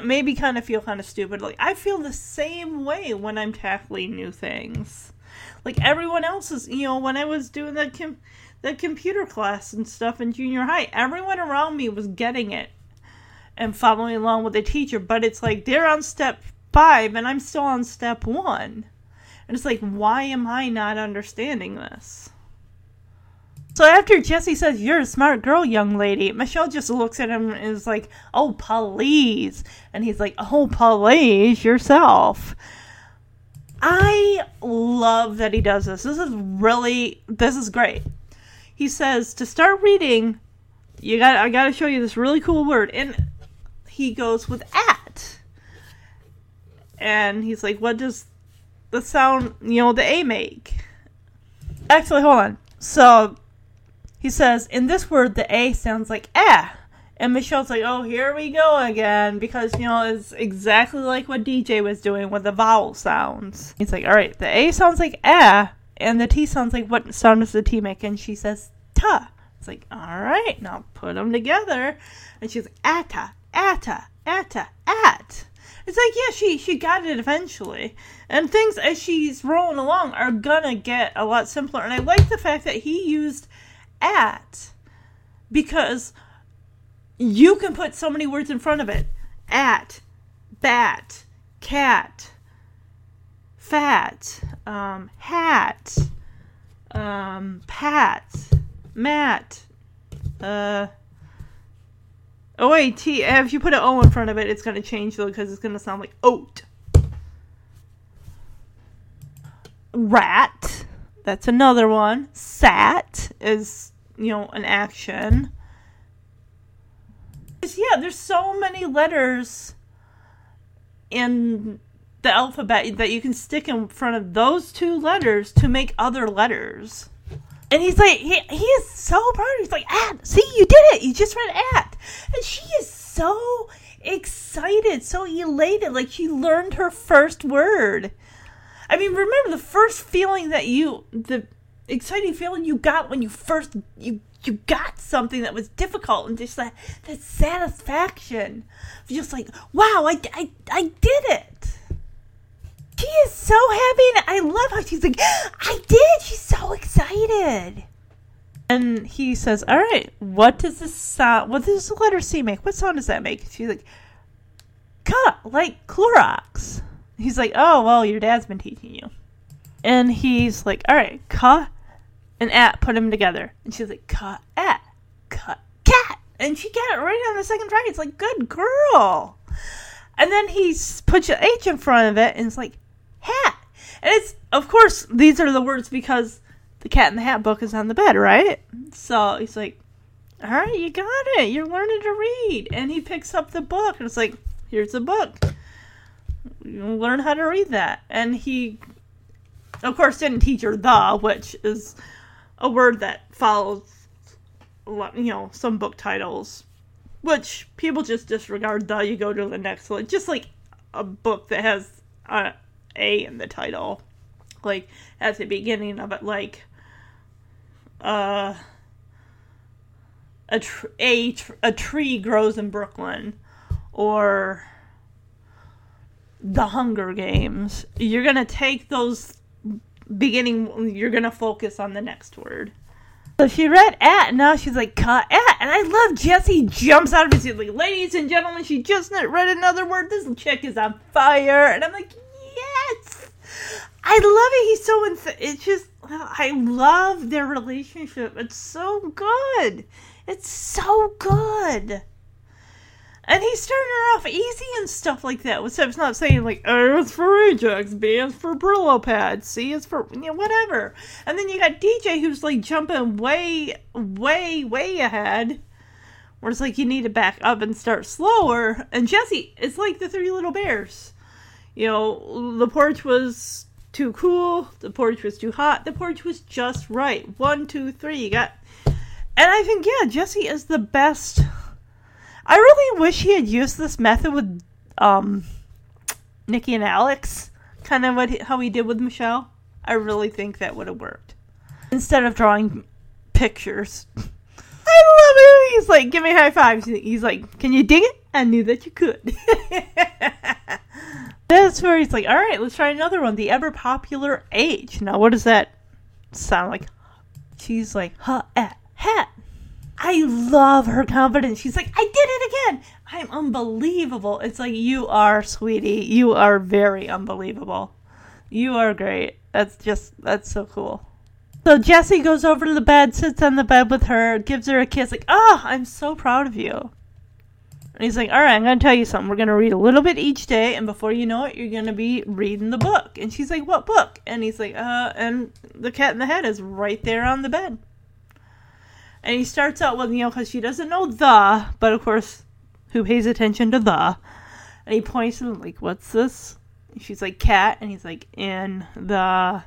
maybe kind of feel kind of stupid. Like I feel the same way when I'm tackling new things. Like everyone else is, you know, when I was doing that com- that computer class and stuff in junior high, everyone around me was getting it and following along with the teacher, but it's like they're on step 5 and I'm still on step 1. And it's like why am I not understanding this? So after Jesse says, You're a smart girl, young lady, Michelle just looks at him and is like, Oh, please. And he's like, Oh, please, yourself. I love that he does this. This is really, this is great. He says, To start reading, you got, I got to show you this really cool word. And he goes with at. And he's like, What does the sound, you know, the A make? Actually, hold on. So he says, in this word, the A sounds like eh. And Michelle's like, oh, here we go again. Because, you know, it's exactly like what DJ was doing with the vowel sounds. He's like, all right, the A sounds like eh. And the T sounds like what sound does the T make? And she says, ta. It's like, all right, now put them together. And she's like, atta, atta, atta, at. It's like, yeah, she she got it eventually. And things as she's rolling along are gonna get a lot simpler. And I like the fact that he used at because you can put so many words in front of it. At bat cat fat um, hat um, pat mat uh oh wait if you put an o in front of it it's going to change though because it's going to sound like oat. Rat that's another one. Sat is you know, an action. Yeah, there's so many letters in the alphabet that you can stick in front of those two letters to make other letters. And he's like, he, he is so proud. He's like, at, see, you did it. You just read at. And she is so excited, so elated, like she learned her first word. I mean, remember the first feeling that you, the exciting feeling you got when you first you you got something that was difficult and just that that satisfaction just like wow I, I, I did it she is so happy and i love how she's like *gasps* i did she's so excited And he says, "All right, what does this sound? What does the letter C make? What sound does that make?" She's like, "Cut, like Clorox." He's like, "Oh, well, your dad's been teaching you." And he's like, "All right, cut and at, put them together." And she's like, "Cut at, cut cat," and she got it right on the second try. It's like, "Good girl." And then he puts an H in front of it, and it's like, "Hat." And it's, of course, these are the words because the Cat in the Hat book is on the bed, right? So he's like, all right, you got it. You're learning to read. And he picks up the book, and it's like, here's the book. You learn how to read that. And he, of course, didn't teach her the, which is a word that follows, you know, some book titles, which people just disregard the. You go to the next one. Just like a book that has a A in the title. Like, at the beginning of it, like, uh, a tr- a tr- a tree grows in Brooklyn, or the Hunger Games. You're gonna take those beginning. You're gonna focus on the next word. So she read at, and now she's like, cut at. And I love Jesse jumps out of his seat, like, ladies and gentlemen, she just read another word. This chick is on fire. And I'm like, yes! I love it. He's so, inf- it's just, I love their relationship. It's so good. It's so good. And he's starting her off easy and stuff like that. Instead of not saying like, oh, A is for Ajax, B is for Brillo pad, C is for you know, whatever. And then you got DJ who's like jumping way, way, way ahead. Where it's like you need to back up and start slower. And Jesse, it's like the three little bears. You know, the porch was too cool, the porch was too hot, the porch was just right. One, two, three, you got and I think, yeah, Jesse is the best. I really wish he had used this method with um, Nikki and Alex, kind of what he, how he did with Michelle. I really think that would have worked. Instead of drawing pictures. I love it. He's like, give me high fives. He's like, can you dig it? I knew that you could. *laughs* That's where he's like, all right, let's try another one. The ever popular H. Now, what does that sound like? She's like, huh, at, hat. I love her confidence. She's like, I did it again. I'm unbelievable. It's like, you are, sweetie. You are very unbelievable. You are great. That's just, that's so cool. So Jesse goes over to the bed, sits on the bed with her, gives her a kiss, like, oh, I'm so proud of you. And he's like, all right, I'm going to tell you something. We're going to read a little bit each day, and before you know it, you're going to be reading the book. And she's like, what book? And he's like, uh, and the cat in the hat is right there on the bed. And he starts out with, you know, because she doesn't know the, but of course, who pays attention to the? And he points and like, what's this? And she's like, cat. And he's like, in the.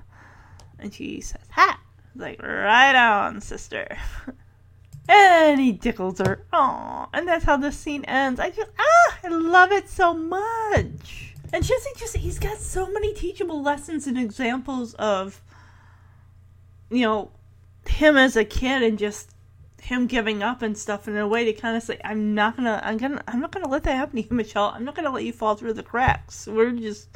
And she says, hat. He's like, right on, sister. *laughs* and he tickles her. Aww. And that's how the scene ends. I just, ah, I love it so much. And Jesse just, he's got so many teachable lessons and examples of, you know, him as a kid and just him giving up and stuff in a way to kind of say, I'm not gonna, I'm gonna, I'm not gonna let that happen to you, Michelle. I'm not gonna let you fall through the cracks. We're just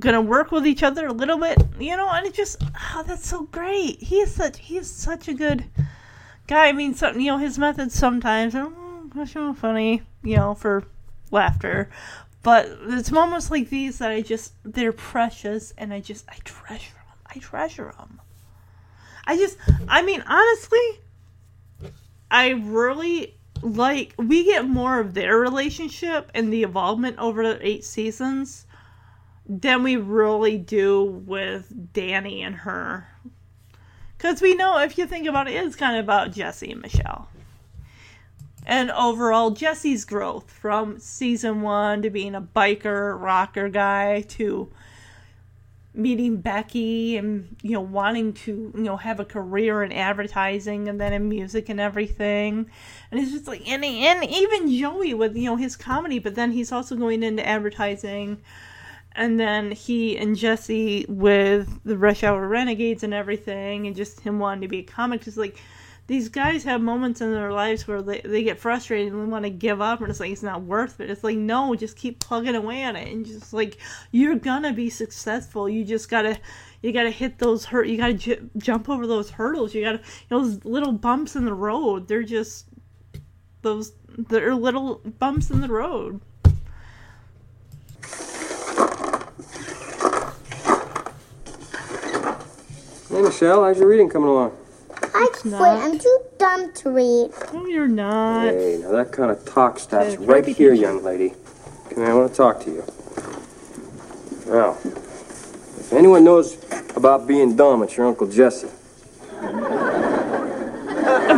gonna work with each other a little bit, you know. And it just, oh, that's so great. He is such, he is such a good guy. I mean, something, you know, his methods sometimes, are mm, so funny, you know, for laughter. But it's moments like these that I just, they're precious, and I just, I treasure them. I treasure them. I just, I mean, honestly, I really like we get more of their relationship and the involvement over the eight seasons than we really do with Danny and her. Because we know, if you think about it, it's kind of about Jesse and Michelle. And overall, Jesse's growth from season one to being a biker, rocker guy to meeting Becky and you know wanting to you know have a career in advertising and then in music and everything. And it's just like and and even Joey with you know his comedy but then he's also going into advertising. And then he and Jesse with the Rush Hour Renegades and everything and just him wanting to be a comic. Just like these guys have moments in their lives where they, they get frustrated and they want to give up and it's like it's not worth it. It's like no, just keep plugging away at it and just like you're gonna be successful. You just gotta you gotta hit those hurt. You gotta j- jump over those hurdles. You gotta those little bumps in the road. They're just those they're little bumps in the road. Hey, Michelle, how's your reading coming along? I quit. I'm too dumb to read. No, you're not. Hey, now that kind of talk stops Okay, right here, to- young lady. Come here, I want to talk to you. Now, if anyone knows about being dumb, it's your Uncle Jesse. *laughs*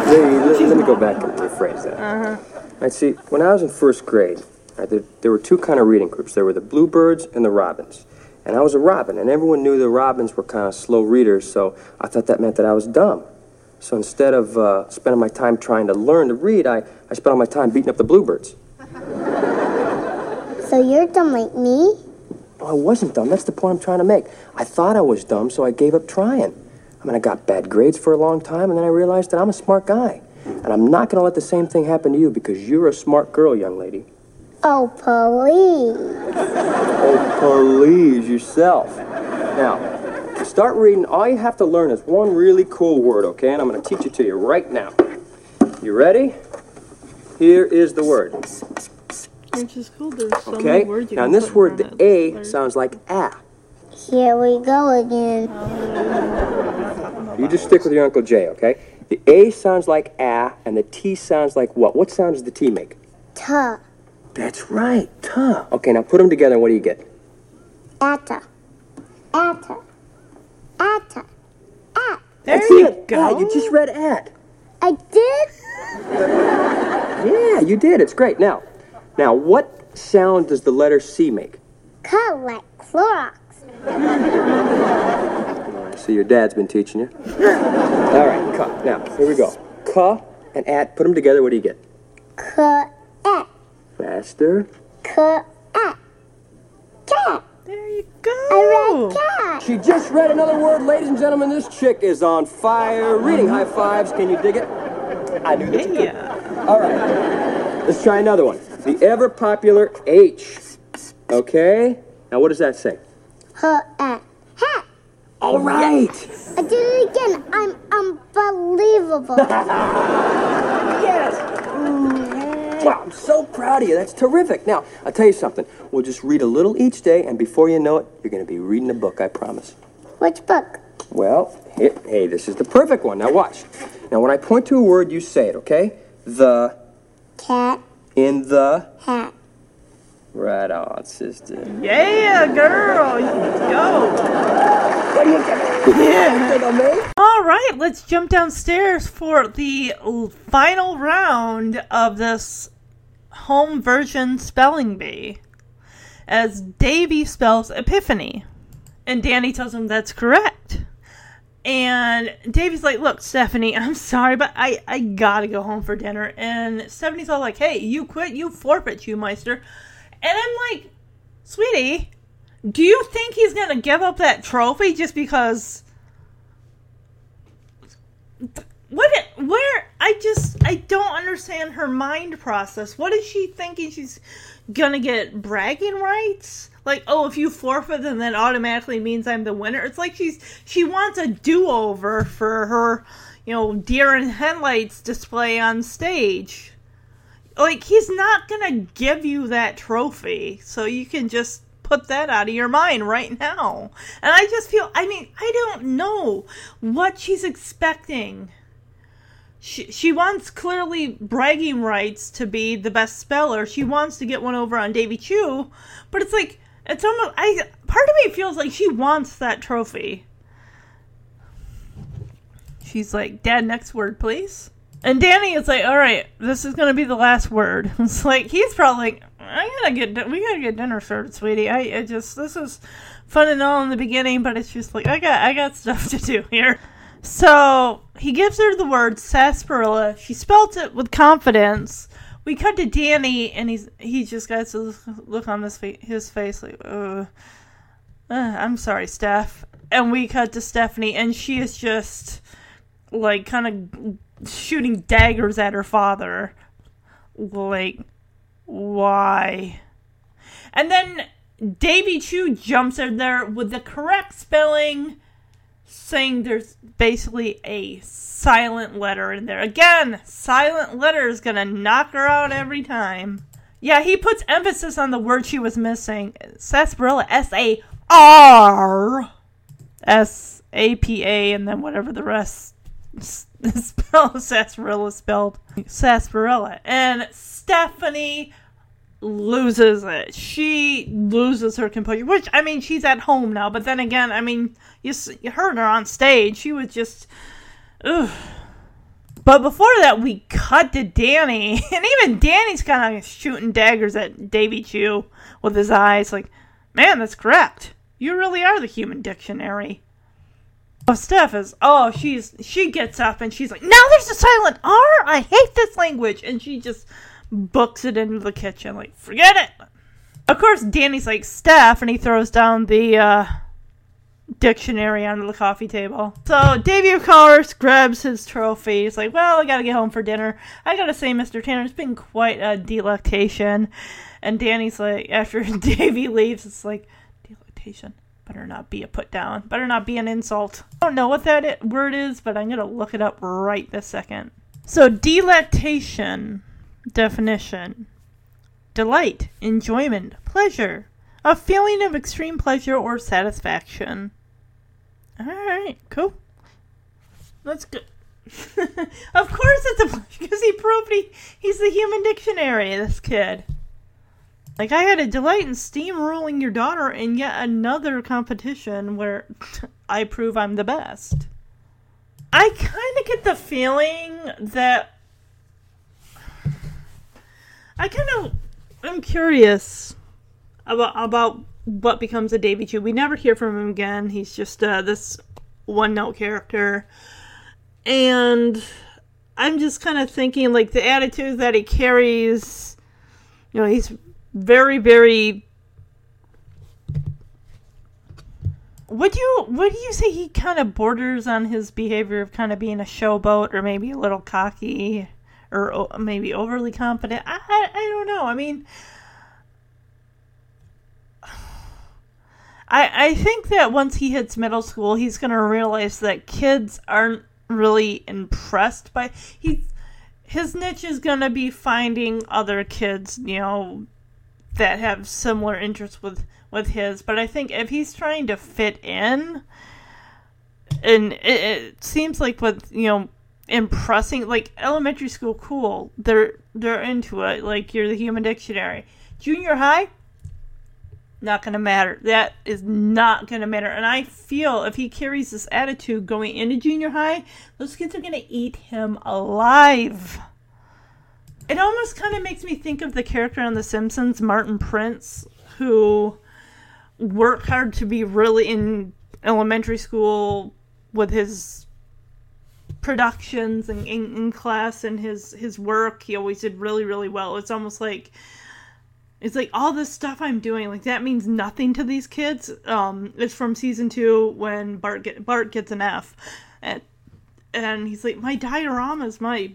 Hey, let, let me go back and rephrase that. Uh-huh. I see. When I was in first grade, right, there, there were two kind of reading groups. There were the bluebirds and the robins. And I was a robin, and everyone knew the robins were kind of slow readers, so I thought that meant that I was dumb. So instead of uh, spending my time trying to learn to read, I, I spent all my time beating up the bluebirds. So you're dumb like me? Oh, I wasn't dumb. That's the point I'm trying to make. I thought I was dumb, so I gave up trying. I mean, I got bad grades for a long time, and then I realized that I'm a smart guy. And I'm not going to let the same thing happen to you because you're a smart girl, young lady. Oh, please. Oh, please yourself. Now, start reading, all you have to learn is one really cool word, okay? And I'm going to teach it to you right now. You ready? Here is the word, Which is cool. There's so okay? many words you Now, in can this put word, on the it. A sounds like a. Here we go again. You just stick with your Uncle Jay, okay? The A sounds like a, and the T sounds like what? What sound does the T make? Ta. That's right, ta. Okay, now put them together, and what do you get? Atta. Atta. Atta. At. There That's you it. go. At. You just read at. I did? Yeah, you did. It's great. Now, now, what sound does the letter C make? Cut like Clorox. *laughs* So your dad's been teaching you. All right, cut. Now, here we go. Ka and at, put them together, what do you get? Cut. At. Faster. Cut. At. Cat. There you go. I read cat. She just read another word, ladies and gentlemen. This chick is on fire. Reading high fives. Can you dig it? I knew that you. Yeah. All right. Let's try another one. The ever popular H. Okay? Now, what does that say? Her uh, at. Hat. All right. I did it again. I'm unbelievable. *laughs* Yes. Wow, I'm so proud of you. That's terrific. Now, I'll tell you something. We'll just read a little each day, and before you know it, you're going to be reading a book, I promise. Which book? Well, here, hey, this is the perfect one. Now, watch. Now, when I point to a word, you say it, okay? The, Cat. in the, Hat. right on, sister. Yeah, girl. Go. What do you think of me? All right, let's jump downstairs for the final round of this home version spelling bee. As Davy spells Epiphany, and Danny tells him that's correct. And Davy's like, "Look, Stephanie, *laughs* I'm sorry, but I I gotta go home for dinner." And Stephanie's all like, "Hey, you quit, you forfeit, you Meister." And I'm like, "Sweetie, do you think he's gonna give up that trophy just because?" What? Where? I just I don't understand her mind process. What is she thinking? She's gonna get bragging rights? Like, oh, if you forfeit, then that automatically means I'm the winner. It's like she's she wants a do over for her, you know, deer in headlights display on stage. Like he's not gonna give you that trophy, so you can just put that out of your mind right now. And I just feel, I mean, I don't know what she's expecting. She, she wants clearly bragging rights to be the best speller. She wants to get one over on Davy Chu, but it's like it's almost I part of me feels like she wants that trophy. She's like, "Dad, next word, please." And Danny is like, "All right, this is gonna be the last word." *laughs* It's like he's probably like, "I gotta get we gotta get dinner started, sweetie. I, I just this is fun and all in the beginning, but it's just like I got I got stuff to do here." So he gives her the word sarsaparilla. She spelt it with confidence. We cut to Danny, and he's he just got this look on his fa- his face like, uh, I'm sorry, Steph. And we cut to Stephanie, and she is just like kind of shooting daggers at her father. Like, why? And then Davy Chu jumps in there with the correct spelling, saying there's basically a silent letter in there. Again, silent letter is gonna knock her out every time. Yeah, he puts emphasis on the word she was missing. Sarsaparilla, S A R S A P A, and then whatever the rest *laughs* spell sarsaparilla spelled sarsaparilla. And Stephanie loses it. She loses her composure, which I mean, she's at home now. But then again, I mean, you, you heard her on stage. She was just, ugh. But before that, we cut to Danny, *laughs* and even Danny's kind of shooting daggers at Davy Chu with his eyes. Like, man, that's correct. You really are the human dictionary. Oh, Steph is. Oh, she's. She gets up and she's like, "Now there's a silent R. I hate this language," and she just books it into the kitchen. Like, forget it. Of course, Danny's like Steph, and he throws down the uh, dictionary onto the coffee table. So Davy, of course, grabs his trophy. He's like, "Well, I gotta get home for dinner. I gotta say, Mister Tanner, it's been quite a delectation." And Danny's like, after *laughs* Davy leaves, it's like, delectation. Better not be a put down. Better not be an insult. I don't know what that word is, but I'm gonna look it up right this second. So delectation definition: delight, enjoyment, pleasure, a feeling of extreme pleasure or satisfaction. All right, cool. That's good. *laughs* of course, it's a pleasure *laughs* because he proved he, he's the human dictionary. This kid. Like I had a delight in steamrolling your daughter in yet another competition where *laughs* I prove I'm the best. I kind of get the feeling that I kind of I'm curious about about what becomes of Davy Chu. We never hear from him again. He's just uh, this one note character, and I'm just kind of thinking like the attitude that he carries. You know, he's very very. Would you would you say he kind of borders on his behavior of kind of being a showboat or maybe a little cocky or maybe overly confident? I, I I don't know. I mean, I I think that once he hits middle school, he's gonna realize that kids aren't really impressed by he. His niche is gonna be finding other kids, you know, that have similar interests with with his. But I think if he's trying to fit in, and it, it seems like with you know impressing like elementary school cool they're they're into it like you're the human dictionary. Junior high not gonna matter. That is not gonna matter. And i feel if he carries this attitude going into junior high those kids are gonna eat him alive. It almost kind of makes me think of the character on the simpsons martin prince who worked hard to be really in elementary school with his productions and in, in class and his his work he always did really really well. It's almost like it's like all this stuff i'm doing like that means nothing to these kids. Um it's from season two when bart get bart gets an f. And and he's like my dioramas my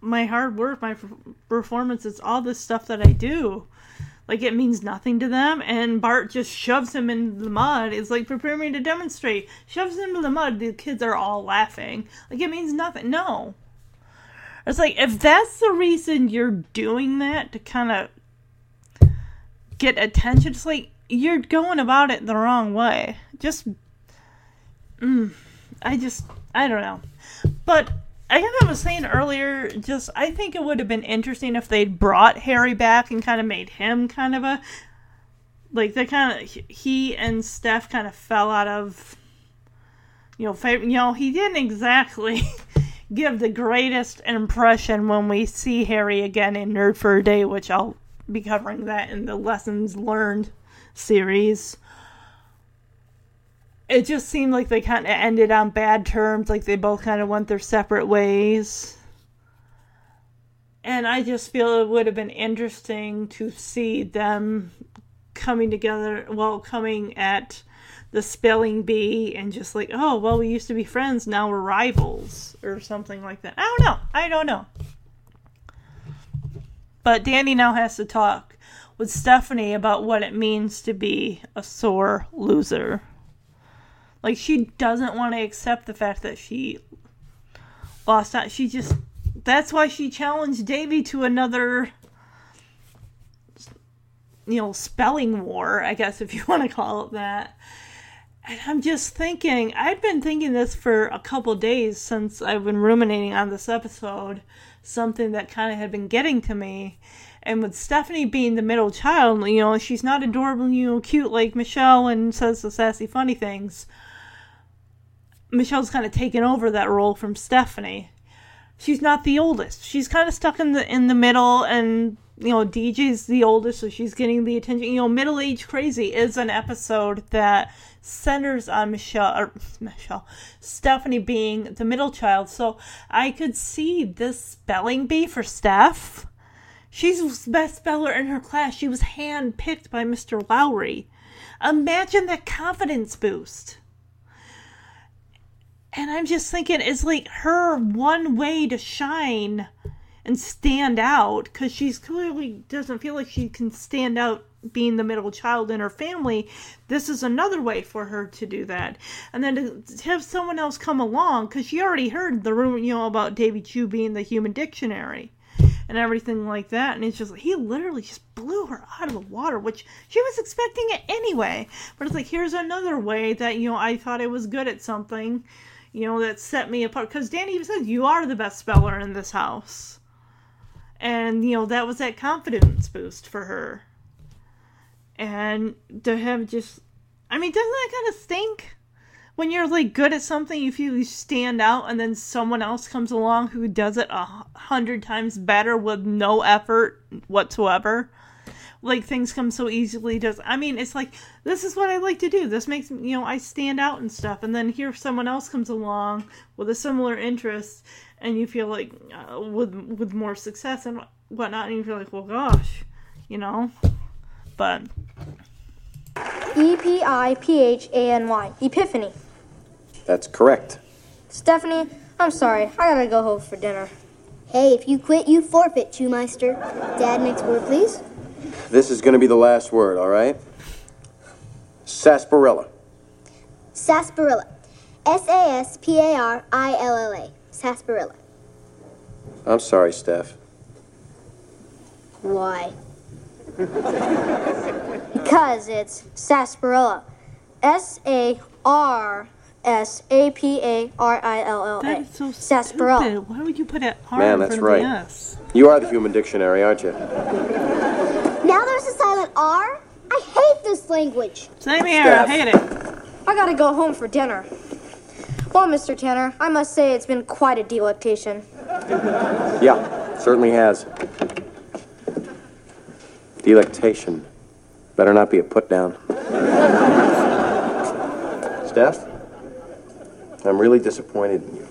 my hard work my per- performance it's all this stuff that i do like it means nothing to them and bart just shoves him in the mud. It's like prepare me to demonstrate. Shoves him in the mud. The kids are all laughing. Like it means nothing. No. It's like if that's the reason you're doing that to kind of get attention it's like you're going about it the wrong way. Just mm, i just i don't know. But I think I was saying earlier, just I think it would have been interesting if they'd brought Harry back and kind of made him kind of a like they kind of he and Steph kind of fell out of you know fa- you know he didn't exactly *laughs* give the greatest impression when we see Harry again in Nerd for a Day, which I'll be covering that in the lessons learned series it just seemed like they kind of ended on bad terms like they both kind of went their separate ways and i just feel it would have been interesting to see them coming together well coming at the spelling bee and just like, oh, well, we used to be friends, now we're rivals or something like that. I don't know. I don't know. But Danny now has to talk with Stephanie about what it means to be a sore loser. Like she doesn't want to accept the fact that she lost out. She just that's why she challenged Davy to another you know, spelling war, I guess if you *laughs* want to call it that. And I'm just thinking, I've been thinking this for a couple days since I've been ruminating on this episode, something that kind of had been getting to me. And with Stephanie being the middle child, you know, she's not adorable, you know, cute like Michelle and says the sassy, funny things. Michelle's kind of taken over that role from Stephanie. She's not the oldest. She's kind of stuck in the in the middle, and you know, DJ's the oldest, so she's getting the attention. You know, Middle Age Crazy is an episode that centers on Michelle or er, *laughs* Michelle Stephanie being the middle child. So I could see this spelling bee for Steph. She's the best speller in her class. She was handpicked by Mr. Lowry. Imagine that confidence boost. And I'm just thinking, it's like her one way to shine and stand out because she's clearly doesn't feel like she can stand out being the middle child in her family. This is another way for her to do that. And then to have someone else come along because she already heard the rumor, you know, about Davy Chu being the human dictionary and everything like that. And it's just he literally just blew her out of the water, which she was expecting it anyway. But it's like, here's another way that, you know, I thought I was good at something, you know, that set me apart. Because Danny even said, you are the best speller in this house. And, you know, that was that confidence boost for her. And to have just, I mean, doesn't that kind of stink? when you're like good at something, you feel you stand out, and then someone else comes along who does it a hundred times better with no effort whatsoever. Like things come so easily. Does I mean it's like this is what I like to do. This makes you know I stand out and stuff, and then here someone else comes along with a similar interest, and you feel like uh, with with more success and whatnot, and you feel like well gosh, you know, but E P I P H A N Y. Epiphany. That's correct. Stephanie, I'm sorry. I gotta go home for dinner. Hey, if you quit, you forfeit, Chewmeister. Dad, next word, please. This is going to be the last word, all right? Sarsaparilla. Sarsaparilla. S A S P A R I L L A. Sarsaparilla. I'm sorry, Steph. Why? Because it's sarsaparilla. S A R S A P A R I L L that A. is so Sarsaparilla. stupid. Why would you put an R Man, in that's front of the right. S? You are the human dictionary, aren't you? Now there's a silent R? I hate this language. Same here. Steph. I hate it. I gotta go home for dinner. Well, Mr. Tanner, I must say it's been quite a delectation. *laughs* Yeah, certainly has. Delectation. Better not be a put down. *laughs* Steph? I'm really disappointed in you.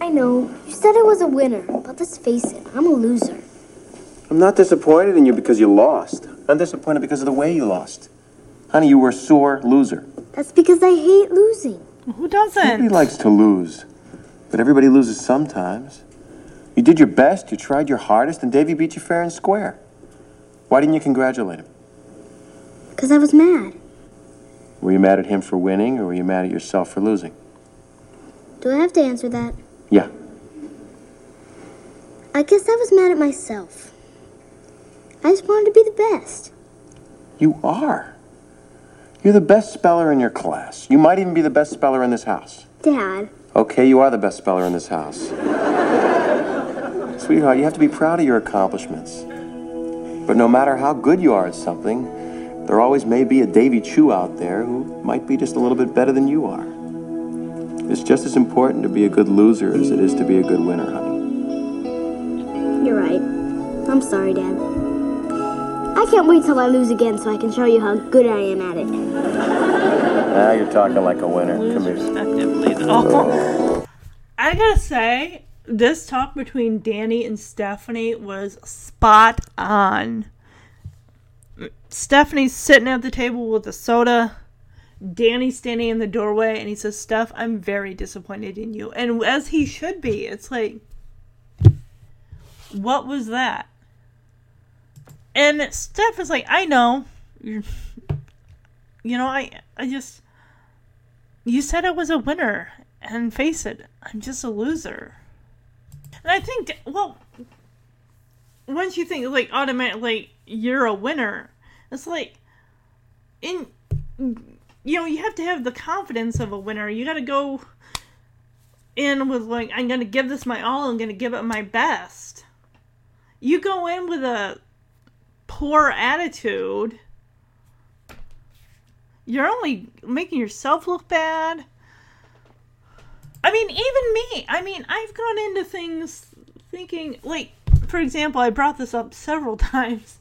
I know. You said I was a winner, but let's face it, I'm a loser. I'm not disappointed in you because you lost. I'm disappointed because of the way you lost. Honey, you were a sore loser. That's because I hate losing. Who doesn't? Nobody likes to lose, but everybody loses sometimes. You did your best, you tried your hardest, and Davy beat you fair and square. Why didn't you congratulate him? Because I was mad. Were you mad at him for winning, or were you mad at yourself for losing? Do I have to answer that? Yeah. I guess I was mad at myself. I just wanted to be the best. You are. You're the best speller in your class. You might even be the best speller in this house. Dad, Okay, you are the best speller in this house. *laughs* Sweetheart, you have to be proud of your accomplishments. But no matter how good you are at something, there always may be a Davy Chu out there who might be just a little bit better than you are. It's just as important to be a good loser as it is to be a good winner, honey. you're right. I'm sorry, Dad. I can't wait till I lose again so I can show you how good I am at it. Now you're talking like a winner. Come here. Respectively. *laughs* I gotta say, this talk between Danny and Stephanie was spot on. Stephanie's sitting at the table with a soda. Danny's standing in the doorway and he says, Steph, I'm very disappointed in you. And as he should be, it's like, what was that? And Steph is like, I know. You're, know, I, I just, you said I was a winner. And face it, I'm just a loser. And I think, well, once you think, like, automatically, you're a winner, it's like, in, you know, you have to have the confidence of a winner. You got to go in with, like, I'm to give this my all, I'm to give it my best. You go in with a poor attitude, you're only making yourself look bad. I mean, even me. I mean, I've gone into things thinking, like, for example, I brought this up several *laughs* times.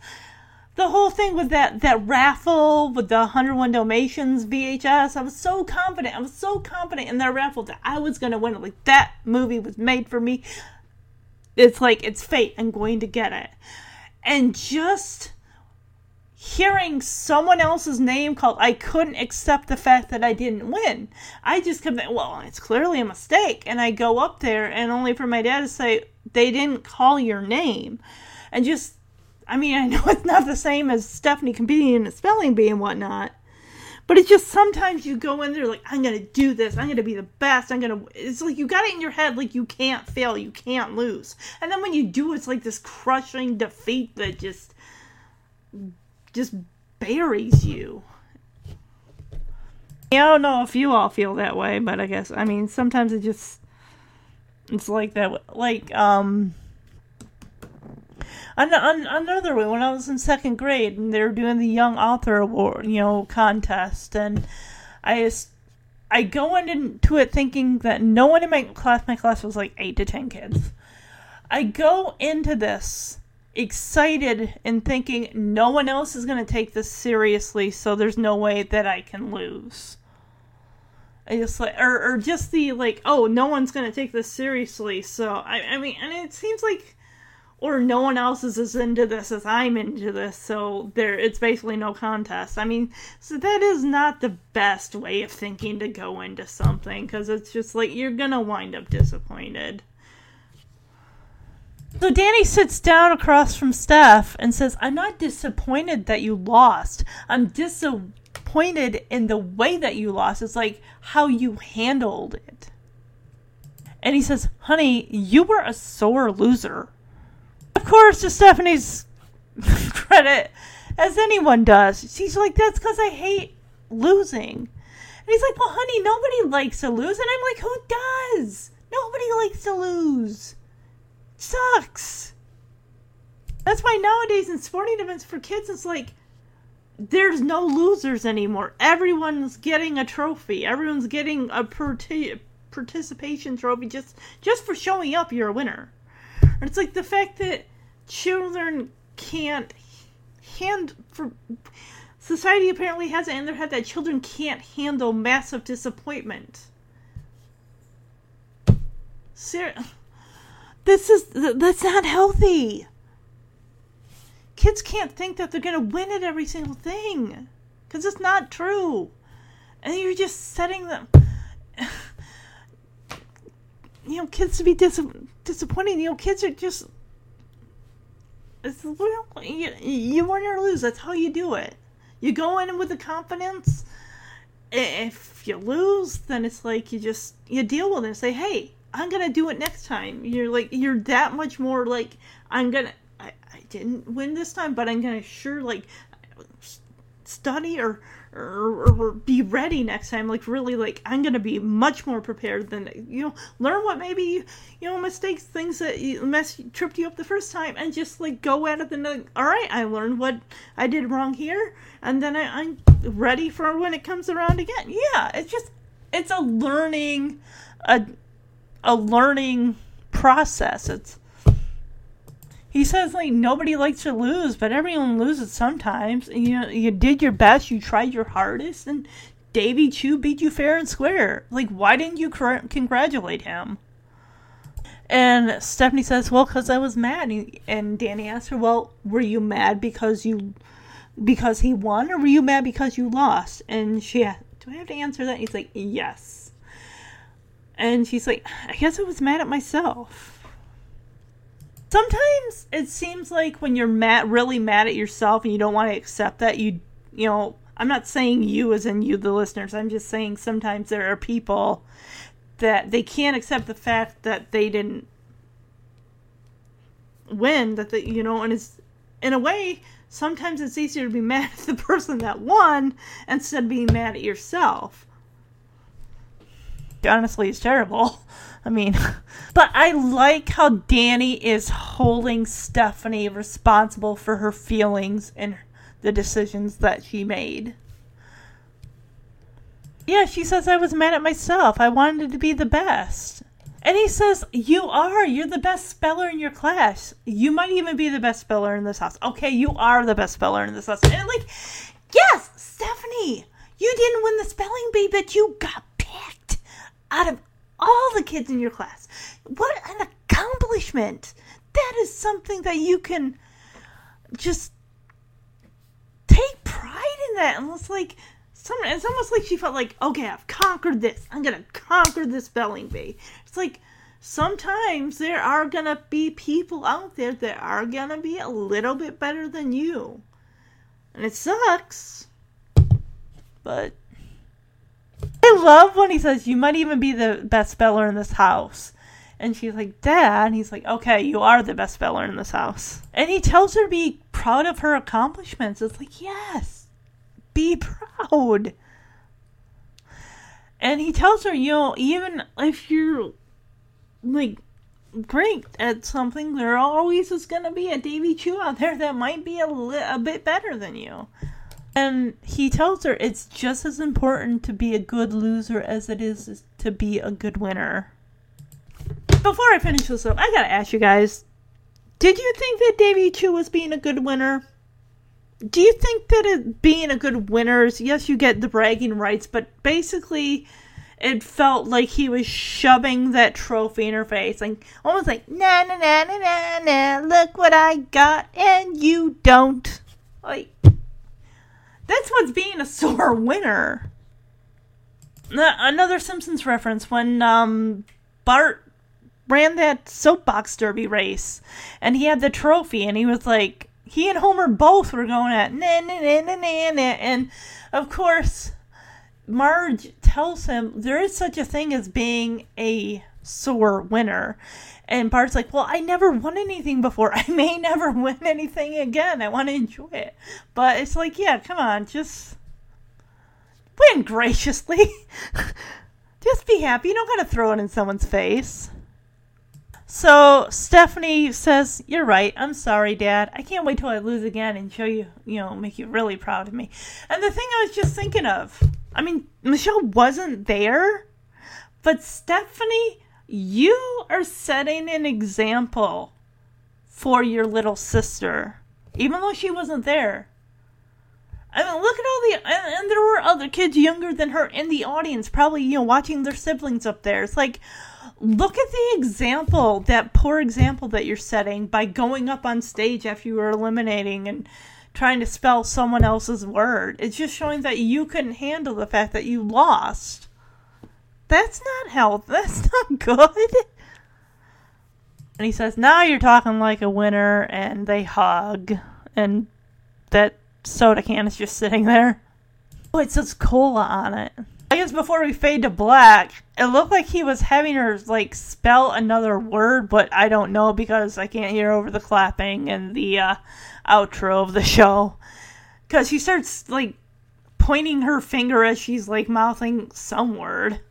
The whole thing with that that raffle with the 101 Dalmatians VHS, I was so confident. I was so confident in that raffle that I was going to win it. Like, that movie was made for me. It's like, it's fate. I'm going to get it. And just hearing someone else's name called, I couldn't accept the fact that I didn't win. I just come, well, it's clearly a mistake. And I go up there, and only for my dad to say, they didn't call your name. And just, I mean, I know *laughs* it's not the same as Stephanie competing in a spelling bee and whatnot. But it's just sometimes you go in there like, I'm going to do this. I'm going to be the best. I'm going to. It's like you got it in your head like you can't fail. You can't lose. And then when you do, it's like this crushing defeat that just just buries you. I don't know if you all feel that way, but I guess I mean sometimes it just it's like that. Like um, an- an- another way when I was in second grade and they were doing the Young Author Award, you know, contest, and I I go into it thinking that no one in my class, my class was like eight to ten kids. I go into this excited and thinking no one else is going to take this seriously, so there's no way that I can lose. I just like, or, or just the like, oh, no one's going to take this seriously, so I, I mean, and it seems like, or no one else is as into this as I'm into this, so there, it's basically no contest. I mean, so that is not the best way of thinking to go into something, because it's just like you're to wind up disappointed. So Danny sits down across from Steph and says, I'm not disappointed that you lost. I'm disappointed in the way that you lost. It's like how you handled it. And he says, Honey, you were a sore loser. Of course, to Stephanie's *laughs* credit, as anyone does, she's like, That's because I hate losing. And he's like, Well, honey, nobody likes to lose. And I'm like, Who does? Nobody likes to lose sucks. That's why nowadays in sporting events for kids, it's like there's no losers anymore. Everyone's getting a trophy. Everyone's getting a parti- participation trophy just just for showing up. You're a winner. And it's like the fact that children can't hand for society apparently has it in their head that children can't handle massive disappointment. Ser- this is that's not healthy. Kids can't think that they're to win at every single thing cuz it's not true. And you're just setting them *sighs* you know, kids to be dis- disappointed. You know, kids are just it's well, you, you win or lose. That's how you do it. You go in with the confidence. If you lose, then it's like you just you deal with it and say, "Hey, I'm gonna do it next time. You're like you're that much more like I'm gonna. I, I didn't win this time, but I'm gonna sure like study or, or or be ready next time. Like really, like I'm gonna be much more prepared than you know. Learn what maybe you know mistakes, things that you mess tripped you up the first time, and just like go at it. Then like, all right, I learned what I did wrong here, and then I, I'm ready for when it comes around again. Yeah, it's just it's a learning a a learning process. It's he says like nobody likes to lose, but everyone loses sometimes. And, you know, you did your best, you tried your hardest, and Davy Chu beat you fair and square. Like, why didn't you cr- congratulate him? And Stephanie says, "Well, because I was mad." And, and Danny asks her, "Well, were you mad because you because he won, or were you mad because you lost?" And she Do I have to answer that? He's like, Yes. And she's like, I guess I was mad at myself. Sometimes it seems like when you're mad, really mad at yourself, and you don't want to accept that, you, you know, I'm not saying you as in you, the listeners. I'm just saying sometimes there are people that they can't accept the fact that they didn't win. That they, you know, and it's in a way sometimes it's easier to be mad at the person that won instead of being mad at yourself. Honestly, it's terrible. *laughs* I mean, *laughs* but I like how Danny is holding Stephanie responsible for her feelings and the decisions that she made. Yeah, she says I was mad at myself. I wanted to be the best. And he says, You are. You're the best speller in your class. You might even be the best speller in this house. Okay, you are the best speller in this house. And like, yes, Stephanie, you didn't win the spelling bee, but you got picked out of all the kids in your class. What an accomplishment! That is something that you can just take pride in that. And it's like, some, it's almost like she felt like, okay, I've conquered this. I'm gonna conquer this spelling bee. It's like sometimes there are gonna be people out there that are gonna be a little bit better than you, and it sucks. But I love when he says, "You might even be the best speller in this house." And she's like, Dad. And he's like, Okay, you are the best speller in this house. And he tells her to be proud of her accomplishments. It's like, Yes, be proud. And he tells her, you know, even if you're like great at something, there always is going to be a Davy Chu out there that might be a, li- a bit better than you. And he tells her it's just as important to be a good loser as it is to be a good winner. Before I finish this up, I gotta ask you guys did you think that Davy Chu was being a good winner? do you think that it, being a good winner is yes you get the bragging rights but basically it felt like he was shoving that trophy in her face like almost like na na na na na look what i got and you don't like that's what's being a *laughs* sore winner another simpsons reference when um bart ran that soapbox derby race and he had the trophy and he was like he and Homer both were going at na na na na na na, and of course, Marge tells him there is such a thing as being a sore winner. And Bart's like, Well, I never won anything before. *laughs* I may never win anything again. I want to enjoy it. But it's like, Yeah, come on, just win graciously. *laughs* just be happy. You don't got to throw it in someone's face. So Stephanie says, "You're right. I'm sorry, Dad. I can't wait till I lose again and show you, you know, make you really proud of me." And the thing I was just thinking of, I mean, Michelle wasn't there, but Stephanie, you are setting an example for your little sister, even though she wasn't there. I mean, look at all the and, and there were other kids younger than her in the audience, probably you know watching their siblings up there. It's like look at the example, that poor example that you're setting by going up on stage after you were eliminating and trying to spell someone else's word. It's just showing that you couldn't handle the fact that you lost. That's not health. *laughs* That's not good. And he says, Now you're talking like a winner, and they hug, and that soda can is just sitting there. Oh, it says cola on it. I guess before we fade to black, it looked like he was having her like spell another word, but I don't know because I can't hear over the clapping and the uh, outro of the show. Because she starts like pointing her finger as she's like mouthing some word.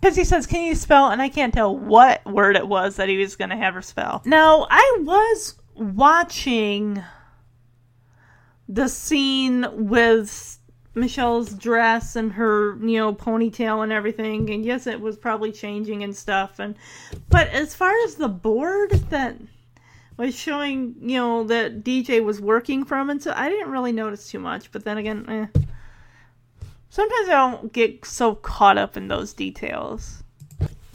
Because he says, Can you spell? And I can't tell what word it was that he was going to have her spell. Now, I was watching the scene with Michelle's dress and her, you know, ponytail and everything. And yes, it was probably changing and stuff. And but as far as the board that was showing, you know, that DJ was working from, and so I didn't really notice too much. But then again, eh. Sometimes I don't get so caught up in those details.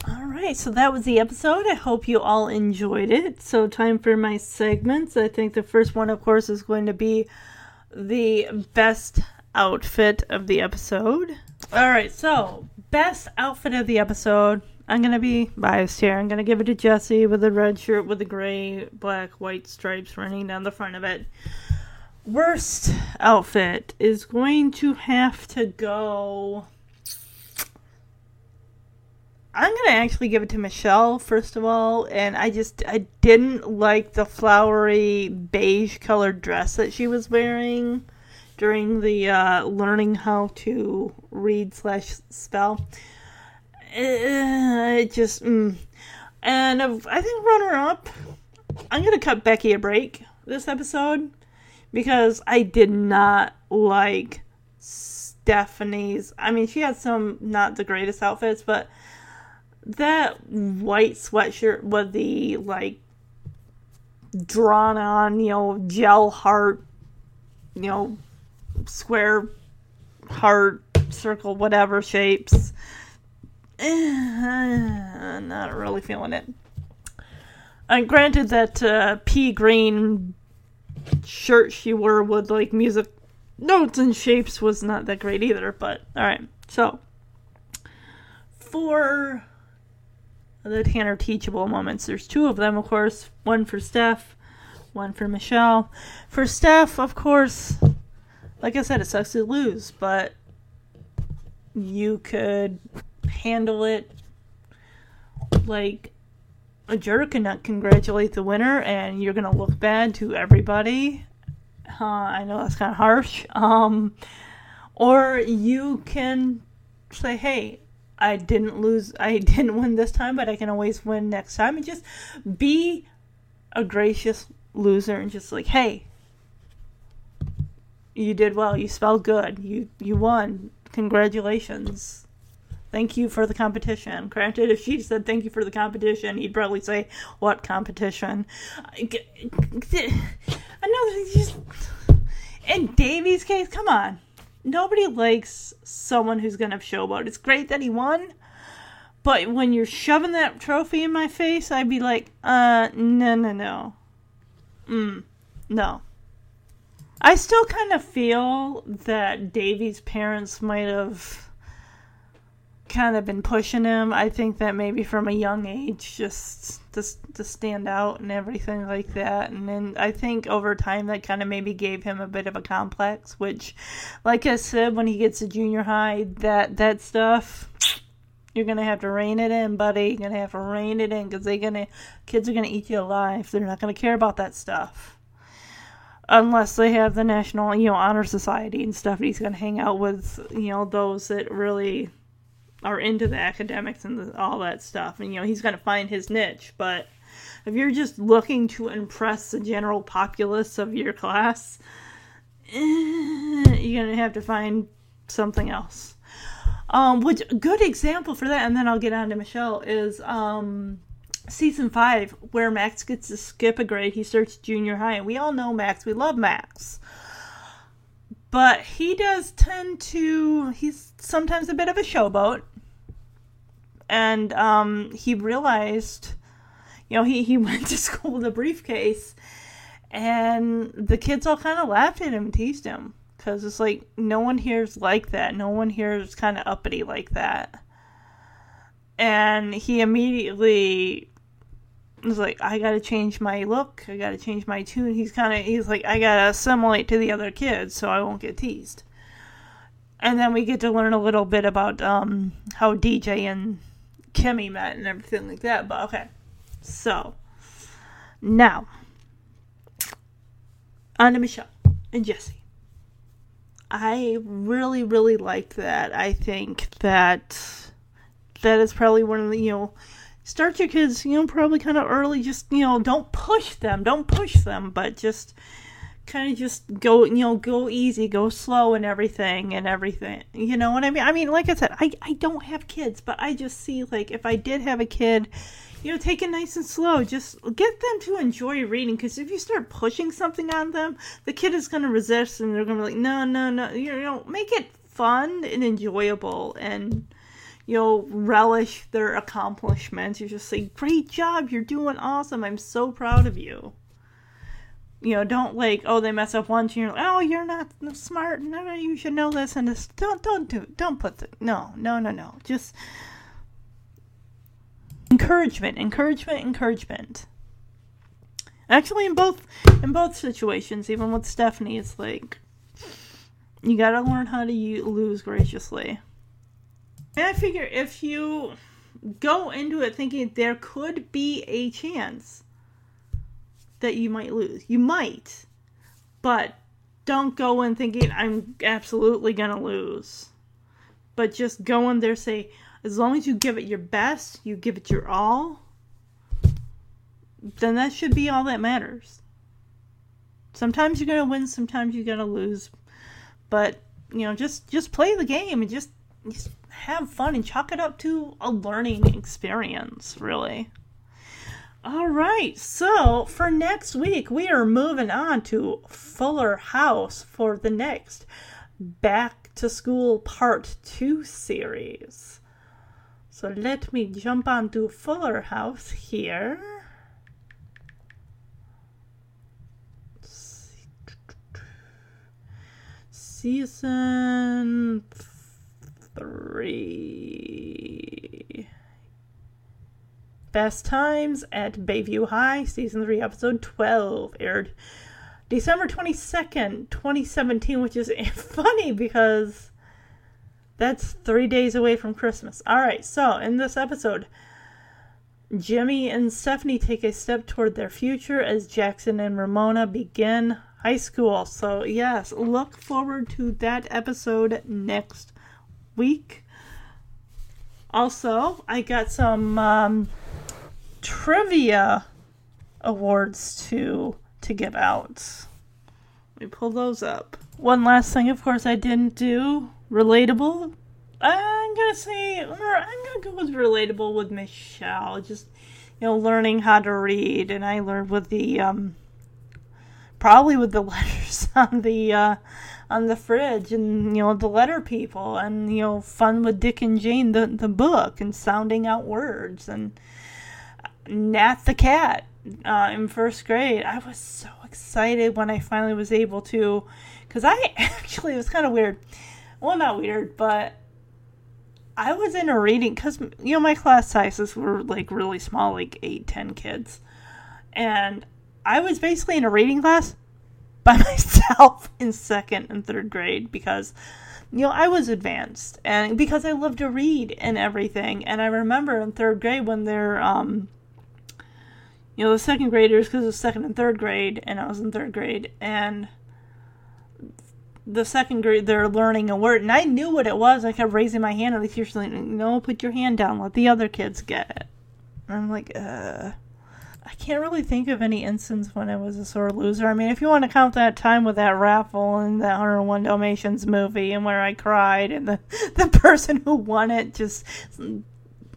All right, so that was the episode. I hope you all enjoyed it. So, time for my segments. I think the first one, of course, is going to be the best outfit of the episode. All right, so best outfit of the episode. I'm gonna be biased here. I'm gonna give it to Jesse with the red shirt with the gray, black, white stripes running down the front of it. Worst outfit is going to have to go. I'm gonna actually give it to Michelle first of all, and I just I didn't like the flowery beige colored dress that she was wearing during the uh, learning how to read slash spell. Uh, it just mm. and I think runner up. I'm gonna cut Becky a break this episode because I did not like Stephanie's. I mean, she had some not the greatest outfits, but that white sweatshirt with the like drawn on, you know, gel heart, you know, square heart, circle, whatever shapes. Eh, not really feeling it. And granted that uh, pea green shirt she wore with like music notes and shapes was not that great either, but alright. So for the Tanner teachable moments, there's two of them, of course. One for Steph, one for Michelle. For Steph, of course, like I said, it sucks to lose, but you could handle it like a jerk and not congratulate the winner, and you're gonna look bad to everybody. Uh, I know that's kind of harsh. Um, or you can say, "Hey, I didn't lose. I *laughs* didn't win this time, but I can always win next time." And just be a gracious loser and just like, "Hey, you did well. You spelled good. You you won. Congratulations." Thank you for the competition. Granted, if she said thank you for the competition, he'd probably say, What competition? Know, just. In Davy's case, come on. Nobody likes someone who's going to showboat. It's great that he won, but when you're shoving that trophy in my face, I'd be like, uh, no, no, no. Mm, no. I still kind of feel that Davy's parents might have kind of been pushing him. I think that maybe from a young age, just to, to stand out and everything like that. And then I think over time that kind of maybe gave him a bit of a complex, which, like I said, when he gets to junior high, that that stuff. You're gonna have to rein it in, buddy. You're gonna have to rein it in because they're gonna kids are gonna eat you alive. They're not gonna care about that stuff unless they have the national you know honor society and stuff he's going to hang out with you know those that really are into the academics and the, all that stuff and you know he's going to find his niche but if you're just looking to impress the general populace of your class eh, you're going to have to find something else um which good example for that and then i'll get on to michelle is um season five where Max gets to skip a grade. He starts junior high, and we all know Max. We love Max. But he does tend to, he's sometimes a bit of a showboat. And um, he realized, you know, he, he *laughs* went to school with a briefcase, and the kids all kind of laughed at him and teased him. Because it's like, no one here's like that. No one here is kind of uppity like that. And he immediately was like, I gotta change my look, I gotta change my tune. He's kind of, he's like, I gotta assimilate to the other kids so I won't get teased. And then we get to learn a little bit about um, how DJ and Kimmy met and everything like that. But okay, so now on to Michelle and Jesse. I really, really liked that. I think that that is probably one of the you know start your kids, you know, probably kind of early. Just, you know, don't push them. Don't push them, but just kind of just go, you know, go easy, go slow and everything and everything. You know what I mean? I mean, like I said, I, I don't have kids, but I just see, like, if I did have a kid, you know, take it nice and slow. Just get them to enjoy reading because if you start pushing something on them, the kid is going to resist and they're going to be like, no, no, no. You know, make it fun and enjoyable and you'll relish their accomplishments. You just say, "Great job! You're doing awesome! I'm so proud of you." You know, don't like, oh, they mess up once, and you're like, oh, you're not smart, no, you should know this, and this. Don't, don't do, don't put the, no, no, no, no. Just encouragement, encouragement, encouragement. Actually, in both, in both situations, even with Stephanie, it's like, you gotta learn how to lose graciously. And I figure if you go into it thinking there could be a chance that you might lose. You might. But don't go in thinking I'm absolutely to lose. But just go in there say as long as you give it your best, you give it your all, then that should be all that matters. Sometimes you're to win, sometimes you're to lose. But, you know, just just play the game and just just have fun and chalk it up to a learning experience, really. All right, so for next week, we are moving on to Fuller House for the next Back to School Part 2 series. So let me jump onto Fuller House here. Season 3. Best Times at Bayview High, Season 3, Episode 12, aired December 22nd, 2017, which is *laughs* funny because that's three days away from Christmas. Alright, so in this episode, Jimmy and Stephanie take a step toward their future as Jackson and Ramona begin high school. So, yes, look forward to that episode next week. Also, I got some um, trivia awards to to give out. Let me pull those up. One last thing, of course, I didn't do relatable. I'm gonna say I'm gonna go with relatable with Michelle. Just you know, learning how to read, and I learned with the um, probably with the *laughs* letters on the uh, on the fridge, and you know the letter people, and you know fun with Dick and Jane the the book, and sounding out words, and Nat the cat uh, in first grade. I was so excited when I finally was able to, because I *laughs* actually it was kind of weird. Well, not weird, but I was in a reading because you know my class sizes were like really small, like eight, ten kids, and I was basically in a reading class by *laughs* myself in second and third grade because you know I was advanced and because I love to read and everything. And I remember in third grade when they're um you know the second graders because it was second and third grade and I was in third grade and the second grade they're learning a word and I knew what it was. I kept raising my hand and the teacher's like, "No, put your hand down. Let the other kids get it." And I'm like, "Uh." I can't really think of any instance when I was a sore loser. I mean, if you want to count that time with that raffle and that 101 Dalmatians movie and where I cried and the, *laughs* the person who won it just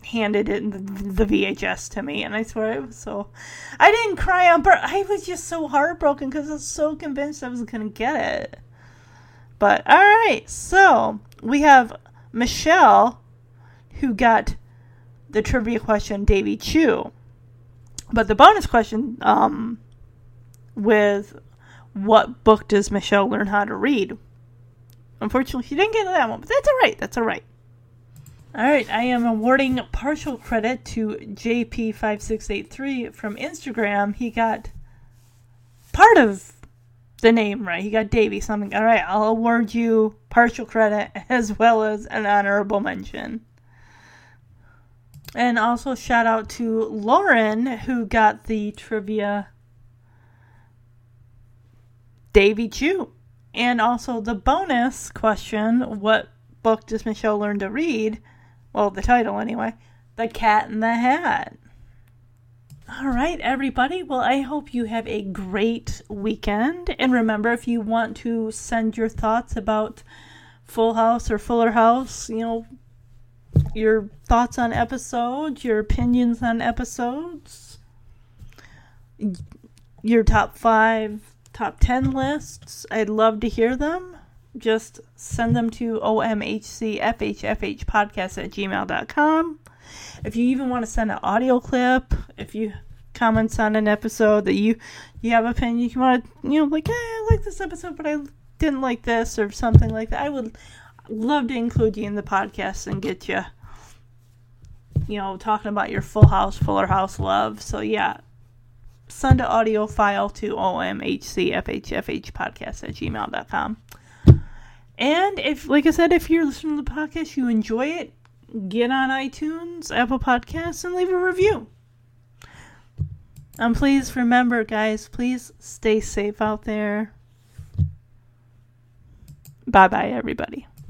handed it the, VHS to me, and I swear it was so. I didn't cry on, but I was just so heartbroken because I was so convinced I was gonna get it. But all right, so we have Michelle, who got the trivia question, Davy Chu. But the bonus question, um, with what book does Michelle learn how to read? Unfortunately, she didn't get that one, but that's all right. That's all right. All right, I am awarding partial credit to JP5683 from Instagram. He got part of the name right. He got Davy something. All right, I'll award you partial credit as well as an honorable mention. And also shout out to Lauren who got the trivia Davy Chu. And also the bonus question, what book does Michelle learn to read? Well, the title anyway. The Cat in the Hat. All right, everybody. Well, I hope you have a great weekend. And remember, if you want to send your thoughts about Full House or Fuller House, you know, your thoughts on episodes, your opinions on episodes, your top five, top ten lists. I'd love to hear them. Just send them to omhcfhfhpodcast at gmail.com. If you even want to send an audio clip, if you comments on an episode that you you have a opinion you want to you know like hey, I like this episode but I didn't like this or something like that. I would love to include you in the podcast and get you you know talking about your Full House, Fuller House love. So yeah, send an audio file to omhcfhfhpodcast at gmail.com. And if, like I said, if you're listening to the podcast, you enjoy it, get on iTunes, Apple Podcasts, and leave a review. And please remember, guys, please stay safe out there. Bye bye, everybody.